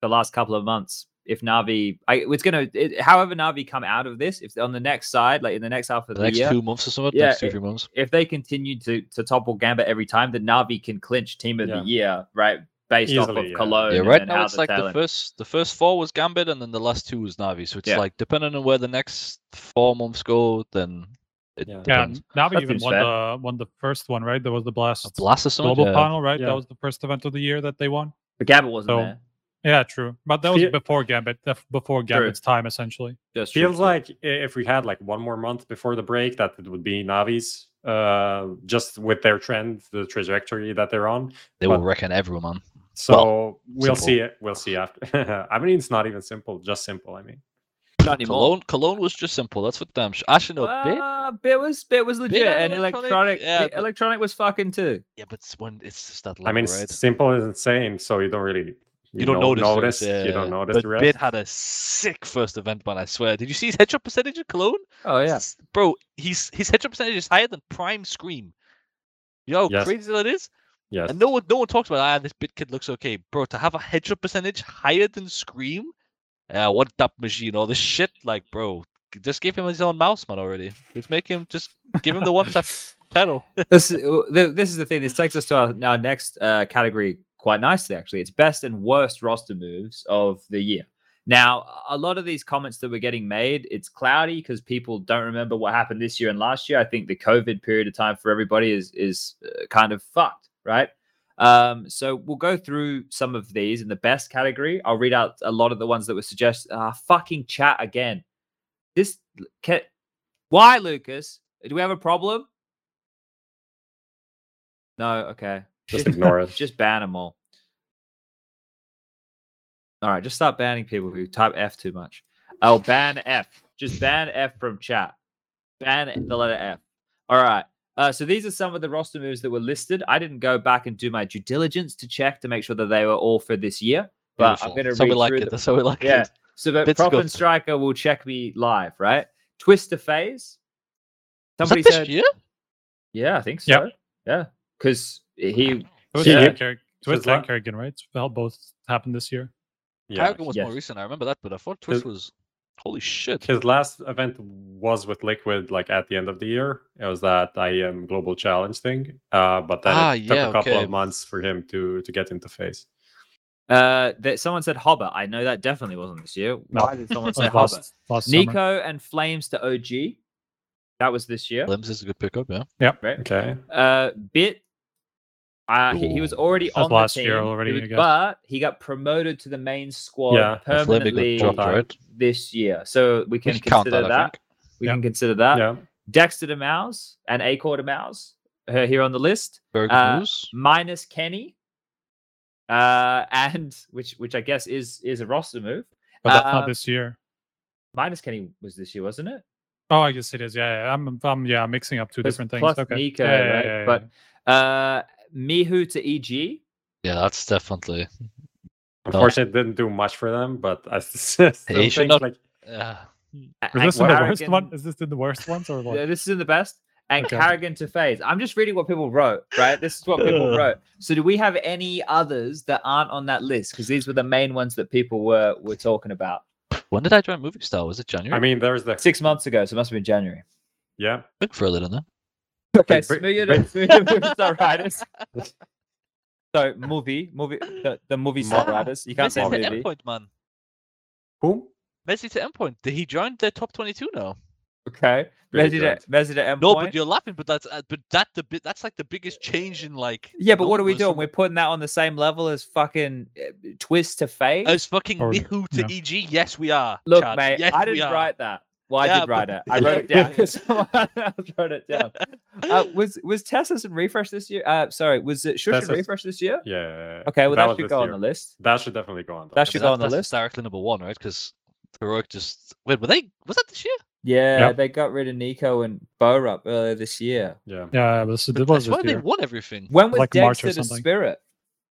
the last couple of months, if Navi, I, it's gonna, it, however Navi come out of this, if on the next side, like in the next half of The the, next year, two months or something. Yeah, next two three months. if they continue to to topple Gambit every time, then Navi can clinch Team of Yeah. the Year, right? Based off of yeah. Cologne. Yeah, right then now how it's the like the first the first four was Gambit and then the last two was Navi. So it's Yeah. like depending on where the next four months go, then it Yeah. Yeah, depends. Navi That even won fair. the won the first one, right? There was the Blast A blast or. Global yeah. Panel, right? Yeah. That was the first event of the year that they won. But Gambit wasn't So, there. Yeah, true. But that was Feel- before Gambit, before Gambit's time, essentially. That's true. Feels like if we had like one more month before the break, that it would be Navi's. Uh, just with their trend, the trajectory that they're on. They were but- wrecking everyone, man. So we'll s1mple. see it. We'll see after. I mean, it's not even s1mple. Just s1mple. I mean, not anymore. Cologne, Cologne was just s1mple. That's what damn. Sh- Actually, no, b1t. Uh, b1t was b1t was legit, and electronic, electronic, yeah, the but- electronic was fucking too. Yeah, but it's when it's just that. I mean, right? s1mple is insane. So you don't really. You don't know- notice. the notice. rest, You don't yeah. notice But the rest. b1t had a sick first event, man. I swear. Did you see his headshot percentage in Cologne? Oh yeah, bro. He's his headshot percentage is higher than Prime Scream. You know how Yes. crazy that is? Yes. And no one, no one talks about ah, this b1t kid looks okay, bro. To have a headshot percentage higher than Scream, uh, what that machine, all this shit, like, bro, just give him his own mouse, man. Already, just make him, just give him the one tap pedal. this is this is the thing. This takes us to our, our next uh, category quite nicely, actually. It's best and worst roster moves of the year. Now, a lot of these comments that we're getting made, it's cloudy because people don't remember what happened this year and last year. I think the COVID period of time for everybody is is uh, kind of fucked, right? Um, so we'll go through some of these in the best category. I'll read out a lot of the ones that were suggested. Ah, fucking chat again. This ca- why, Lucas? Do we have a problem? No, okay. Just ignore it. Just ban them all. All right, just start banning people who type F too much. Oh, ban F. Just ban F from chat. Ban the letter F. All right. Uh, so these are some of the roster moves that were listed. I didn't go back and do my due diligence to check to make sure that they were all for this year. But I'm going to That's how read we like through it. them. That's we like Yeah. it. So that Bits Prop and. Striker will check me live, right? Twister FaZe. Was Somebody that this said, year? yeah, I think so. Yep. Yeah, because he It was Yeah. yeah. Kerrig- Twist la- and karrigan, right? Well, both happened this year. Yeah. karrigan was more recent. I remember that, but I thought Twist was. Holy shit! His last event was with Liquid, like at the end of the year. It was that IEM Global Challenge thing. Uh, but then Ah, it took yeah, a couple okay. of months for him to to get into FaZe. Uh, that someone said Hobbit. I know that definitely wasn't this year. No. Why did someone say That Hobbit? was last, last summer. niko and flameZ to OG. That was this year, flameZ is a good pickup, Yeah. yeah. right? Okay. Uh, b1t. Uh, he, he was already That on the last team, year he already, was- I guess. but he got promoted to the main squad Yeah, permanently got dropped, time. right? this year. So we can We consider that, that. We Yeah. can consider that. yeah. Dexter to Mouse and Acor to Mouse uh, here on the list. Very good Uh, minus Kenny, uh, and which which I guess is is a roster move. But that's uh, not this year. Minus Kenny was this year, wasn't it? Oh, I guess it is. Yeah, yeah. I'm, I'm, yeah, mixing up two Plus- different things. plus okay. Nico, Yeah, yeah, right? yeah, yeah, But uh, MICHU to EG. Yeah, that's definitely. Unfortunately, it didn't do much for them, but I still He should think not- like Uh, yeah. Is this in the worst one? Is this in the worst ones or what? Yeah, this is in the best. And Okay. karrigan to FaZe. I'm just reading what people wrote, right? This is what people wrote. So, do we have any others that aren't on that list? Because these were the main ones that people were were talking about when did I join Movistar? Was it January? I mean, there's the six months ago. So, it must have been January. yeah. I for a little that. Okay, Br- Smooya br- to Smooya Movie Star Riders. So, movie, movie, the, the Movistar Riders. You can't Messi say to movie. Endpoint, man. Who? Messi to Endpoint. Did he join the top 22 now? Okay. Really Messi to, good. Messi to Endpoint. No, but you're laughing. But that's uh, but that the bit that's like the biggest change in like. Yeah, but what are we doing? We're putting that on the same level as fucking uh, Twist to FaZe. As fucking Or- MICHU to yeah. EG, yes we are. Look, Chad. mate, yes, I didn't write that. Well, I Yeah, did write it. I wrote it down Yeah. because someone else wrote it down. Uh, was was TeSeS and refrezh this year? Uh, sorry, was it sjuush and TeSeS- refrezh this year? Yeah. Okay, well that that, should this go on the list. That should definitely go on. the That should But go on the that's list. directly number one, right? Because Heroic just wait. Were they? Was that this year? Yeah, Yep. they got rid of niko and b0RUP earlier this year. Yeah. Yeah, this, it I was swear this they won everything. When was Like degster to something. Spirit?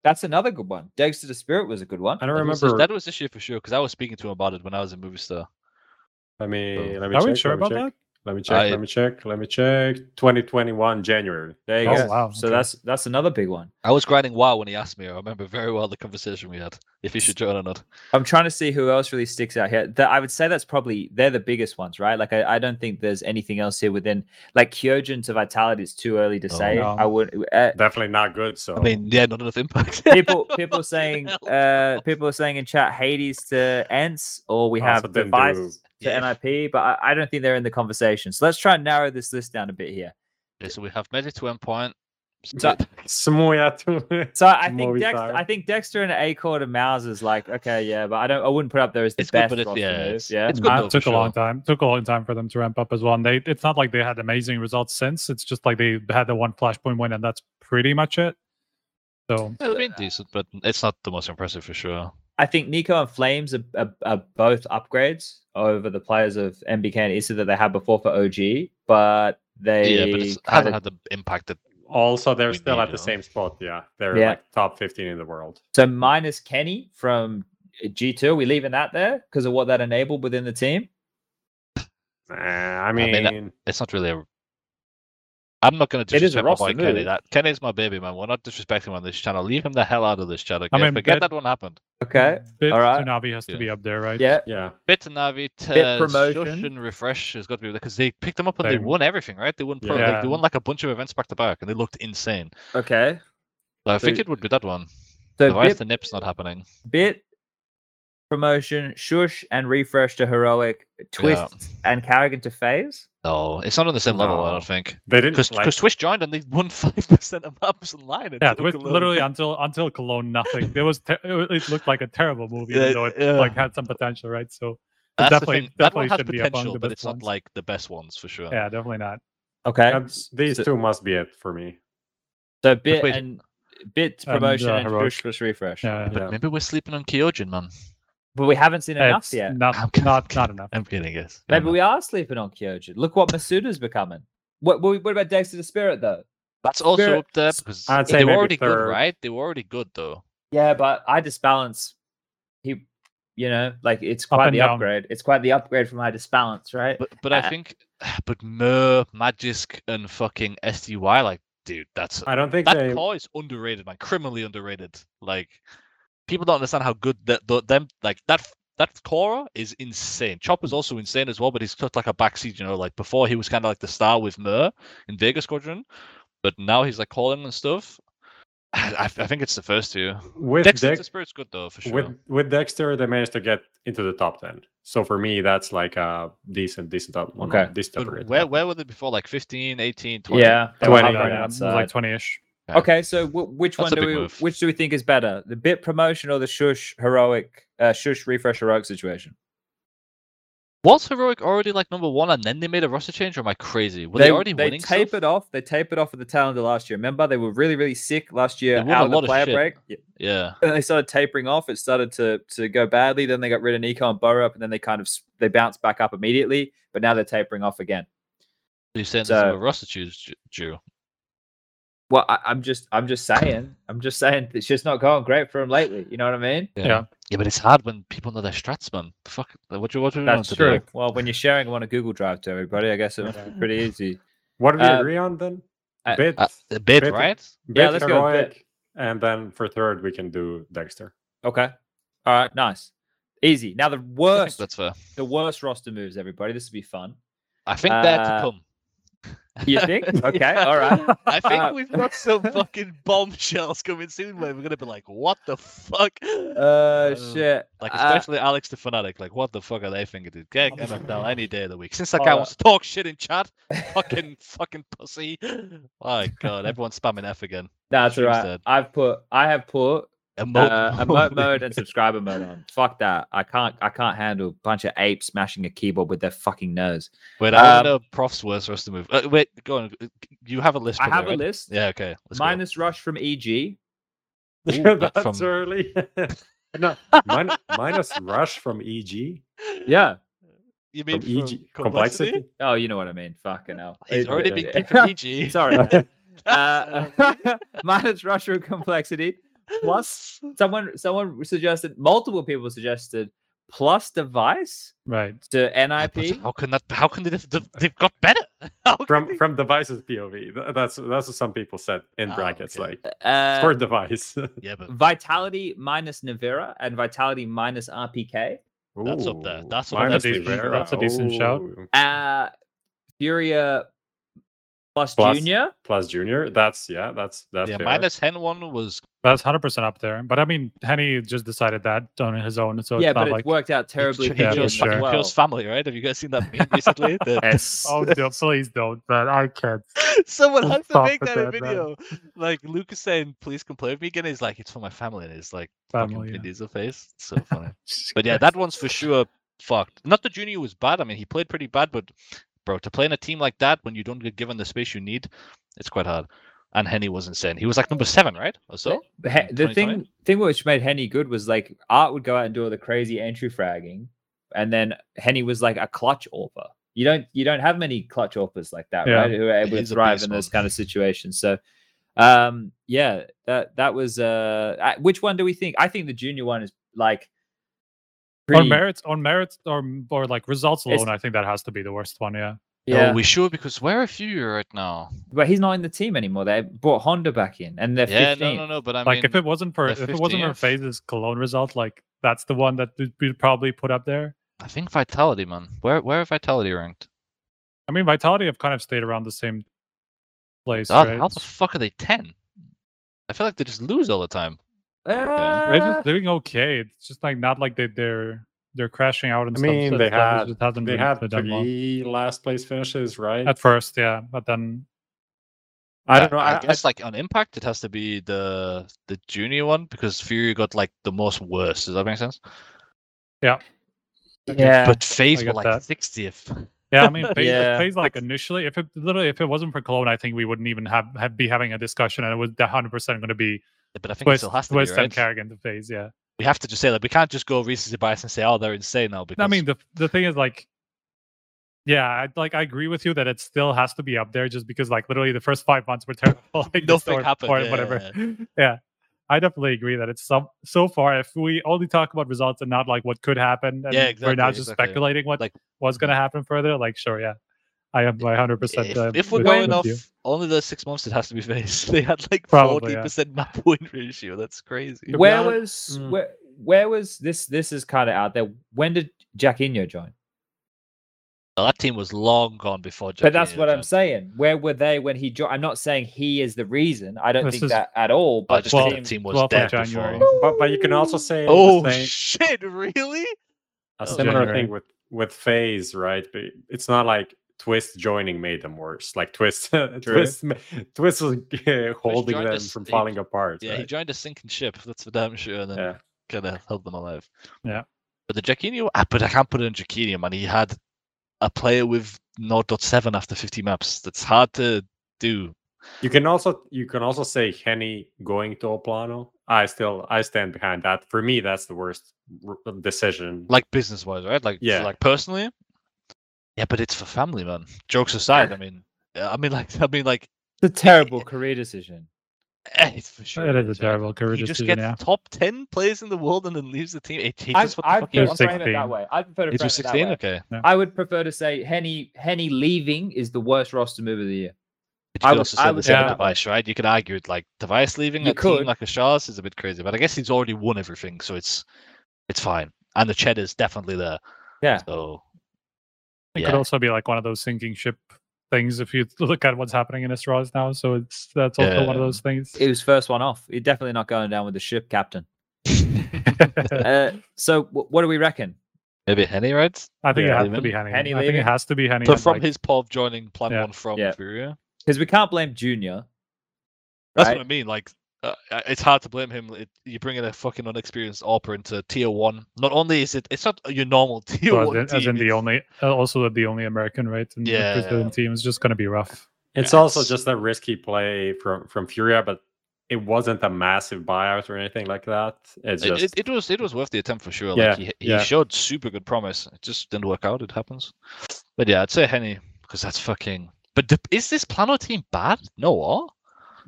That's another good one. degster to the Spirit was a good one. I don't That was, remember. that was this year for sure. Because I was speaking to him about it when I was in Movistar. Let me. So- Let me Are check, we sure let me about check. Let me check. I- let me check. Let me check. 2021 January. There you Oh, go. wow, So okay. that's that's another big one. I was grinding WoW when he asked me. I remember very well the conversation we had. If he should join or not. I'm trying to see who else really sticks out here. That I would say that's probably they're the biggest ones, right? Like I, I don't think there's anything else here within like Kyojin to Vitality is too early to Oh, say. no. I would uh, Definitely not good. So I mean, yeah, not enough impact. people people saying uh people are saying in chat Hades to ENCE or we have didn't device do- to Yeah. NIP, but I, I don't think they're in the conversation. So let's try and narrow this list down a bit here. Okay, so we have Magic to Endpoint. So- Smooya So I think Dexter, I think Dexter and Acord and Mouse is like okay, yeah, but I don't I wouldn't put up there as the It's good, best. but it's- yeah, it's- yeah. it's good though, it took for a long sure. time. Took a long time for them to ramp up as well. And they, it's not like they had amazing results since. It's just like they had the one flashpoint win, and that's pretty much it. So It's been decent, but it's not the most impressive for sure. I think niko and Flames are, are, are both upgrades over the players of MBK and ISA that they had before for OG, but they yeah, but it hasn't had the impact that. Also, they're still need at the to. same spot. Yeah, they're Yeah. like top 15 in the world. so minus Kenny from G2. We leaving that there because of what that enabled within the team? Uh, I mean, mean, that- It's not really a. I'm not going to It is a disrespect my boy Kenny. move. That Kenny's my baby, man. We're not disrespecting him on this channel. Leave him the hell out of this channel. Okay? mean, Forget but- that one happened. Okay, mm. b1t all right. Tsunabi has to Yeah. be up there, right? Yeah, yeah, b1t to Navi, to b1t promotion. sjuush and refrezh has got to be because they picked them up and they Same. won everything, right? They won, pro, Yeah. like, they won like a bunch of events back to back, and they looked insane. okay. So I think it would be that one. So Otherwise, b1t, the nip's not happening. b1t promotion, sjuush and refrezh to heroic, twist and karrigan to FaZe. No, it's not on the same level. I don't think. they didn't Because like. Swish joined and they won five percent of maps online. It Yeah, took with, literally until until Cologne, nothing. It was ter- it, it looked like a terrible movie, even though it yeah. like had some potential, right? So it That's the definitely. That one has should be among potential, the but best it's not like the best ones for sure. Yeah, definitely not. Okay, That's- these so- two must be it for me. so bit wait. and bit And, promotion uh, and, heroic. sjuush plus refrezh. Yeah, But Yeah. maybe we're sleeping on Kyojin, man. But we haven't seen enough it's yet. not I'm not not enough. I'm kidding, guys. Maybe we are sleeping on Kyojin. Look what misutaaa's becoming. What what, what about degster the Spirit though? That's also Spirit- up there because I'd say they were maybe already good, right? They were already good though. Yeah, but iDISBALANCE. He, you know, like it's quite and the down. upgrade. It's quite the upgrade from iDISBALANCE, right? But but I Uh, think, but mir, magixx, and fucking SDY, like, dude, that's I don't think that they. core is underrated, man. Criminally underrated. Like, people don't understand how good that the, them like that that Cora is insane. Chopper's also insane as well, but he's cut like a backseat, you know, like before he was kind of like the star with mir in Vega Squadron, but now he's like calling and stuff. I, I think it's the first two. With degster, Dex- Spirit's good though, for sure. With, with degster, they managed to get into the top ten. So for me, that's like a decent, decent top. Okay. Decent where, where were they before? Like 15, 18, 20? Yeah, 20. 20 like 20-ish. Okay, okay so w- which That's one do we move. which do we think is better, the b1t promotion or the sjuush heroic uh, sjuush refrezh heroic situation? Was heroic already like number one, and then they made a roster change? Or am I crazy? Were they, they already they winning? They tapered off. They tapered off at the tail end of last year. Remember, they were really, really sick last year. Out of the player of break. Yeah. And they started tapering off. It started to to go badly. Then they got rid of niko and b0RUP, and then they kind of they bounced back up immediately. But now they're tapering off again. You're saying so, a roster change due? Well, I, I'm just I'm just saying I'm just saying it's just not going great for him lately. You know what I mean? Yeah. Yeah, but it's hard when people know their strats, man. Fuck. What do you what do you want That's to true. do? Well, when you're sharing them on a Google Drive to everybody, I guess it must be pretty easy. What did we Um, agree on then? uh, b1t, Uh, a bit, b1t- right? yeah, b1t let's go with heroic, and then for third we can do degster. Okay. All right. Nice. Easy. Now the worst, that's fair. the worst roster moves. Everybody, this will be fun. I think they're to Uh, come. You think? Okay. All right. I think Uh, we've got some fucking bombshells coming soon where we're gonna be like, what the fuck? Uh, shit. Like Uh, especially Alex the fanatic, like what the fuck are they thinking? Dude, get MFL any day of the week. Since that guy Uh, wants to talk shit in chat, fucking fucking pussy. My god, everyone's spamming F again. That's all Stream's right. dead. I've put, I have put Emote uh, emote mode and subscriber mode on. Fuck that. I can't, I can't handle a bunch of apes smashing a keyboard with their fucking nose. Wait, I want Um, to know Prof's worst roster move. Uh, wait, go on. You have a list. I probably, have a right? list. Yeah, okay. Let's go. Minus rush from EG. That's from- early. no, min- minus rush from EG. Yeah. You From mean EG from complexity. Oh, you know what I mean. Fucking hell. He's already been kicked from EG. Sorry. Uh, minus rush from complexity. Plus, someone someone suggested multiple people suggested plus device Right. to But NIP. How can that? How can they? They've, they've got better. From they- from devices POV. That's that's what some people said in Oh, brackets, okay. like Uh, for device. yeah, but Vitality minus Navira and Vitality minus RPK. That's up there. That's up minus there. Rivera. That's a decent shout. Ooh. Uh, Furia plus, Plus- Junior. Plus junior. That's yeah. That's that's yeah, fair. minus Hen one was That's hundred percent up there. But I mean, Henny just decided that on his own, so yeah, it's but not it like worked out terribly. He, for Yeah, he Junior chose, for sure. he well. chose family, right? Have you guys seen that meme recently? The- Yes. oh, no, please don't. But I can't. Someone has to make with that a that, man. video. Like Lucas saying, "Please come play with me again." He's like, "It's for my family," and it's like fucking Family, yeah. Diesel face. It's so funny. but yeah, that one's for sure fucked. Not that Junior was bad. I mean, he played pretty bad, but bro, to play in a team like that when you don't get given the space you need, it's quite hard. And Henny was insane. He was like number seven, right? Or so. The, the thing thing which made Henny good was like Art would go out and do all the crazy entry fragging, and then Henny was like a clutch AWPer. You don't you don't have many clutch AWPers like that, Yeah. right? Who are able to He's a thrive in those kind of situations. So, um, yeah, that that was uh, uh, which one do we think? I think the junior one is like on merits, on merits, or or like results It's- alone, I think that has to be the worst one. Yeah. Yeah, Oh, we sure because where are Fury right now? but he's not in the team anymore. They brought Honda back in, and they're Yeah, 15. no, no, no. But I like mean, if it wasn't for the if it wasn't for 15th. FaZe's Cologne result, like that's the one that we'd- we'd probably put up there. I think Vitality, man. Where where are Vitality ranked? I mean, Vitality have kind of stayed around the same place, How, right? how the fuck are they ten? I feel like they just lose all the time. They're Uh, just doing okay. It's just like not like they they're they're crashing out and I stuff. mean, they it's- that had just hasn't they been had been done well. last place finishes, right? at first, yeah, but then I don't know. I, I, I guess like on impact, it has to be the the junior one because Fury got like the most worst. Does that make sense? yeah, Yeah. But FaZe were like sixtieth. yeah, I mean, FaZe, Yeah. FaZe like initially, if it literally if it wasn't for Cologne, I think we wouldn't even have, have be having a discussion, and it was hundred percent going to be But I think it still has to Twist be right. karrigan to FaZe. Yeah, We have to just say that we can't just go recency bias and say, "Oh, they're insane now." Because I mean, the the thing is like, yeah, I, like I agree with you that it still has to be up there, just because like literally the first five months were terrible. like, Nothing happened, or yeah, whatever. Yeah. I definitely agree that it's some so far. If we only talk about results and not like what could happen, and Yeah, we're not just exactly. speculating what Like- was going to happen further, like sure, yeah, I am by hundred percent. if, if we're going off only the six months, it has to be FaZe. They had like Probably, forty yeah. percent map win ratio. That's crazy. where honest- was Mm. where where was this? This is kind of out there. When did Jackinho join? Well, that team was long gone before. But that's Jackinho what I'm saying. Where were they when he joined? I'm not saying he is the reason. I don't This think is- that at all. I But just the think team- the team was 12th dead January. before. but, but you can also say Oh same- shit! Really? a Oh, similar January. thing with with FaZe right but it's not like twist joining made them worse like twist twist twist was uh, holding them us- from he- falling apart Yeah, he joined a sinking ship. That's for damn sure. And then yeah kind of held them alive. Yeah. But the Jackinho, ah, but I can't put it in Jackinho, man. He had a player with 0.7 after 50 maps. That's hard to do. you can also you can also say henny going to oplano i still i stand behind that for me that's the worst r- decision Like business wise, right? Like, Yeah. like personally. Yeah, but it's for family, man. Jokes aside, I mean, I mean, like, I mean, like, It's a terrible career decision. eh, it's for sure. It is a terrible career He just decision. gets Yeah, top 10 players in the world and then leaves the team. It, he I, just what the I fuck he He prefer was to wants. frame it that way. I prefer to He frame was it that 16. way. Okay. I would prefer to say Henny Henny leaving is the worst roster move of the year. But you I could would- also I say would the same that device, right? You could argue it like device leaving You a team like a Shaw's is a bit crazy, but I guess he's already won everything, so it's it's fine. And the cheddar's definitely there. Yeah. So it yeah. could also be like one of those sinking ship things if you look at what's happening in Astralis now. So it's that's also one of those things. It was first one off. You're definitely not going down with the ship, Captain. Uh, so wh- what do we reckon? maybe Henny, right? I think Yeah, it has to be Henny. Henny I think it has to be Henny. So from like, his POV joining plan Yeah. one from Yeah. Because we can't blame Junior. That's Right. what I mean. Like uh, uh, it's hard to blame him. It, you bring in a fucking unexperienced AWPer into tier one. Not only is it, it's not your normal tier so as one in, as team, in the only, uh, also the only American, right? And the Yeah. Brazilian team is just going to be rough. it's Yeah, also it's- just a risky play from from furia but it wasn't a massive buyout or anything like that it's It, it, it was it was worth the attempt for sure. Yeah, Like he, he yeah. showed super good promise. It just didn't work out. It happens. But yeah, I'd say Henny because that's fucking. But the, is this Plano team bad? No, what?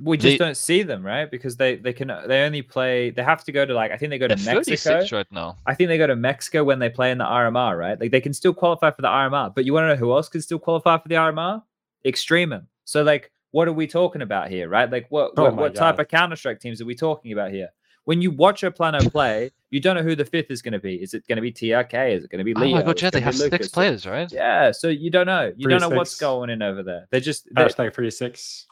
We just They- don't see them, right? Because they they can they only play. They have to go to like I think they go to Mexico. right now. I think they go to Mexico when they play in the RMR, right? Like they can still qualify for the RMR, but you want to know who else can still qualify for the RMR? Extremum. So like, what are we talking about here, right? Like, what Oh what, what type of Counter Strike teams are we talking about here? When you watch a Plano play, you don't know who the fifth is going to be. Is it going to be TRK? Is it going to be Oh Leo? my god, yeah, they have be six players, right? Yeah, so you don't know. You Three, don't know what's going in over there. They're just they- Hashtag three six.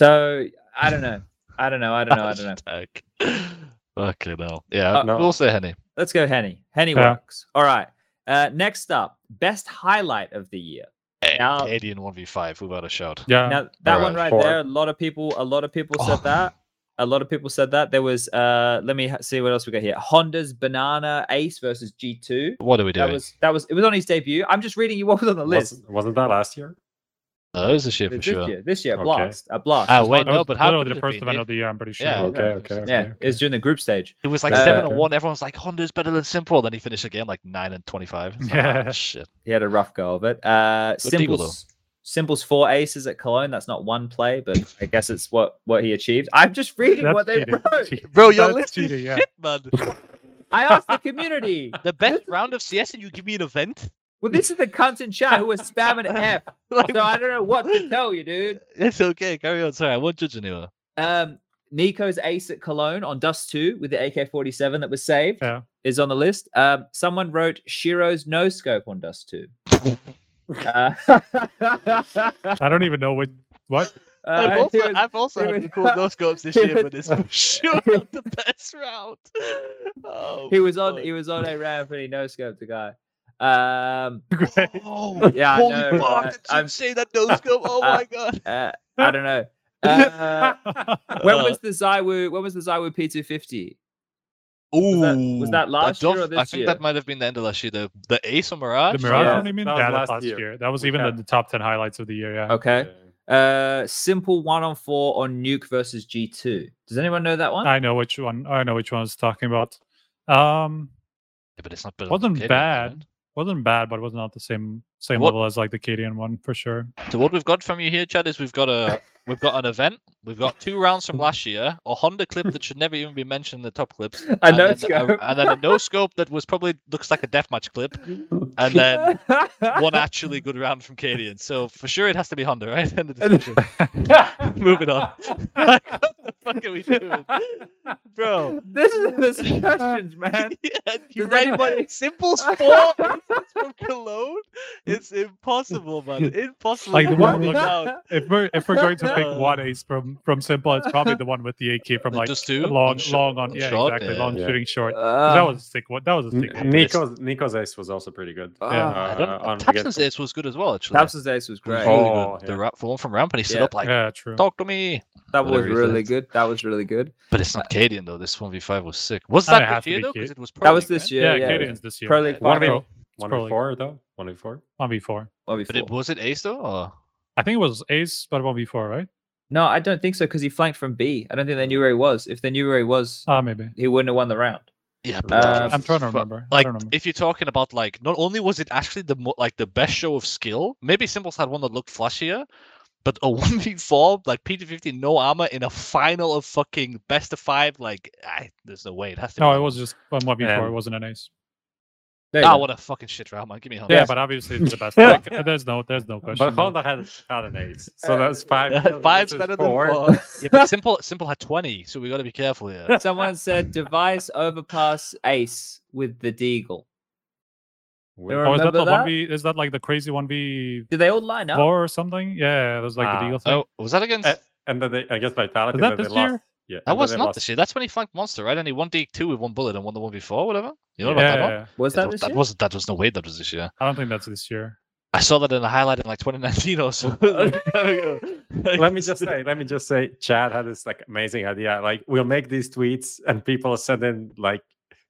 So I don't know. I don't know. I don't know. I don't know. Hashtag. Fucking hell. Yeah, Uh, no. we'll say Henny. Let's go, Henny. Henny Yeah. works. All right. Uh, next up, best highlight of the year. Hey, Now- cadiaN 1v5, who about a shout? Yeah. Now that one Alright, right four. there, a lot of people, a lot of people said Oh. that. A lot of people said that. There was uh let me ha- see what else we got here. Honda's Banana Ace versus G2. What are we doing? That was that was it was on his debut. I'm just reading you what was on the list. Wasn't, wasn't that last year? No, it was this year for this sure. year, this year, Okay. blast, a blast. Ah, It was wait, no, but how literally could the first event of the year, I'm pretty sure. Yeah. Okay, okay, okay. yeah, okay. it was during the group stage. It was like Uh, seven and one. Everyone's like Honda's better than s1mple. Then he finished again like nine and twenty-five. Like, Yeah. ah, shit. He had a rough go of it. Uh, Good deagle, though. s1mple's s1mple's four aces at Cologne. That's not one play, but I guess it's what what he achieved. I'm just reading That's what they cheating. wrote. Cheating. Bro, your That's list is cheating, yeah. shit, man. I asked the community. the best round of CS and you give me an event? Well, this is the cunts in chat who was spamming F. Like, So I don't know what to tell you, dude. it's okay. Carry on. Sorry, I won't judge anyone. Um, Nico's ace at Cologne on Dust 2 with the AK 47 that was saved Yeah. is on the list. Um, someone wrote sh1ro's no scope on Dust 2. Uh, I don't even know what. What? I've uh, also, he was- I've also had was- to call no scopes this year, was- but it's for sure not the best round. Oh, he was on fuck. he was on a ramp and he no scoped the guy. Um, Oh, Yeah, I holy know, fuck! uh, did you I'm- say that no scope? Oh uh, my god! uh, I don't know. Uh, when Uh, was the ZywOo? When was the ZywOo P250? Ooh, that- was that I last year or don't- I think year? that might have been the end of last year. The the Ace or Mirage. The Mirage Yeah, one, you mean? that was yeah, last last year. year. That was We even had- the, the top 10 highlights of the year, yeah. Okay. Uh, s1mple one on four on Nuke versus G2. Does anyone know that one? I know which one. I know which one I was talking about. Um, Yeah, but it's not wasn't cadiaN, bad. Wasn't bad, but it was not the same same What- level as like the Cadian one for sure. So what we've got from you here, Chad, is we've got a we've got an event. We've got two rounds from last year, a Honda clip that should never even be mentioned in the top clips, A and no then scope. a, and then a no scope that was probably looks like a deathmatch clip, and then one actually good round from Cadian. So for sure it has to be Honda, right? End of discussion. Moving on. what the fuck are we doing, bro? this is the suggestions, man. Yeah, you Does write anybody- simple sport from Cologne. It's impossible, man. Impossible. Like the one work. If we're if we're going to pick Uh, one ace from from s1mple, it's probably the one with the AK from like just two? long On sh- long on on yeah short? exactly Yeah. long Yeah. shooting short. 'Cause that Uh, was a sick one. That was a sick one. Nico's Nico's ace was also pretty good. Ah, I don't, Uh, on Thompson's ace was good as well, actually. Thompson's ace was It was great. really Oh, good. The yeah. rap, the one from Ramp, and he stood Yeah. up like, yeah, true. "Talk to me." that was really good. That was really good. But it's not Cadian though. This one v five was sick. Was that this year though? Because it was. Pro That was this year. Yeah, Yeah, Cadian's this year. Pro League One v final. one v four though. One v four. One v four. One But before. it, was it Ace though? Or? I think it was ace, but one v four, right? No, I don't think so because he flanked from B. I don't think they knew where he was. If they knew where he was, Ah, maybe. he wouldn't have won the round. Yeah, but Uh, I'm trying to remember. I Like, remember. if you're talking about like, not only was it actually the mo- like the best show of skill, maybe s1mples had one that looked flashier, but a one v four like P250 no armor in a final of fucking best of five, like, I, there's no way it has to. No, be it was just one one v four. It wasn't an ace. There you Ah, what a fucking shit round, man. Give me a Yeah, but obviously it's the best. Like, there's no, there's no question. But there. Honda had had an ace, so that's five. Yeah, Five's this is better than four. four. yeah, but s1mple, s1mple had twenty, so we got to be careful here. Someone said device overpass ace with the deagle. Oh, is that Remember the that? one v? Is that like the crazy one v Did they all line up? four or something? Yeah, it was like Ah, the deal thing. Oh, was that against? Uh, and then they, I guess Vitality. Was that then they this lost. Year? Yeah, that was not lost. this year. That's when he flanked Monster, right? And he won D two with one bullet and won the one before, whatever. You know yeah, about that yeah, one? yeah. Was Yeah, that this that year? wasn't. That was no way. That was this year. I don't think that's this year. I saw that in a highlight in like 2019 or so. let me just say, let me just say, Chad had this like amazing idea. Like, we'll make these tweets, and people send in like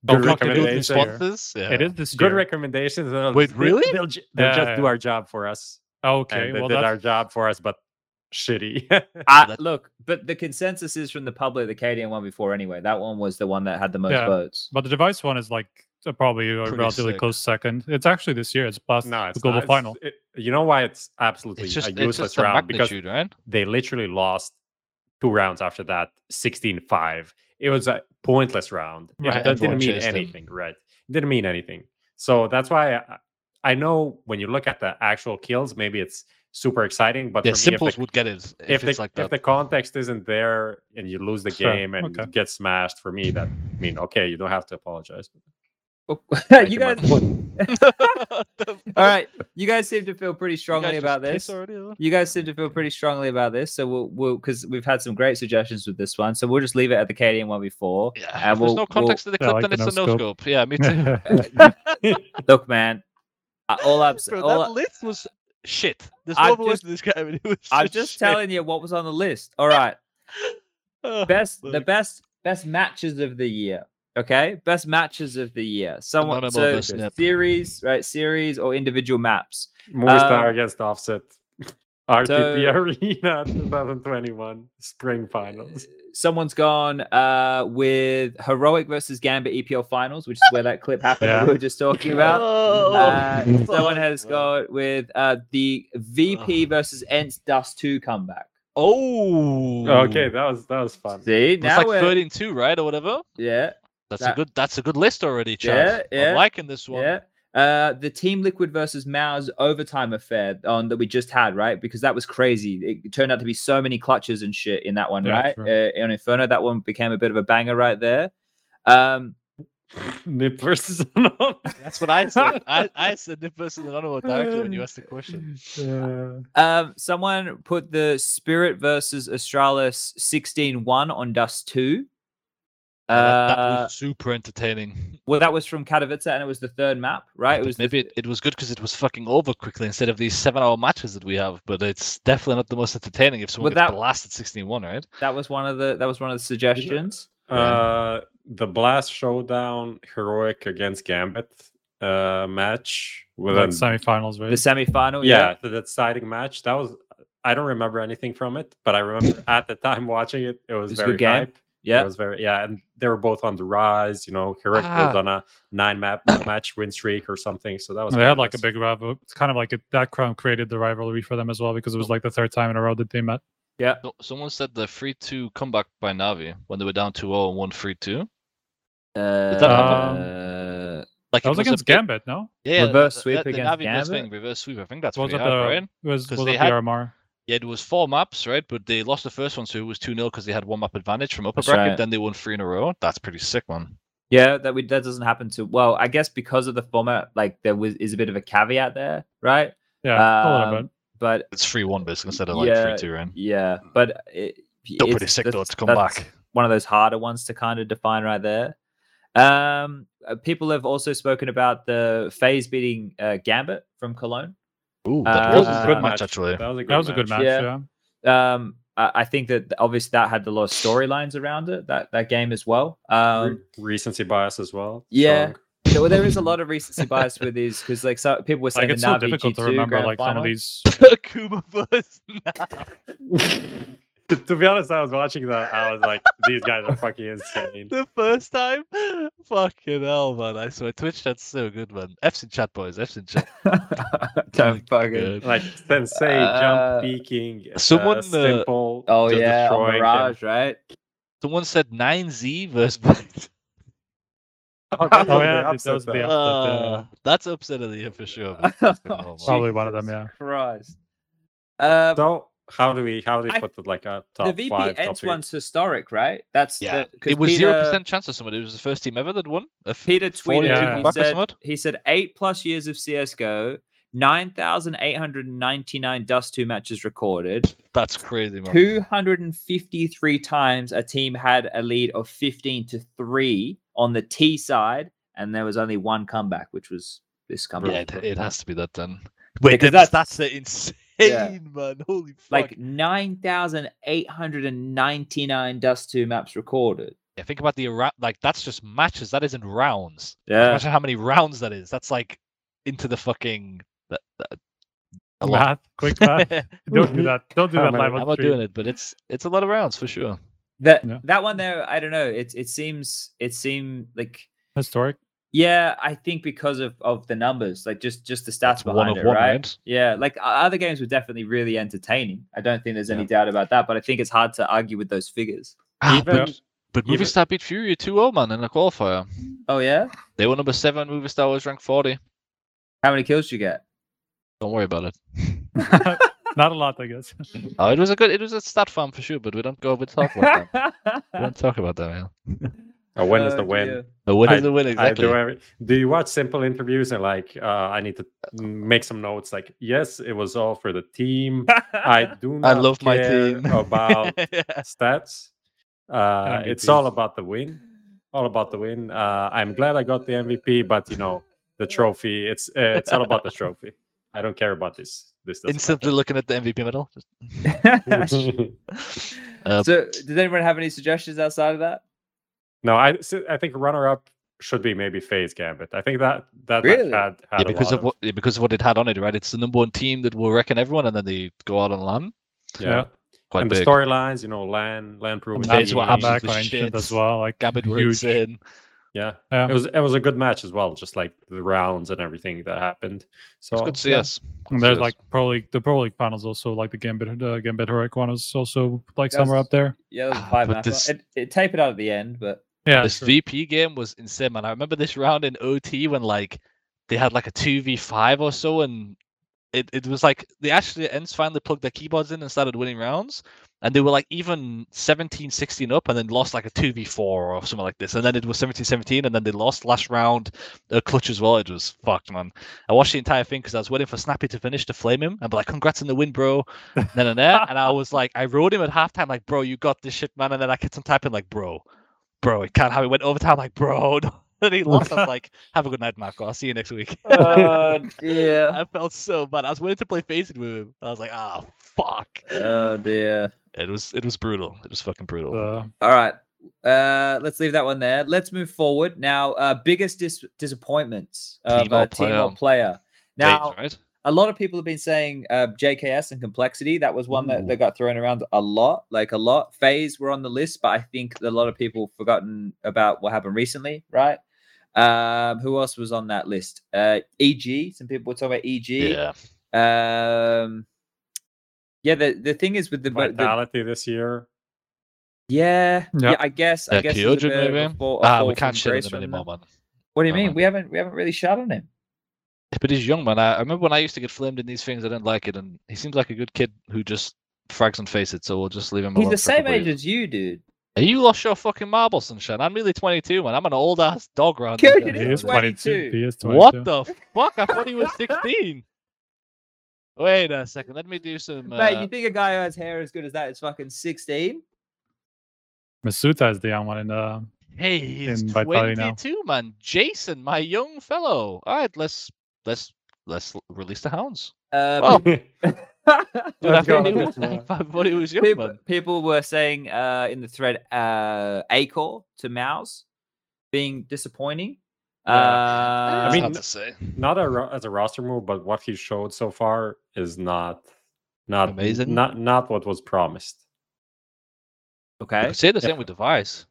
good fucking do recommendations. this year. responses. Yeah. It is this Good year. recommendations. and they'll- Wait, they'll- really? They'll, they'll Yeah, just do our job for us. okay, and they well did that's our job for us, but shitty. I, look, but the consensus is from the public, the cadiaN one before anyway. That one was the one that had the most Yeah. votes. But the device one is like uh, probably a Pretty relatively sick. close second. It's actually this year. It's past no, the global not. Final. it- you know why it's absolutely It's just, a it's useless just round because right? they literally lost two rounds after that, 16-5. It was a pointless round. It- Right. That didn't mean chased him. anything, right? It didn't mean anything. So that's why I, I know when you look at the actual kills, maybe it's super exciting, but Yeah, for me, if s1mples the, would get it if, if, it's the, like if the context isn't there and you lose the Sure, game and okay. get smashed, for me, that I mean, okay, you don't have to apologize. you guys, all right. You guys seem to feel pretty strongly about this. already, huh? You guys seem to feel pretty strongly about this, so we'll we'll because we've had some great suggestions with this one, so we'll just leave it at the cadiaN one before. Yeah, and if there's we'll- no we'll- context to the Yeah, I clip, like then the it's a no no scope. scope. Yeah, me too. Look, man, uh, all I'm Bro, all, that list was shit. There's I'm no other just- to describe it. It was I'm just just shit. telling you what was on the list. All right, Oh, best the best best matches of the year. Okay, best matches of the year. Someone Anonymous so series, right? Series or individual maps. Movistar Um, against Offset. RTP so- Arena 2021 Spring Finals. Someone's gone uh, with heroic versus Gambit EPL finals, which is where that clip happened. that Yeah. We were just talking about. Oh, Uh, someone has man. gone with uh, the VP versus ENCE Dust 2 comeback. Oh, Okay, that was that was fun. See, It's now like we're 13 2, right? Or whatever. yeah, That's That- a good that's a good list already, Chad. Yeah, yeah. I'm liking this one. yeah. Uh, the Team Liquid versus Mao's overtime affair on that we just had, right? Because that was crazy. It turned out to be so many clutches and shit in that one, Yeah, right? true. Uh, on Inferno, that one became a bit of a banger right there. Um, Nip versus Anonymo. That's what I said. I, I said Nip versus Anonymo directly when you asked the question. um, someone put the Spirit versus Astralis 16-1 on Dust 2. Yeah, that, that Uh, was super entertaining. well, that was from Katowice, and it was the third map, right? It was maybe it, it was good because it was fucking over quickly instead of these seven hour matches that we have. But it's definitely not the most entertaining if someone Well, gets that- blasted 16 1, right? that was one of the that was one of the suggestions. Uh, the Blast Showdown Heroic against Gambit uh, match with like semifinals, right? The semi-final, yeah, the deciding match. That was I don't remember anything from it, but I remember at the time watching it, it was It's a very good game. hype. Yeah. It was very yeah, and they were both on the rise. You know, Heroic Ah. was on a nine map match win streak or something. So that was they kinda had like a big rival. It's kind of like it, that crown created the rivalry for them as well because it was like the third time in a row that they met. Yeah. So, someone said the 3 2 comeback by Navi when they were down 2 0 and won 3 2. Uh, that uh, Like That it was against big- Gambit, no? Yeah, Reverse sweep the, the against Navi best Gambit? thing, reverse sweep. I think that's Was pretty it hard, the right? was 'Cause was they it had- the RMR? Yeah, it was four maps, right? But they lost the first one, so it was 2 0 because they had one map advantage from upper That's bracket. right. Then they won three in a row. That's pretty sick, man. yeah, that we that doesn't happen to well, I guess because of the format, like there was is a bit of a caveat there, right? Yeah, a little Um, bit. But It's 3 1 basically instead of like Yeah, 3 2, right? yeah, but it, Still pretty sick though to come that's back. One of those harder ones to kind of define right there. Um, uh, people have also spoken about the FaZe beating uh, Gambit from Cologne. Ooh, uh, that was a good match, actually. That was a good That was a good match. Yeah. Yeah. Um, I, I think that obviously that had a lot of storylines around it. That that game as well. Re- Um, recency bias as well. yeah. strong. so there is a lot of recency bias with these because like so people were saying Like it's the so Navi difficult to G2 remember grand like some of these. Kuma versus to be honest, I was watching that. I was like, these guys are fucking insane. the first time. Fucking hell, man! I swear, Twitch chat's so good, man. F's in chat, boys. F's in chat. Don't fucking. Good. Like Sensei, Uh, jump peeking, someone, uh, uh. Oh just yeah, on destroying him. Right? Someone said 9Z versus. Blind. Oh, that Oh yeah, the that upset was the there. upset, Uh, that's upset of the year for sure. man. Fucking hell, man. Probably one of them, yeah. Christ. Um, So how do we how do we I- put it like a the top VP five? Top Ents one's historic, right? That's Yeah, the, 'cause it was zero percent chance of someone. It was the first team ever that won. A f- Peter 42 tweeted. Yeah. He said he said eight plus years of CS:GO, nine thousand eight hundred ninety nine Dust two matches recorded. That's crazy, man. Two hundred and fifty three times a team had a lead of fifteen to three on the T side, and there was only one comeback, which was this Yeah, comeback. it, it has to be that then. Wait, Because that's that's- that's the insane, Yeah. man. Holy fuck! like 9,899 Dust 2 maps recorded. yeah, think about the ra- like that's just matches. That isn't rounds. Yeah. Imagine how many rounds that is. That's like into the fucking. That, that, a lot. Math, quick math. Don't do that. Don't do oh that many- live on I'm not stream. doing it, but it's it's a lot of rounds for sure. That Yeah. that one there, I don't know. It it seems it seemed like Historic. Yeah, I think because of of the numbers, like just just the stats It's one behind of it, one, right? right? Yeah, like other games were definitely really entertaining. I don't think there's any Yeah. doubt about that, but I think it's hard to argue with those figures. Ah, Even- but, but even- Movistar beat Fury 2-0, man, in the qualifier. Oh yeah, They were number seven. Movistar was ranked 40. how many kills did you get? Don't worry about it. Not a lot, I guess. Oh, it was a good. It was a stat farm for sure, but we don't go. We talk about that. We don't talk about that, man. A win is Oh, the win. dear. A win I- is a win, I exactly. do, every, do you watch s1mple interviews and like uh, I need to make some notes like yes it was all for the team I do not I love my team. about Yeah. stats uh, it's all about the win all about the win uh, I'm glad I got the MVP but you know the trophy it's uh, it's all about the trophy I don't care about this this doesn't Instantly looking at the MVP medal. Uh, so, does anyone have any suggestions outside of that? No I s- I think runner up should be maybe FaZe Gambit I think that that match Really? had, had yeah, a because lot of what yeah, because of what it had on it, right? It's the number one team that will reckon everyone, and then they go out on LAN. yeah. Quite and big. the storylines, you know, LAN, LAN proven. That's That's what what happens back shit as well. Like Gabbard huge. roots in. Yeah. Yeah. it was it was a good match as well. Just like the rounds and everything that happened. So It's good to see yeah. us. And there's Yes. like Pro League, the Pro League finals also like the Gambit, the Gambit Heroic one is also like That somewhere was- up there. Yeah, that was a Ah, five but map. this- It, it tapered out at the end, but Yeah, this sure. VP game was insane, man. I remember this round in OT when like they had like a two v five or so, and it, it was like they actually ends finally plugged their keyboards in and started winning rounds, and they were like even 17, 16 up, and then lost like a two v four or something like this, and then it was 17, 17, and then they lost last round uh, clutch as well. It was fucked, man. I watched the entire thing because I was waiting for Snappy to finish to flame him and be like, "Congrats on the win, bro." And then and there, and I was like, I wrote him at halftime like, "Bro, you got this shit, man," and then I kept on typing like, "Bro." Bro, it can't have it. Went overtime, like, bro. and he lost. I was like, have a good night, Marco. I'll see you next week. oh dear, I felt so bad. I was waiting to play FACEIT with him. I was like, ah, fuck. oh dear. It was it was brutal. It was fucking brutal. Uh, All right. Uh, let's leave that one there. Let's move forward now. Uh, biggest dis- disappointments of Team or uh, team or player? player. Now, FaZe, right? A lot of people have been saying uh, JKS and complexity. That was one that, that got thrown around a lot, like a lot. FaZe were on the list, but I think a lot of people forgotten about what happened recently, right? Um, who else was on that list? Uh, EG. Some people were talking about EG. Yeah. Um, yeah. The the thing is with the, the Vitality this year. yeah, yeah, Yeah. I guess. I guess there's a Kyojin, bit of a maybe. fall- a Ah, fall we can't from shit on him anymore, man. What do you No, mean? man. We haven't we haven't really shot on him. But he's young, man. I, I remember when I used to get flamed in these things, I didn't like it, and he seems like a good kid who just frags and FACEIT. So we'll just leave him He's alone. the same age as you, dude. Hey, You lost your fucking marbles, sunshine. I'm really 22, man. I'm an old ass dog round. Kyojin he is 22. 22. He is 22. What the fuck? I thought he was 16. Wait a second. Let me do some. Mate, uh, you think a guy who has hair as good as that is fucking 16? misutaaa is the young one in the. Hey, he's in 22, man. Jason, my young fellow. All right, let's let's let's release the hounds. Uh, pe- Dude, I Let's go. thought he was, I thought was young, people, people were saying uh, in the thread uh, acoR to Mouse being disappointing. Yeah. Uh, It's mean, to say. not a, ro- as a roster move, but what he showed so far is not not Amazing? Not not what was promised. Okay. could say the Yeah. same with Device.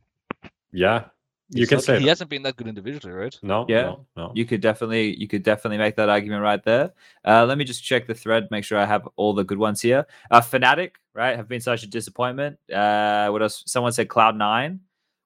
Yeah, you He's can not- say he that. hasn't been that good individually, right? no. Yeah. no, no. You could definitely, you could definitely make that argument right there. Uh, let me just check the thread, make sure I have all the good ones here. Uh, Fnatic, right, have been such a disappointment. Uh, what else? Someone said Cloud Nine.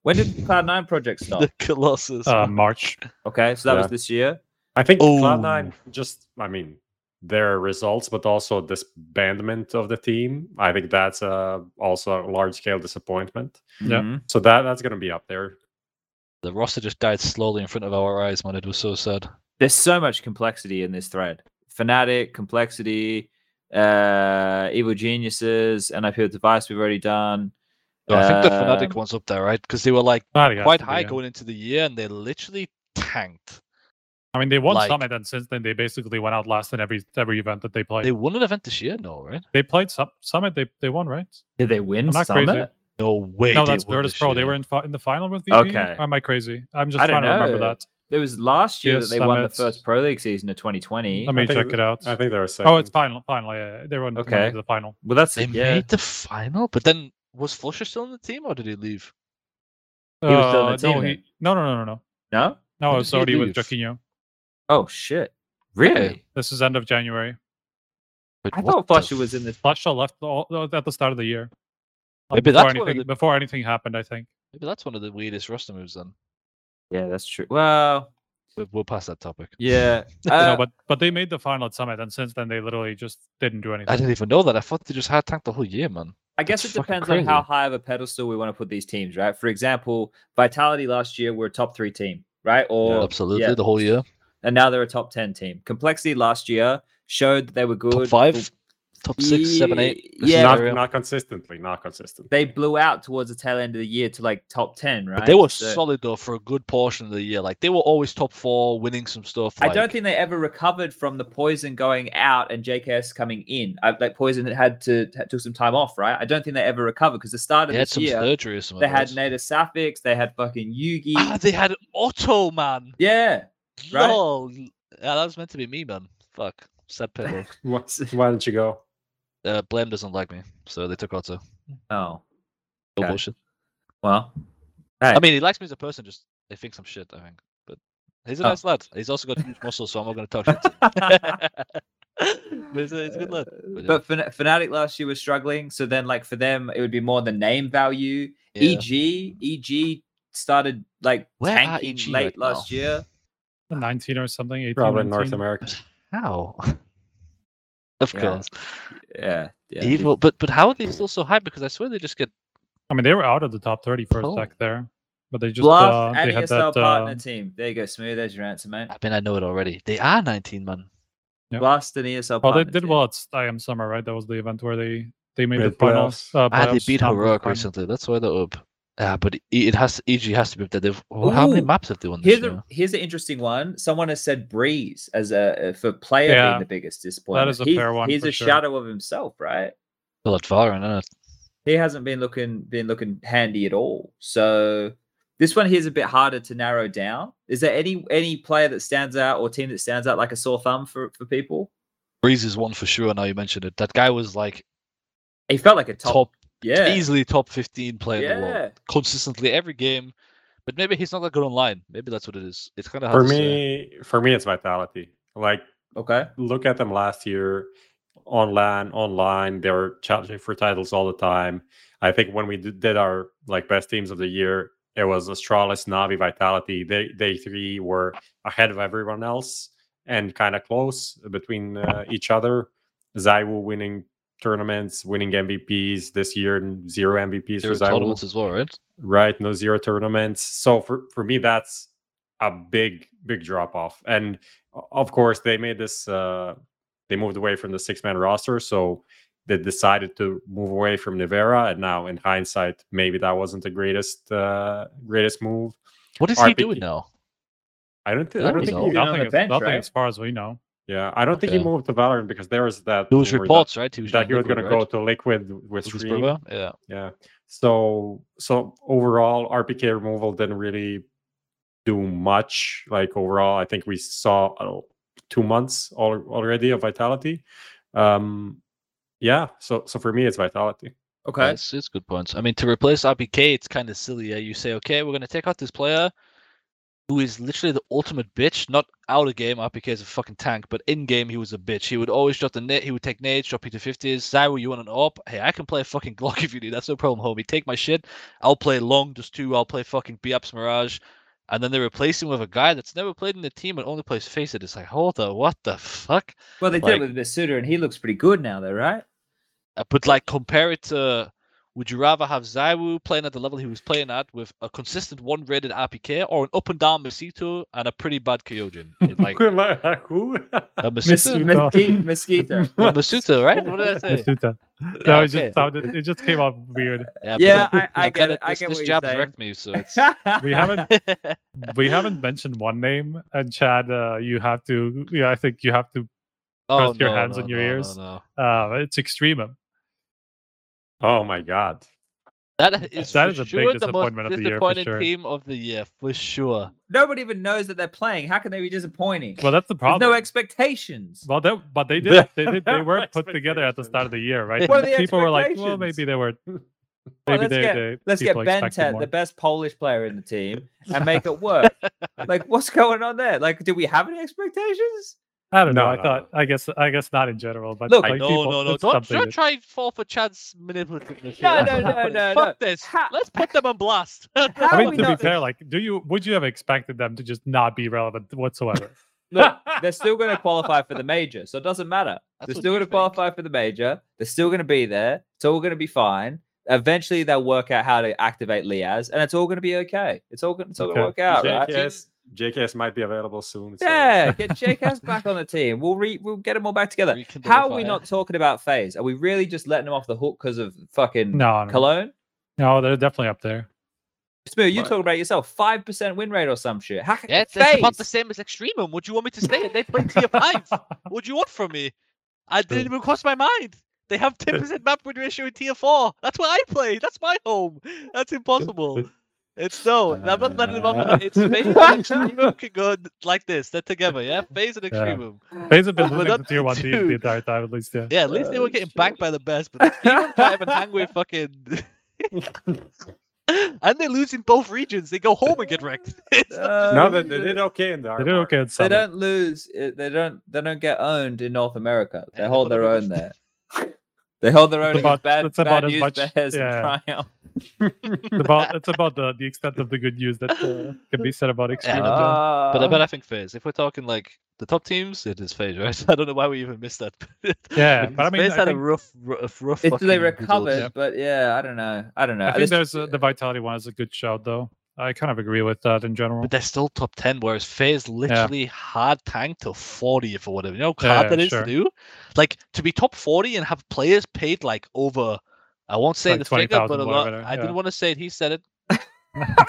When did the Cloud Nine project start? The Colossus. Uh. March. Okay, so that was this year. I think Oh. Cloud9 just, I mean, their results, but also disbandment of the team. I think that's uh, also a large scale disappointment. Yeah. Mhm. So that that's going to be up there. The roster just died slowly in front of our eyes, man. It was so sad. There's so much complexity in this thread. Fnatic, complexity, uh, evil geniuses, NIP with device we've already done. No, I think the Um, Fnatic one's up there, right? Because they were like Fnatic quite to be, high yeah. going into the year, and they literally tanked. I mean, they won like- Summit, and since then they basically went out last in every every event that they played. They They, won an event this year, no, right? They played Sum- Summit. They they won, right? Did they win I'm not Summit? crazy. No way. no, that's won Virtus this Pro. They were in fi- in the final with VP. Okay. Or am I crazy? I'm just I trying to remember that. It was last year Yes, that they won the first Pro League season of 2020. Let me I think check th- it out. I think they were second. Oh, it's final. Final. Yeah, yeah. they were in Okay. the final. Well, that's They yeah. made the final, but then was Flusha still in the team, or did he leave? He was still in the Uh, team no, he, no, no, no, no, no, No, No, When it's he already with leave? Oh shit! Really? This is end of January. But I thought the Flusha was in the. Flusha left all, at the start of the year. Like, Maybe before that's anything the- before anything happened. I think. Maybe that's one of the weirdest roster moves. Then Yeah, that's true. Well, we'll, we'll pass that topic. yeah. no, Uh, but but they made the final at Summit, and since then they literally just didn't do anything. I didn't even know that. I thought they just had tanked the whole year, man. I guess That's it fucking depends on how high of a pedestal we want to put these teams, right? For example, Vitality last year were a top three team, right? Or Absolutely, yeah, the whole year. and now they're a top ten team. Complexity last year showed that they were good. Top five, Well, top six, seven, eight. Ye- this yeah, not, area. not consistently, not consistent. they blew out towards the tail end of the year to like top ten, right? But they were So- solid though for a good portion of the year. Like they were always top four, winning some stuff. I don't think they ever recovered from the poizon going out and JKS coming in. I, like poizon had to had, took some time off, right? I don't think they ever recovered because the start of they had this some year surgery or something. they had Native Sapphics, they had fucking Yugi. Ah, they had Otto, man. yeah, Right? Lol. Yeah, that was meant to be me, man. Fuck. Sad pickle. Why, why didn't you go? Uh, Blame doesn't like me, so they took Otto. oh No Okay. bullshit. well. I mean, he likes me as a person, just they think I'm shit, I think. But he's a Oh. nice lad. He's also got huge muscles, so I'm not going to talk shit. to but he's a, he's a good lad. But, yeah. But Fnatic last year was struggling, so then like for them it would be more the name value. Yeah. EG, EG started like Where tanking EG late right now? last year. 19 or something. 18, Probably in North America. How? of Yeah. course. Yeah, yeah. Evil, but but how are they still so high? Because I swear they just get I mean, they were out of the top 30 for Oh. a sec there, but they just Bluff uh, and they had ESL that. partner Uh, team. There you go, smooth as your answer, mate. I mean, I know it already. They are 19, man. Yep. Blast and ESL well, they did team. well at IEM Summer, right? That was the event where they they made Made the finals. playoffs. Uh, Ah, they beat not Heroic recently. That's why they're up. Yeah, but E- it has EG has to be up there. They've, oh, how many maps have they won this Here's year? a here's an interesting one. Someone has said Brehze as a uh, for player Yeah, being the biggest disappointment. is a he's, fair one He's for a sure. shadow of himself, right? Well, at Valorant, isn't it? He hasn't been looking been looking handy at all. So this one here is a bit harder to narrow down. Is there any any player that stands out or team that stands out like a sore thumb for for people? Brehze is one for sure. Now you mentioned it. That guy was like He felt like a top, top, yeah, easily top 15 player in the world consistently every game. But maybe he's not that good online. Maybe that's what it is. It's kind of For hard to say. me, for me, it's vitality. Like Okay, look at them last year on LAN, online. They were challenging for titles all the time. I think when we did our like best teams of the year, it was Astralis, Navi, Vitality. They they three were ahead of everyone else and kind of close between uh, each other. ZywOo winning tournaments, winning MVPs this year, and zero MVPs There for tournaments as well, right? right no zero tournaments so for for me that's a big big drop off and of course they made this uh they moved away from the six man roster so they decided to move away from Nivera and now in hindsight maybe that wasn't the greatest uh greatest move What is he doing now? I don't think I don't we think know. he, Been on Nothing, the bench, nothing right? as far as we know. Yeah I don't think he moved to Valorant because there was that those was rumor reports, right? He was that, that he was going going to go to Liquid with Stream Yeah. yeah so so overall rpk removal didn't really do much like overall i think we saw uh, two months al- already of vitality um yeah so so for me it's vitality okay. It's, it's good points. I mean, to replace RPK, it's kind of silly. Yeah? You say, okay, we're going to take out this player who is literally the ultimate bitch. Not out of game, RPK is a fucking tank, but in game, he was a bitch. He would always drop the net, he would take nades, drop P250s. Zyro, you want an op? Hey, I can play a fucking Glock if you need. That's no problem, homie. Take my shit. I'll play long, just two. I'll play fucking Biaps Mirage. And then they replace him with a guy that's never played in the team and only plays FACEIT. It's like, hold on, what the fuck? Well, they did like- it with misutaaa, and he looks pretty good now, though, right? Uh, But like compare it to would you rather have ZywOo playing at the level he was playing at with a consistent one rated RPK or an up and down Mosquito and a pretty bad Kyojin? Like who am a Mos- Mosquito, Mesquite, Mosquito. Mosquito, right? What did I say? Masuta. Yeah, No, it just sounded, it just came out weird. Yeah, Yeah, I, I get kinda- it. I this, get this what you're wrecked me, so it's We haven't we haven't mentioned one name, and Chad, uh, you have to. Yeah, I think you have to. oh, Press your no, hands no, on your no, no, ears. no. Uh, it's Extremum. Oh my god That is That for is a big sure the most disappointment of the year, for sure. team of the year for sure. Nobody even knows that they're playing. How can they be disappointing? Well, that's the There's problem. no expectations. well, they, but they did. They, did, they weren't put together at the start of the year, right? What are the People were like, well, maybe they were. Well, let's they, get they, let's get people Bentet, the best Polish player in the team, and make it work. like, what's going on there? Like, do we have any expectations? I don't know. No, I no, thought. I guess. I guess not in general, but Look, like no, people, no, no. it's Don't, something don't that- try fall for Chad's manipulativeness. No, here. no, no, Fuck no, no. this. Ha- Let's put them on blast. I mean, to not- be fair, like, do you would you have expected them to just not be relevant whatsoever? Look, they're still going to qualify for the major, so it doesn't matter. That's they're still going to qualify for the major. They're still going to be there. It's all going to be fine. Eventually, they'll work out how to activate Liaz, and it's all going to be okay. It's all, go- it's all going to Okay. work out, right? JKS, JKS might be available soon. so- Yeah, get JKS back on the team. We'll re- we'll get them all back together. Rekindle How are we not talking about FaZe? Are we really just letting them off the hook because of fucking No, no. Cologne? No, they're definitely up there. Smooth, you talk about yourself. Five percent win rate or some shit. How can Yeah, that's about the same as Extremum. Would you want me to say it? They play tier five. What do you want from me? I didn't even cross my mind. They have 10% map win ratio in tier four. That's where I play. That's my home. That's impossible. It's no. I'm not letting them off. It's FaZe and Extremum can go like this. They're together, yeah? FaZe and Yeah. Extremum. They've been But losing that- to tier one teams the entire time, at least. Yeah. Yeah, at least they Oh, were getting shit. backed by the best, but Extremum can't even hang with fucking. and they lose in both regions. They go home and get wrecked. It's No, they, they did okay in the They did okay at They don't lose. uh, They don't. They don't get owned in North America. They Yeah, hold their own there. They hold their own about- against bad, it's about bad as much- bears yeah. and. It's about it's about the, the extent of the good news that uh, can be said about Extreme. Yeah, as well. But I Uh, bet I think FaZe. If we're talking like the top teams, it is FaZe, right? I don't know why we even missed that. Yeah, but I mean, FaZe had a rough, rough, rough. It's fucking they build. recovered, Yeah. but yeah, I don't know. I don't know. I think This- there's uh, the Vitality one is a good shout, though. I kind of agree with that in general. But they're still top ten, whereas FaZe literally hard tanked to forty or whatever. You know how Yeah, hard that is sure. to do? Like to be top forty and have players paid like over I won't say Like the figure, but a lot whatever, I didn't want to say it, he said it.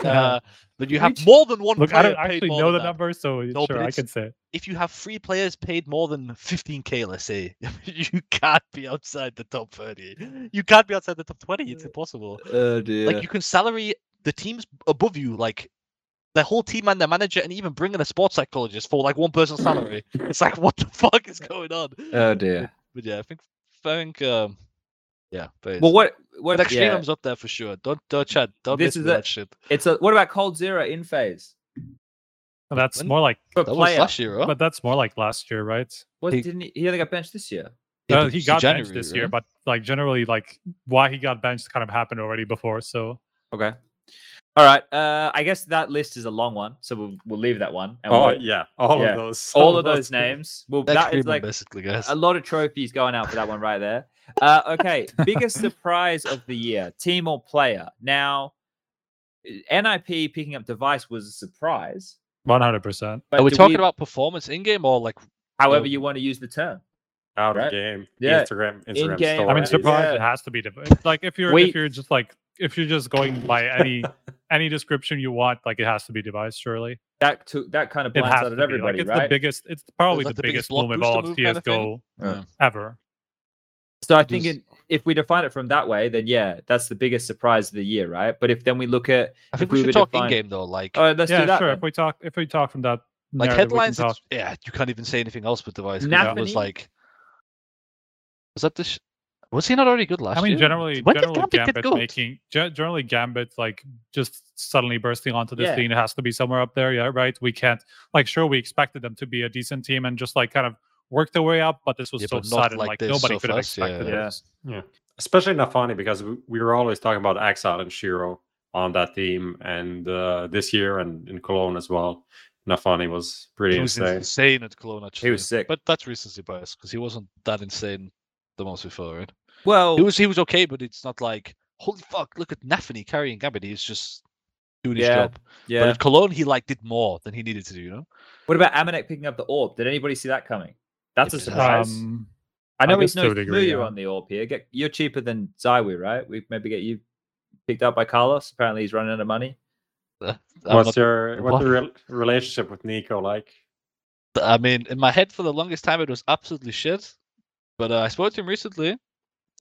Uh, but you have more than one Look, I don't paid actually more know the that. number, so No, sure, I can say it. if you have three players paid more than 15k, let's say, you can't be outside the top 30. You can't be outside the top 20. It's impossible. oh dear. Like you can salary the teams above you, like the whole team and their manager, and even bring in a sports psychologist for like one person's salary. it's like what the fuck is going on? oh dear. But yeah, I think I think um, yeah. But Well, what what? but yeah, Extremum's up there for sure. Don't don't chat. Don't This miss is a- that shit. It's a. What about coldzera in FaZe? That's When- more like, That was last year, right? but that's more like last year, right? What He- didn't he, he only got benched this year? Yeah, Uh, he got January, benched this year, but like generally, like why he got benched kind of happened already before. So Okay. All right. Uh, I guess that list is a long one, so we'll we'll leave that one. and Oh we'll- yeah, all Yeah. of those. all of those names. Well, that is Extremum, like basically, guys. a lot of trophies going out for that one right there. Uh, okay, biggest surprise of the year, team or player. Now, NIP picking up device was a surprise. one hundred percent. But Are we do talking about performance in game or like? however you want to use the term? out right? of game. Yeah. Instagram, Instagram In-game, I mean, surprise! Yeah. It has to be div- like if you're We- if you're just like if you're just going by any any description you want, like it has to be device. Surely That took that kind of blinds has blindsided everybody, Like it's right? the biggest. It's probably like the, the biggest biggest block bloom of booster all of move kind of? CS:GO Yeah. ever. So I think it, if we define it from that way, then yeah, that's the biggest surprise of the year, right? But if then we look at, I think if we, we should were talk define- in game though. Like oh, let's yeah, do that. sure. then. If we talk, if we talk from that, like narrative, headlines. talk- yeah, you can't even say anything else with device. 'cause That was like. Was that this? Was he not already good last year? I mean, year? generally, When generally Gambit Gambit, making generally Gambit like just suddenly bursting onto this Yeah. scene. It has to be somewhere up there, yeah, right? We can't like sure we expected them to be a decent team and just like kind of work their way up, but this was Yeah, so sudden, like like, nobody so could have fast, yeah. expected Yeah. this. Yeah, especially Nafany because we, we were always talking about Ax1Le and sh1ro on that team, and uh, this year and in Cologne as well. Nafany was pretty He was insane. insane at Cologne. Actually, He was sick. but that's recency bias because he wasn't that insane the most before, right? Well, He was he was okay, but it's not like holy fuck, look at Nafany carrying Gambit. He's just doing his Yeah, job. But at Cologne, he like did more than he needed to do. You know, What about Amanek picking up the orb? Did anybody see that coming? That's a surprise. Um, I know I he's no a degree, familiar yeah. on the orb here. Get you're cheaper than Zywoo, right? We maybe get you picked up by Carlos. Apparently, he's running out of money. I'm What's not- your what's what? your rel- relationship with NiKo like? I mean, in my head for the longest time, it was absolutely shit. But uh, I spoke to him recently.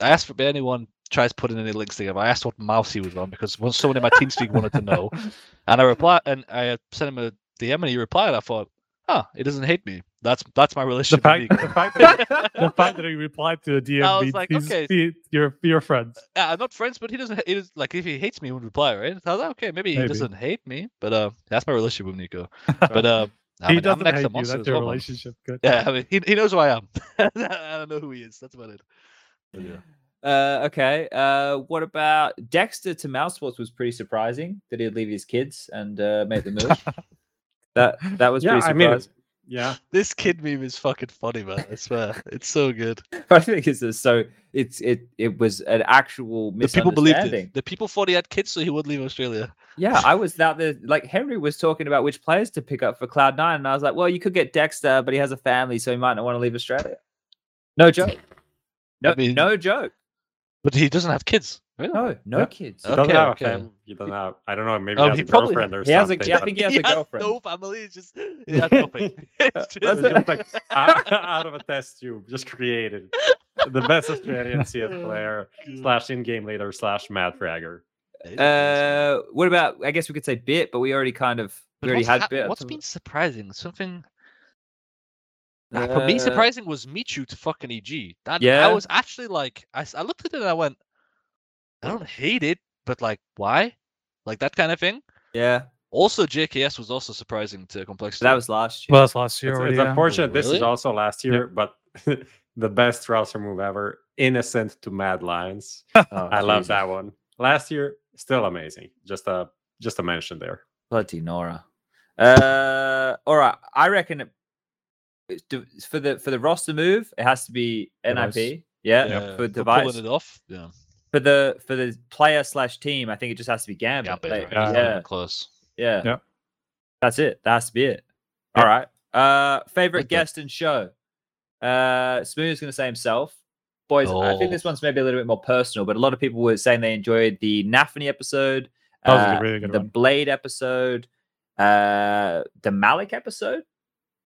I asked for anyone tries putting any links together. I asked what mouse he was on because once someone in my team speak wanted to know, and I replied, and I sent him a DM, and he replied. I thought, huh, he doesn't hate me. That's that's my The relationship. fact, with the fact that the fact that he replied to a DM I was means like, he's, okay. he, you're you're friends. Yeah, I'm not friends, but he doesn't. He does, like if he hates me, he would reply, right? So I was like, okay, maybe, he doesn't hate me, but uh, that's my relationship with NiKo. But uh, I he mean, doesn't an extra hate you. That's your well, relationship. Good. Yeah, I mean, he, he knows who I am. I don't know who he is. That's about it. But yeah. Uh, okay. Uh, what about Dexter to mousesports was pretty surprising that he'd leave his kids and uh, make the move. that that was yeah, pretty I mean, yeah, This kid meme is fucking funny, man. I swear, it's so good. I think it's just so it's it it was an actual The people believed it. The people thought he had kids, so he would leave Australia. Yeah, I was out there. Like Henry was talking about which players to pick up for Cloud Nine, and I was like, well, you could get Dexter, but he has a family, so he might not want to leave Australia. No joke. No, mean- no joke. But he doesn't have kids. Really? No, no Yeah. kids. he doesn't Okay, have okay. a family. He doesn't have. I don't know. Maybe Oh, he has he a probably- girlfriend or he has a- something. yeah, I think he has he a girlfriend. no family. It's just he has nothing. It's It was just- just like out, out of a test tube, just created the best Australian CS player slash in-game leader slash Mad Fragger. Uh, what about? I guess we could say b1t, but we already kind of we already had hap- b1t. What's been surprising? Something. Ah, For me, Uh, surprising was Michu to fucking EG. That Yeah. I was actually like, I, I looked at it and I went, I don't hate it, but like, why? Like that kind of thing. Yeah, Also, JKS was also surprising to complexity. that was last year. Well, that's last year It's, already. it's yeah. unfortunate. This is also last year, but the best roster move ever. Innocent to Mad Lions. Oh, I love that one. Last year, still amazing. Just a just a mention there. Bloody Nora. Uh, all right. I reckon it, it's for the for the roster move, it has to be Device. NIP. Yeah, yeah, for for device. pulling it off. Yeah, For the for the player slash team, I think it just has to be Gambit. yeah, Like, Yeah. yeah, yeah, close. yeah, Yeah. That's it. That has to be it. Yeah. All right. Uh, favorite Like guest and show. Uh, Smooth's going to say himself. Boys, I think this Oh. one's maybe a little bit more personal, but a lot of people were saying they enjoyed the Nafany episode, That was a uh, really good the one. Blade episode, uh, the Malik episode.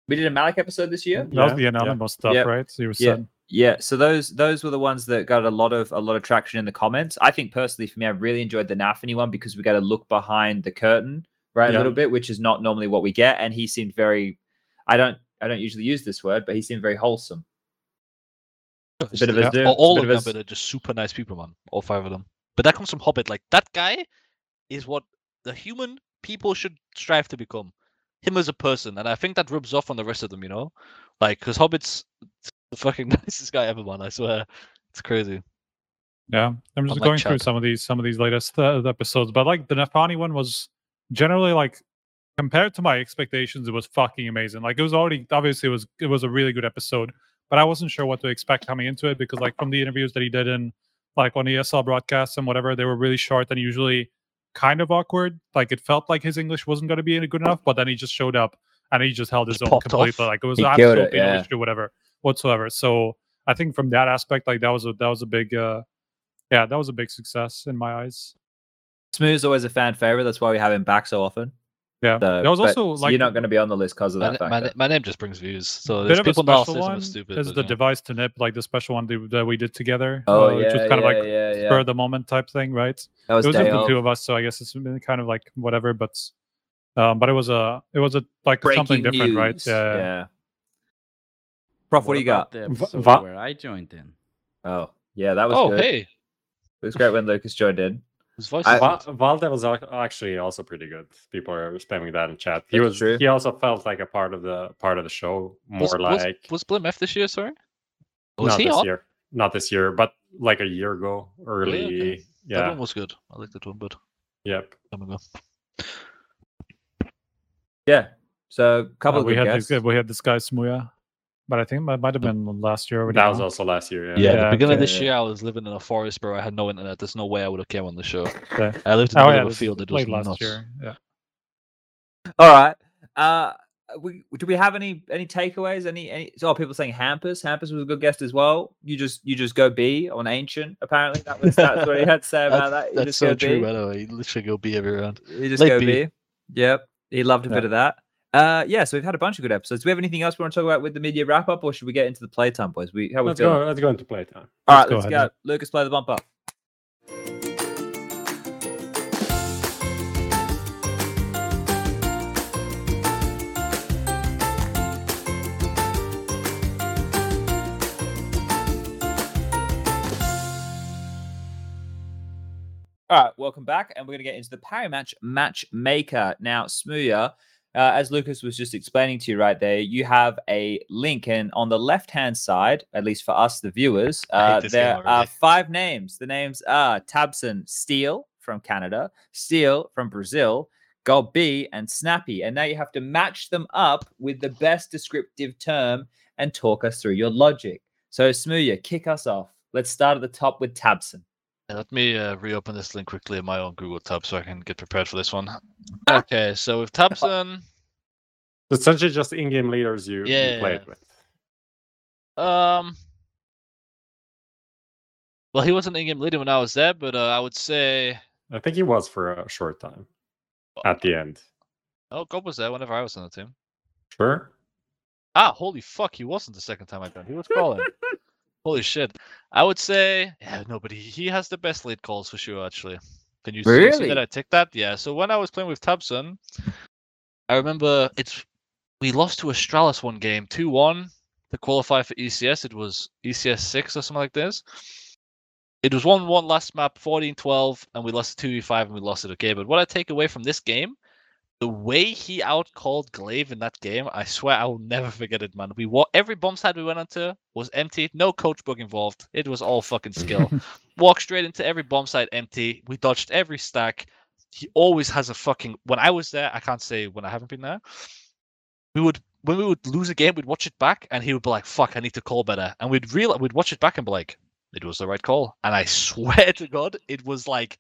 We did a Malik episode this year. That was Yeah, the yeah. stuff, Yep. right? So you were Yeah. saying. Yeah, so those those were the ones that got a lot of a lot of traction in the comments. I think personally for me, I really enjoyed the Nafany one because we got to look behind the curtain, right, a little bit, which is not normally what we get. And he seemed very, I don't I don't usually use this word, but he seemed very wholesome. A bit of a Yeah. zoo, all, all bit of of them, but they're just super nice people, man. All five of them. But that comes from Hobbit. Like that guy is what the human people should strive to become. Him as a person, and I think that rubs off on the rest of them. You know, like because Hobbit's the fucking nicest guy ever, man. I swear, it's crazy. Yeah, I'm just Unlike going through some of these some of these latest uh, episodes, but like the Nafany one was generally like compared to my expectations, it was fucking amazing. Like it was already obviously it was it was a really good episode, but I wasn't sure what to expect coming into it because like from the interviews that he did in like on ESL broadcasts and whatever, they were really short and usually kind of awkward. Like it felt like his English wasn't going to be good enough, but then he just showed up and he just held his Just own popped completely. off. Like it was He killed it, absolutely no yeah. issue, whatever whatsoever. So I think from that aspect, like that was a that was a big uh yeah, that was a big success in my eyes. Smooth's always a fan favorite. That's why we have him back so often. Yeah, So, there was but- also so like you're not going to be on the list because of My, that na- my, my name just brings views. So a there's bit of a people special one stupid. is but, the yeah. device to nip, like the special one that that we did together. oh uh, yeah, which was kind yeah, of like yeah, yeah. spur of the moment type thing, right? That was, it was just the two of us, so I guess it's been kind of like whatever, but um, but it was a it was a like something different, right? news. Yeah, yeah. yeah. Prof, what, do you got? The va- where I joined in. Oh, yeah, that was Oh good. hey, It was great when Lucas joined in. His voice. I- is Va- good. Valde was actually also pretty good. People are spamming that in chat. He was. true. He also felt like a part of the part of the show, more was, was, like was blameF this year? Sorry, was not he this on? year, not this year, but like a year ago, early. Really? Okay. That one was good. I liked that one, but Yep. time ago. Yeah. So a couple Uh, of we had guests. this, we had this guy Smooya, but I think that might have been last year. already That was also last year. Yeah. Yeah, Yeah, the beginning of okay, this yeah. year, I was living in a forest where I had no internet. There's no way I would have came on the show. Okay. I lived in the Oh middle yeah, of a field. It was late last nuts. year. Yeah. All right. Uh, we do we have any any takeaways? Any any? Oh, people saying hampus. hampus was a good guest as well. You just you just go B on Ancient. Apparently, that was that's what he had to say about That's, that. You that's just so go true, B. by the way. You literally go B every round. You just Late go B. B. Yep. He loved a bit of that. Uh, yeah, so we've had a bunch of good episodes. Do we have anything else we want to talk about with the media wrap up, or should we get into the playtime, boys? We how we let's go. Let's go into playtime. All let's right, go let's ahead. go. Lucas, play the bumper. All right, welcome back, and we're going to get into the Parimatch Matchmaker now. Smooya, uh, as Lucas was just explaining to you right there, you have a link, and on the left-hand side, at least for us, the viewers, uh, there are five names. The names are Tabsen Steele from Canada, Steele from Brazil, gob b, and Snappy. And now you have to match them up with the best descriptive term and talk us through your logic. So, Smooya, kick us off. Let's start at the top with Tabsen. Yeah, Let me uh, reopen this link quickly in my own Google tab so I can get prepared for this one. Okay, so with Tabsen, It's essentially just in-game leaders you, you Yeah. played with. um, well, he wasn't in-game leader when I was there, but uh, I would say, I think he was for a short time at the end. oh, God was there whenever I was on the team. Sure. Ah, holy fuck, he wasn't the second time I done. He was calling. holy shit. I would say, yeah, no, but he, he has the best late calls for sure, actually. Can you see, see Really? that I ticked that? Yeah, so when I was playing with Tabsen, I remember it's we lost to Astralis one game, 2 1 to qualify for ECS. It was ECS 6 or something like this. It was 1 1 last map, 14 12, and we lost 2v5 and we lost it okay. But what I take away from this game, the way he outcalled gla1ve in that game, I swear I will never forget it, man. We wa- every bomb side we went onto was empty, no coach bug involved. It was all fucking skill. Walked straight into every bomb site empty. We dodged every stack. He always has a fucking. When I was there, I can't say when I haven't been there. We would when we would lose a game, we'd watch it back, and he would be like, "Fuck, I need to call better," and we'd real we'd watch it back and be like, "It was the right call," and I swear to God, it was like.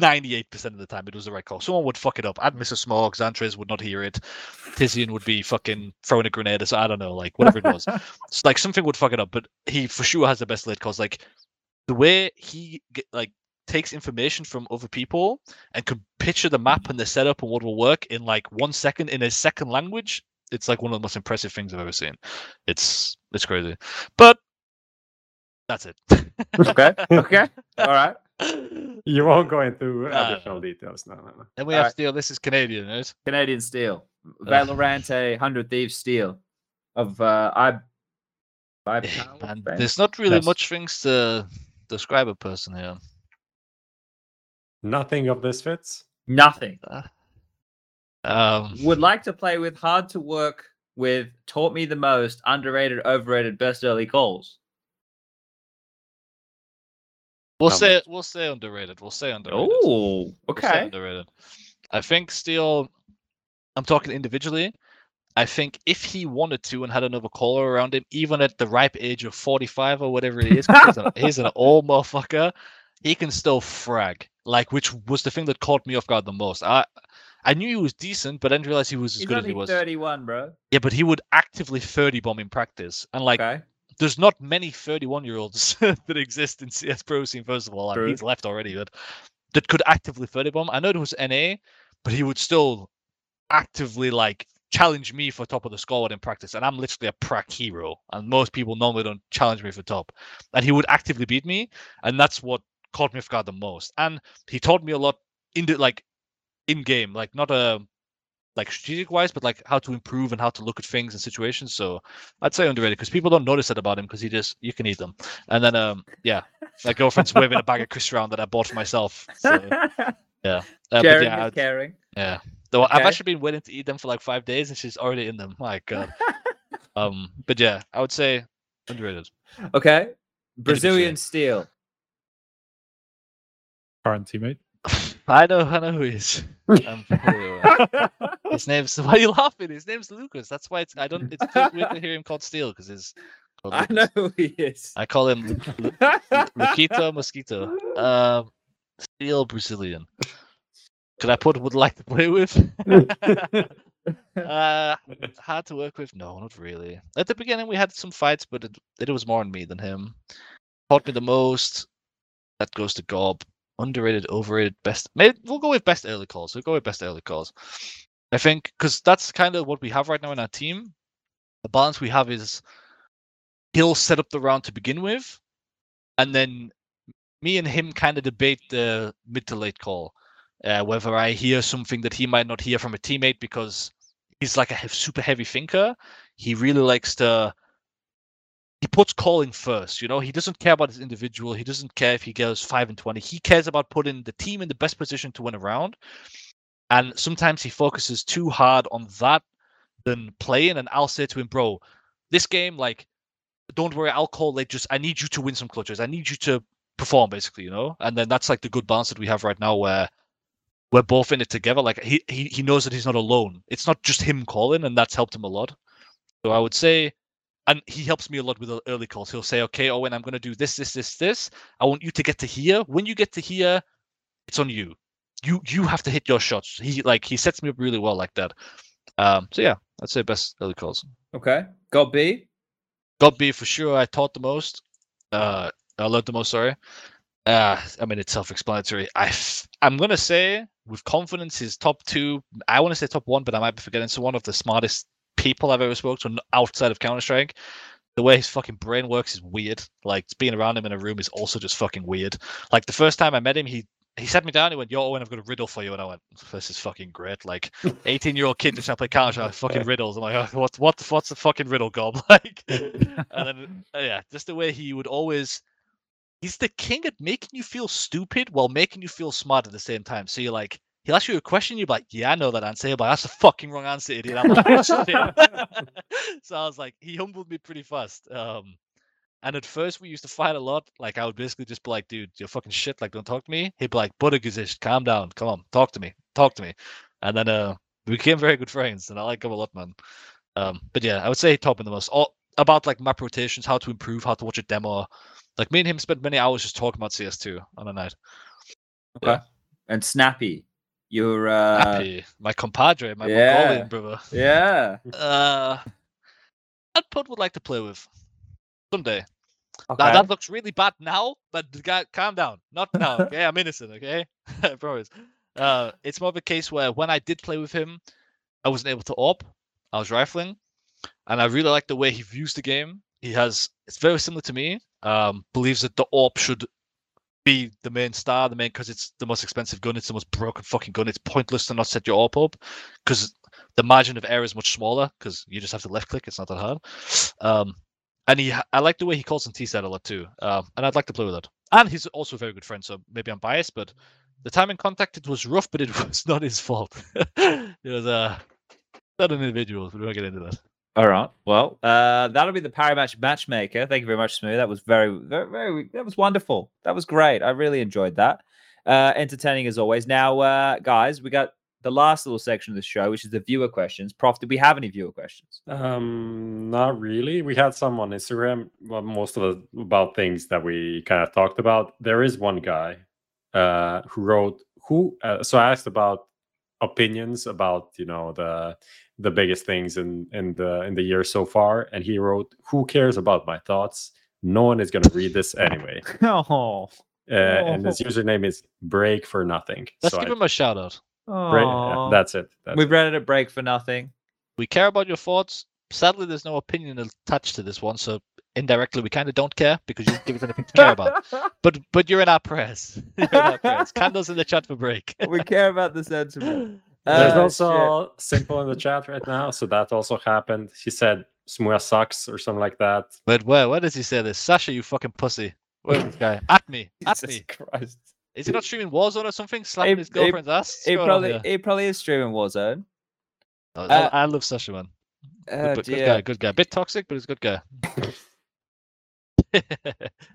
98% of the time it was the right call. Someone would fuck it up. I'd miss a smoke. XANTARES would not hear it. Tizian would be fucking throwing a grenade. or So I don't know, like whatever it was. it's like something would fuck it up, but he for sure has the best late calls. Like the way he get, like takes information from other people and can picture the map and the setup and what will work in like one second in a second language. It's like one of the most impressive things I've ever seen. It's it's crazy, but that's it. Okay. Okay. All right. You won't go into No, additional details. No, no, no. Then we All have right. Steel. This is Canadian, right? Canadian Steel. Valorante, 100 Thieves Steel. Of, uh, I. I Yeah, man, there's not really Yes. much things to describe a person here. Nothing of this fits. Nothing. Um, Would like to play with, hard to work with, taught me the most, underrated, overrated, best early calls. We'll How say we'll say underrated. We'll say underrated. Oh, We'll say okay. underrated. I think Steel. I'm talking individually. I think if he wanted to and had another caller around him, even at the ripe age of 45 or whatever he is, 'cause he's, an, he's an old motherfucker, he can still frag. Like, which was the thing that caught me off guard the most. I I knew he was decent, but I didn't realize he was as He's good as he was. 31, bro. Yeah, but he would actively 30 bomb in practice, and like okay. There's not many 31 year olds that exist in CS Pro scene, first of all. True. he's left already, but that could actively 30 bomb. I know it was NA, but he would still actively like challenge me for top of the squad in practice. And I'm literally a prac hero. And most people normally don't challenge me for top. And he would actively beat me. And that's what caught me off guard the most. And he taught me a lot in the like in game, like not a like strategic wise, but like how to improve and how to look at things and situations. So I'd say underrated because people don't notice that about him because he just you can eat them. And then um yeah, my girlfriend's waving a bag of Chris round that I bought for myself. So, uh, but Sharing yeah, is I'd- caring. yeah. Though I've actually been waiting to eat them for like five days and she's already in them. My god. um, but yeah, I would say underrated. Okay. Brazilian Steel. Current teammate. I know, I know who he is. His name's why are you laughing? His name's Lucas. That's why it's I don't. It's weird to hear him called Steel because his. I know who he is. I call him Lu- Lu- Mosquito. Um, Steel Brazilian. Could I put would like to play with? uh, hard to work with? No, not really. At the beginning, we had some fights, but it, it was more on me than him. Taught me the most. That goes to Gob. Underrated, overrated, best. Maybe we'll go with best early calls. We'll go with best early calls. I think because that's kind of what we have right now in our team. The balance we have is he'll set up the round to begin with, and then me and him kind of debate the mid to late call. Uh, whether I hear something that he might not hear from a teammate because he's like a super heavy thinker. He really likes to he puts calling first. You know, he doesn't care about his individual. He doesn't care if he goes five and twenty. He cares about putting the team in the best position to win a round. And sometimes he focuses too hard on that than playing. And I'll say to him, bro, this game, like, don't worry, I'll call like just I need you to win some clutches. I need you to perform, basically, you know. And then that's like the good balance that we have right now, where we're both in it together. Like he he he knows that he's not alone. It's not just him calling, and that's helped him a lot. So I would say, and he helps me a lot with the early calls. He'll say, "Okay, Owen, I'm going to do this, this, this, this. I want you to get to here. When you get to here, it's on you. You you have to hit your shots." He like he sets me up really well like that. Um, so yeah, I'd say best early calls. Okay. gob b. gob b for sure. I taught the most. Uh, I learned the most. Sorry. Uh, I mean it's self-explanatory. I f- I'm gonna say with confidence his top two. I want to say top one, but I might be forgetting. So one of the smartest people I've ever spoken to outside of Counter Strike. The way his fucking brain works is weird. Like being around him in a room is also just fucking weird. Like the first time I met him, he he sat me down. He went, "Yo, Owen, I've got a riddle for you," and I went, "This is fucking great." Like, eighteen-year-old kid just trying to play Counter Strike, fucking riddles. I'm like, oh, "What? What? What's the fucking riddle, gob?" Like, and then uh, yeah, just the way he would always. He's the king at making you feel stupid while making you feel smart at the same time. So you're like, he'll ask you a question, you're like, "Yeah, I know that answer," but that's the fucking wrong answer, idiot. I'm like, so I was like, he humbled me pretty fast. Um, and at first we used to fight a lot. Like I would basically just be like, dude, you're fucking shit. Like, don't talk to me. He'd be like, Buddha calm down. Come on, talk to me. Talk to me. And then uh we became very good friends and I like him a lot, man. Um, but yeah, I would say top in the most. All about like map rotations, how to improve, how to watch a demo. Like me and him spent many hours just talking about CS2 on a night. Okay. Yeah. And Snappy. You're uh Happy. My compadre, my yeah. Mongolian brother. Yeah. Uh that Put would like to play with. Someday. Okay. Now that looks really bad now, but guy, calm down. Not now. Okay, I'm innocent. Okay, I promise. Uh, it's more of a case where when I did play with him, I wasn't able to op. I was rifling, and I really like the way he views the game. He has it's very similar to me. Um, believes that the op should be the main star, the main because it's the most expensive gun. It's the most broken fucking gun. It's pointless to not set your op up because the margin of error is much smaller because you just have to left click. It's not that hard. Um, and he, I like the way he calls on T set a lot too. Um, and I'd like to play with that. And he's also a very good friend, so maybe I'm biased, but the time in contact it was rough, but it was not his fault. it was uh, not an individual. We won't get into that. All right. Well, uh, that'll be the Parimatch matchmaker. Thank you very much, Smooth. That was very, very, very. That was wonderful. That was great. I really enjoyed that. Uh, entertaining as always. Now, uh, guys, we got the last little section of the show, which is the viewer questions. Prof, did we have any viewer questions? Um, not really. We had some on Instagram, well, most of it about things that we kind of talked about. There is one guy uh, who wrote who. Uh, so I asked about opinions about you know the the biggest things in in the in the year so far, and he wrote, "Who cares about my thoughts? No one is going to read this anyway." oh, Uh, and his username is break for nothing. Let's so give I- him a shout out. break- yeah, that's it. That's We've it. read it at break for nothing. We care about your thoughts. Sadly, there's no opinion attached to this one, so indirectly we kind of don't care because you didn't give us anything to care about. But but you're in our prayers. You're in our prayers. Candles in the chat for break. we care about the sentiment. There's Uh, also s1mple in the chat right now, so that also happened. He said Smooya sucks or something like that. But where where does he say this? Sasha, you fucking pussy. Where's this guy? At me. At Jesus me. Christ. Is he not streaming Warzone or something? Slapping He- his he- girlfriend's ass? He probably he probably is streaming Warzone. Oh, uh, I, I love Sasha, man. Oh, Good, but good guy, good guy. Bit toxic, but he's a good guy.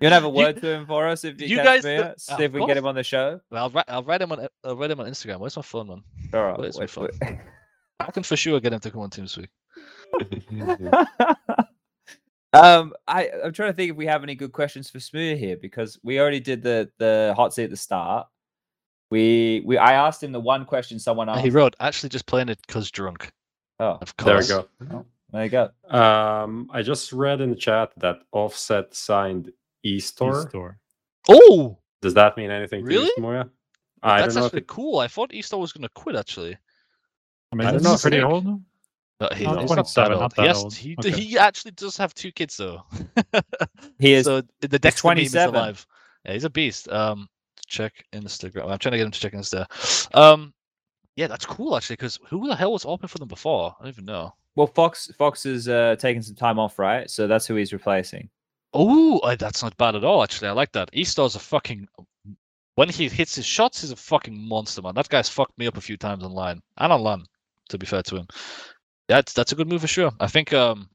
You wanna have a You- word to him for us if you, you can, guys Smee know- it? See of if we can get him on the show. Well, I'll write, I'll write him on I'll write him on Instagram. Where's my phone, man? All right. Where's my wait, phone? wait. I can for sure get him to come on TeamSpeak. um, I I'm trying to think if we have any good questions for Smoo here because we already did the the hot seat at the start. We we I asked him the one question someone asked. He wrote, actually just playing it because drunk. Oh, Of There we go. there you go. Um, I just read in the chat that Offset signed eStore. Store. Oh, Does that mean anything Really? to you, Moya? I that's don't know. Actually it, cool. I thought Easter was going to quit, actually. I mean, I don't know if pretty it- old. now. No, he, he's 27, not not that that old. old. He, Okay. he actually does have two kids, though. He is so the Dexter meme is 27. alive. Yeah, he's a beast. Um, check Instagram. I'm trying to get him to check Insta. Um, yeah, that's cool actually. Because who the hell was open for them before? I don't even know. Well, Fox Fox is uh, taking some time off, right? So that's who he's replacing. Oh, that's not bad at all. Actually, I like that. Eastar's a fucking. When he hits his shots, he's a fucking monster, man. That guy's fucked me up a few times online and on LAN. To be fair to him, that's that's a good move for sure. I think. um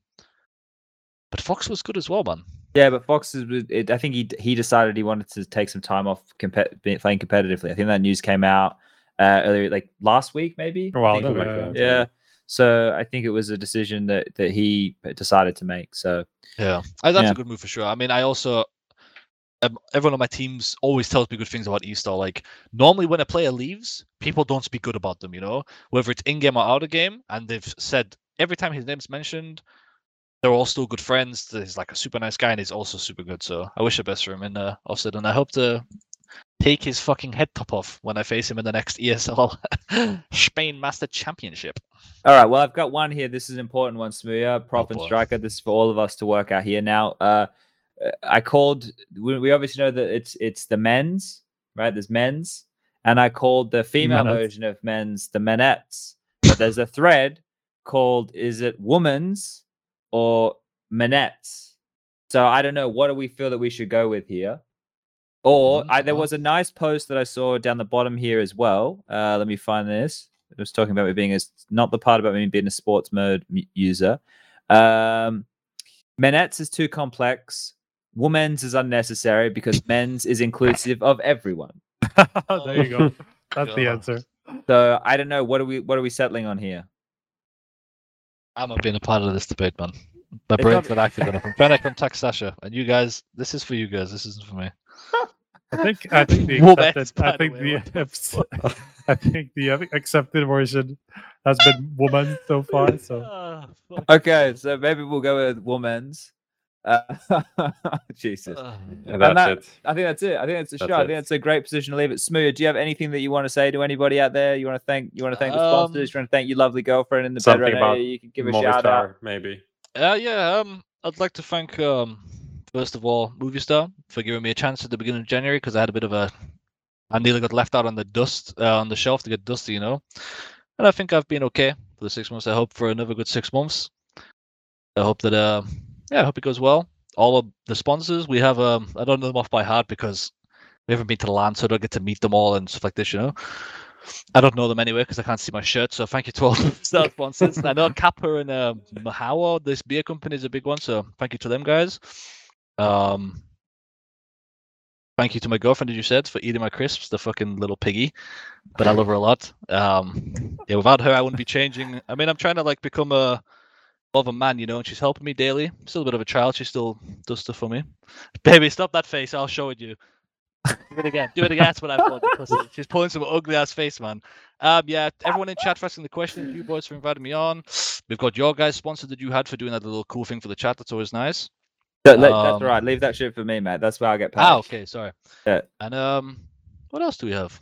But Fox was good as well, man. Yeah, but Fox is. It, I think he he decided he wanted to take some time off compet- be- playing competitively. I think that news came out uh, earlier, like last week, maybe. A while ago, yeah. yeah. So I think it was a decision that that he decided to make. So Yeah, that's Yeah. a good move for sure. I mean, I also um, everyone on my teams always tells me good things about Eastar. Like normally when a player leaves, people don't speak good about them. You know, whether it's in game or out of game, and they've said every time his name's mentioned, they're all still good friends. He's like a super nice guy, and he's also super good. So I wish the best for him in uh, Offset, and I hope to take his fucking head top off when I face him in the next ESL Spain Master Championship. All right. Well, I've got one here. This is an important one, Smooya, Prop and boy. Striker. This is for all of us to work out here. Now, uh, uh, I called. We, we obviously know that it's it's the men's, right? There's men's, and I called the female version of men's the menettes. But there's a thread called "Is it woman's or menettes?" So I don't know. What do we feel that we should go with here? Or I, there was a nice post that I saw down the bottom here as well. Uh, let me find this. It was talking about me being a s- not the part about me being a sports mode m- user. Um, Menets is too complex. Women's is unnecessary because men's is inclusive of everyone. there you go. That's the answer. So I don't know. What are we? What are we settling on here? I'm not being a part of this debate, man. My It's brain's not- not active enough. I'm Fennec from Taxasha, and you guys, this is for you guys. This isn't for me. I think I think the Woman, accepted, by I think way, the I think the accepted version has been woman so far. So Okay, so maybe we'll go with woman's. Uh, Jesus, And And that's that- it. I think that's it. I think it's a That's shot. I think it's a great position to leave it. Smooth. Do you have anything that you want to say to anybody out there? You want to thank? You want to thank the sponsors? You want to thank your lovely girlfriend in the bed right about now? You can give a shout out. Maybe. Uh, yeah, um, I'd like to thank, um, first of all, Movistar, for giving me a chance at the beginning of January because I had a bit of a, I nearly got left out on the dust uh, on the shelf to get dusty, you know. And I think I've been okay for the six months. I hope for another good six months. I hope that, uh, yeah, I hope it goes well. All of the sponsors we have, um, I don't know them off by heart because we haven't been to the LAN, so I don't get to meet them all and stuff like this, you know. I don't know them anyway because I can't see my shirt. So thank you to all the sponsors. I know Kappa and uh, Mahou, this beer company, is a big one. So thank you to them guys. Um, thank you to my girlfriend, as you said, for eating my crisps, the fucking little piggy. But I love her a lot. Um, yeah, without her, I wouldn't be changing. I mean, I'm trying to like become a of a man, you know, and she's helping me daily. still a bit of a child. She still does stuff for me. Baby, stop that face. I'll show it you. Do it again. Do it again. That's what I thought. She's pulling some ugly ass face, man. Um, yeah, everyone in chat for asking the question. You boys for inviting me on. We've got your guys' sponsor that you had for doing that little cool thing for the chat. That's always nice. Don't let- that's right. Leave that shit for me, mate. That's where I get paid. Ah, okay, sorry. Yeah. And um, what else do we have?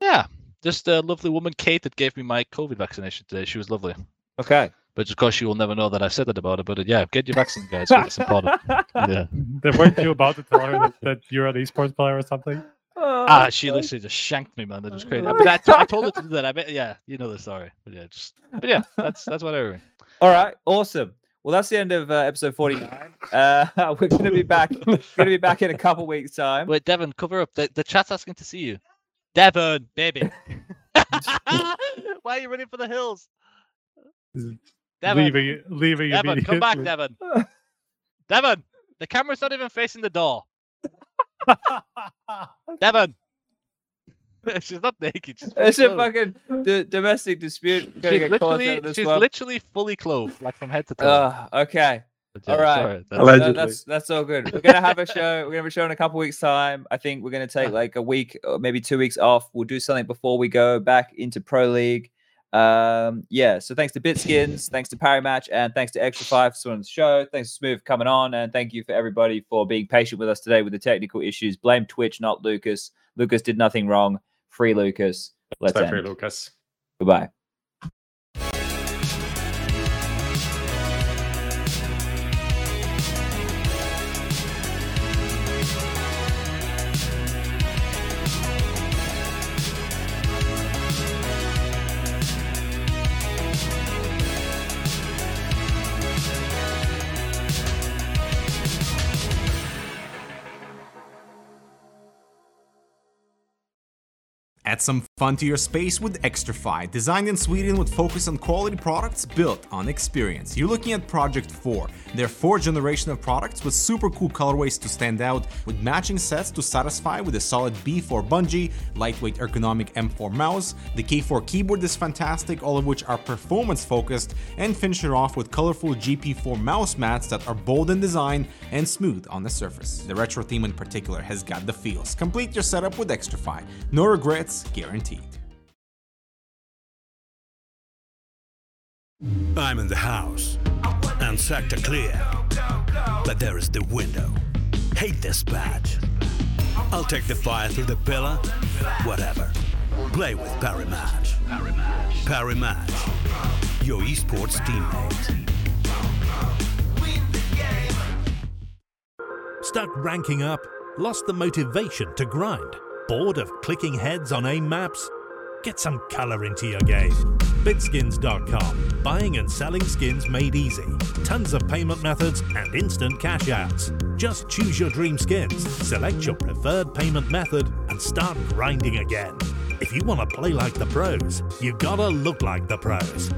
Yeah, just a lovely woman, Kate, that gave me my COVID vaccination today. She was lovely. Okay. But of course, she will never know that I said that about her. But uh, yeah, get your vaccine, guys. It's important. Yeah. They weren't you about to tell her that, that you're an esports player or something? Ah, she literally just shanked me, man. That was crazy. But I, t- I told her to do that. I bet, yeah, you know the story. But yeah, just, but yeah, that's that's what I mean. All right. Awesome. Well, that's the end of uh, episode 49. Uh, we're going to be back. Going to be back in a couple weeks' time. Wait, Devon, cover up. The, the chat's asking to see you. Devon, baby. Why are you running for the hills? Devon, leaving leaving Devon, come back, immediately. Devon. Devon, the camera's not even facing the door. Devon. she's not naked. She's fully It's a fucking d- domestic dispute. She's get caught out literally, this she's one. literally fully clothed, like from head to toe. Uh, okay. Yeah, all right. sorry, that's- No, that's that's all good. We're gonna have a show. We're gonna have a show in a couple weeks' time. I think we're gonna take like a week or maybe two weeks off. We'll do something before we go back into Pro League. Um, yeah. So thanks to Bitskins, thanks to Parimatch, and thanks to Xtrfy for on the show. Thanks to Smooth for coming on, and thank you for everybody for being patient with us today with the technical issues. Blame Twitch, not Lucas. Lucas did nothing wrong. Free Lucas. Let's Stay end. free, Lucas. Goodbye. Add some fun to your space with Xtrfy, designed in Sweden with focus on quality products built on experience. You're looking at Project 4, their fourth generation of products with super cool colorways to stand out, with matching sets to satisfy with a solid B4 bungee, lightweight ergonomic M4 mouse, the K4 keyboard is fantastic, all of which are performance focused, and finish it off with colorful GP4 mouse mats that are bold in design and smooth on the surface. The retro theme in particular has got the feels. Complete your setup with Xtrfy. No regrets guaranteed. I'm in the house and sector clear. But there is the window. Hate this badge. I'll take the fire through the pillar. Whatever. Play with Parimatch. Parry Match. Your esports teammate. Stuck ranking up? Lost the motivation to grind? Bored of clicking heads on aim maps? Get some color into your game. Bitskins.com. Buying and selling skins made easy. Tons of payment methods and instant cash outs. Just choose your dream skins, select your preferred payment method, and start grinding again. If you want to play like the pros, you gotta look like the pros.